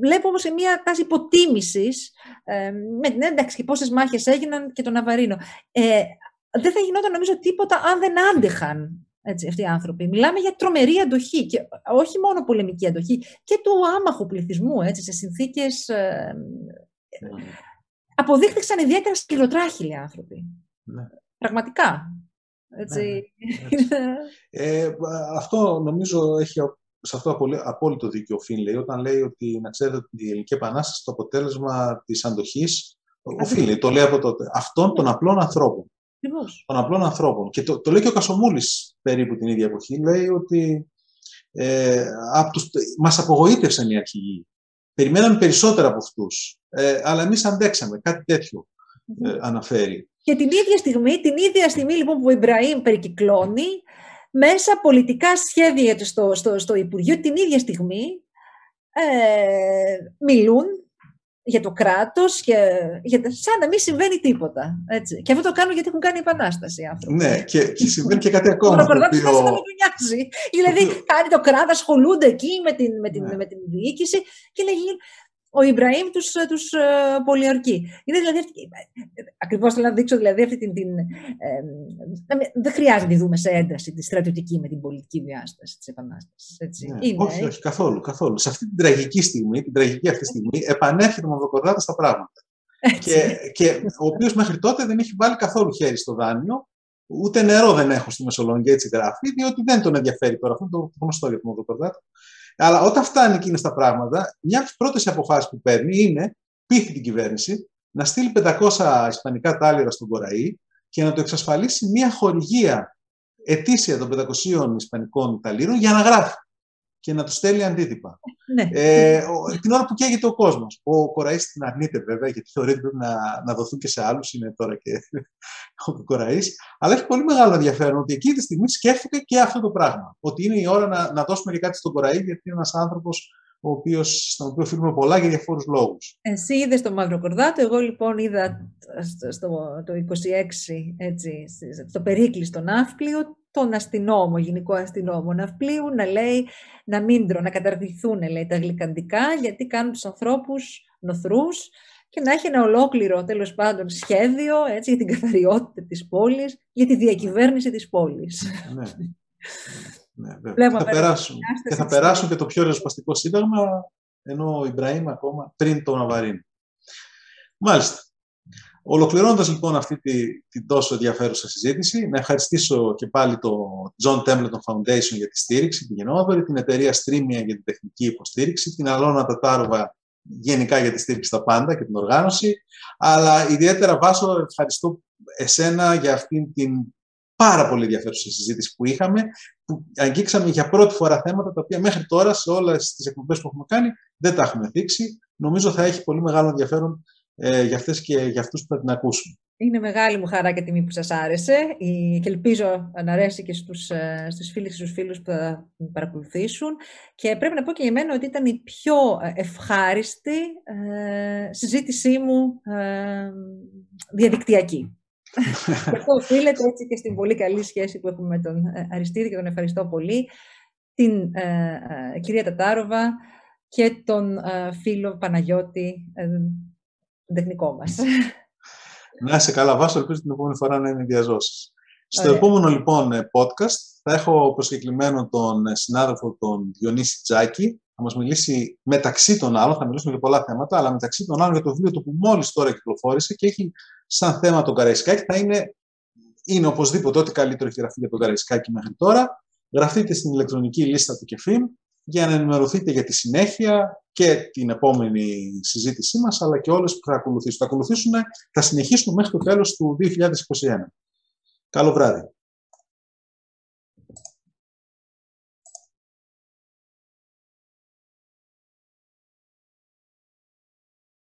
βλέπω όμως σε μία τάση υποτίμησης ε, με την ένταξη και πόσες μάχες έγιναν και τον Ναβαρίνο. Ε, δεν θα γινόταν νομίζω τίποτα αν δεν άντεχαν έτσι, αυτοί οι άνθρωποι. Μιλάμε για τρομερή αντοχή και όχι μόνο πολεμική αντοχή και του άμαχου πληθυσμού έτσι, σε συνθήκες... Ε, ναι. Αποδείχθηκαν ιδιαίτερα σκληροτράχυλοι άνθρωποι. Ναι. Πραγματικά. Έτσι. Ναι, ναι ε, αυτό νομίζω έχει σε αυτό απόλυτο δίκιο ο Φιν όταν λέει ότι να ξέρετε ότι η Ελληνική Επανάσταση το αποτέλεσμα της αντοχής ο Φιν το λέει από τότε, αυτών των απλών ανθρώπων. Των απλών ανθρώπων. Και το, το λέει και ο Κασομούλης περίπου την ίδια εποχή. Λέει ότι ε, από τους, μας απογοήτευσαν οι αρχηγοί. Περιμέναμε περισσότερα από αυτούς. Ε, αλλά εμείς αντέξαμε. Κάτι τέτοιο ε, αναφέρει. Και την ίδια στιγμή, την ίδια στιγμή λοιπόν που ο Ιμπραήμ περικυκλώνει, μέσα πολιτικά σχέδια στο, στο, στο Υπουργείο, την ίδια στιγμή ε, μιλούν για το κράτος, και, για, σαν να μην συμβαίνει τίποτα. Έτσι. Και αυτό το κάνουν γιατί έχουν κάνει επανάσταση οι άνθρωποι. Ναι, και, και συμβαίνει και κάτι ακόμα. Ο οποίο... να μην του νοιάζει. Δηλαδή, κάνει το κράτος, ασχολούνται εκεί με την, με την, ναι. με την διοίκηση και λέει, ο Ιμπραήμ τους, τους uh, πολιορκεί. Είναι δηλαδή, ακριβώς θέλω να δείξω δηλαδή αυτή την... την ε, δεν χρειάζεται να τη δούμε σε ένταση τη στρατιωτική με την πολιτική διάσταση της Επανάστασης. Έτσι. Ναι, Είναι, όχι, όχι, καθόλου, καθόλου. Σε αυτή την τραγική στιγμή, την τραγική αυτή στιγμή, επανέρχεται ο Μαυροκορδάτα στα πράγματα. και, και ο οποίος μέχρι τότε δεν έχει βάλει καθόλου χέρι στο δάνειο, ούτε νερό δεν έχω στη Μεσολόγγι, έτσι γράφει, διότι δεν τον ενδιαφέρει τώρα. Αυτό είναι το γνωστό για τον Μαυροκορδάτα. Αλλά όταν φτάνει εκείνη στα πράγματα, μια από τις πρώτες αποφάσεις που παίρνει είναι, πείθει την κυβέρνηση, να στείλει 500 ισπανικά τάλιρα στον Κοραή και να το εξασφαλίσει μια χορηγία ετήσια των 500 ισπανικών ταλήρων για να γράφει και να τους στέλνει αντίτυπα. Ναι. Ε, την ώρα που καίγεται ο κόσμος. Ο Κοραής την αρνείται βέβαια, γιατί θεωρεί ότι πρέπει να, να δοθούν και σε άλλους. Είναι τώρα και ο Κοραής. Αλλά έχει πολύ μεγάλο ενδιαφέρον ότι εκείνη τη στιγμή σκέφτηκε και αυτό το πράγμα. Ότι είναι η ώρα να, να δώσουμε και κάτι στον Κοραή, γιατί είναι ένας άνθρωπος ο οποίος, στον οποίο οφείλουμε πολλά για διαφόρους λόγους. Εσύ είδες το Μαύρο Κορδάτο, εγώ λοιπόν είδα στο, το 26, έτσι, στο Περίκλειστο Ναύπλιο, τον αστυνόμο, γενικό αστυνόμο ναυπλίου, να λέει να μην να καταργηθούν λέει, τα γλυκαντικά, γιατί κάνουν τους ανθρώπους νοθρούς και να έχει ένα ολόκληρο τέλος πάντων σχέδιο έτσι, για την καθαριότητα της πόλης, για τη διακυβέρνηση της πόλης. Ναι. ναι, ναι θα περάσουν. Και θα περάσουν και το πιο ριζοσπαστικό σύνταγμα, ενώ ο Ιμπραήμ ακόμα πριν το Ναβαρίν. Μάλιστα. Ολοκληρώνοντας λοιπόν αυτή τη, την τόσο ενδιαφέρουσα συζήτηση, να ευχαριστήσω και πάλι το John Templeton Foundation για τη στήριξη, την γενναιόδορη, την εταιρεία Streamia για την τεχνική υποστήριξη, την Αλώνα Τατάροβα γενικά για τη στήριξη στα πάντα και την οργάνωση, αλλά ιδιαίτερα Βάσο ευχαριστώ εσένα για αυτήν την πάρα πολύ ενδιαφέρουσα συζήτηση που είχαμε, που αγγίξαμε για πρώτη φορά θέματα τα οποία μέχρι τώρα σε όλες τις εκπομπές που έχουμε κάνει δεν τα έχουμε δείξει. Νομίζω θα έχει πολύ μεγάλο ενδιαφέρον ε, για αυτές και για αυτούς που θα την ακούσουν. Είναι μεγάλη μου χαρά και τιμή που σας άρεσε και ελπίζω να αρέσει και στους, ε, στους φίλους και στους φίλους που θα παρακολουθήσουν. Και πρέπει να πω και για μένα ότι ήταν η πιο ε, ευχάριστη ε, συζήτησή μου ε, διαδικτυακή. και αυτό οφείλεται έτσι και στην πολύ καλή σχέση που έχουμε με τον Αριστίδη και τον ευχαριστώ πολύ. Την κυρία Τατάροβα και τον φίλο Παναγιώτη τεχνικό μας. Να είσαι καλά, Βάσο. Ελπίζω την επόμενη φορά να είναι διαζώσεις. Στο επόμενο λοιπόν ε, podcast θα έχω προσκεκλημένο τον ε, συνάδελφο τον Διονύση Τζάκη. Θα μας μιλήσει μεταξύ των άλλων, θα μιλήσουμε για πολλά θέματα, αλλά μεταξύ των άλλων για το βιβλίο του που μόλις τώρα κυκλοφόρησε και έχει σαν θέμα τον Καραϊσκάκη. Θα είναι, είναι οπωσδήποτε ό,τι καλύτερο έχει γραφεί για τον Καραϊσκάκη μέχρι τώρα. Γραφτείτε στην ηλεκτρονική λίστα του ΚΕΦΙΜ για να ενημερωθείτε για τη συνέχεια και την επόμενη συζήτησή μας, αλλά και όλες που θα ακολουθήσουν. Θα ακολουθήσουν, θα συνεχίσουμε μέχρι το τέλος του 2021. Καλό βράδυ.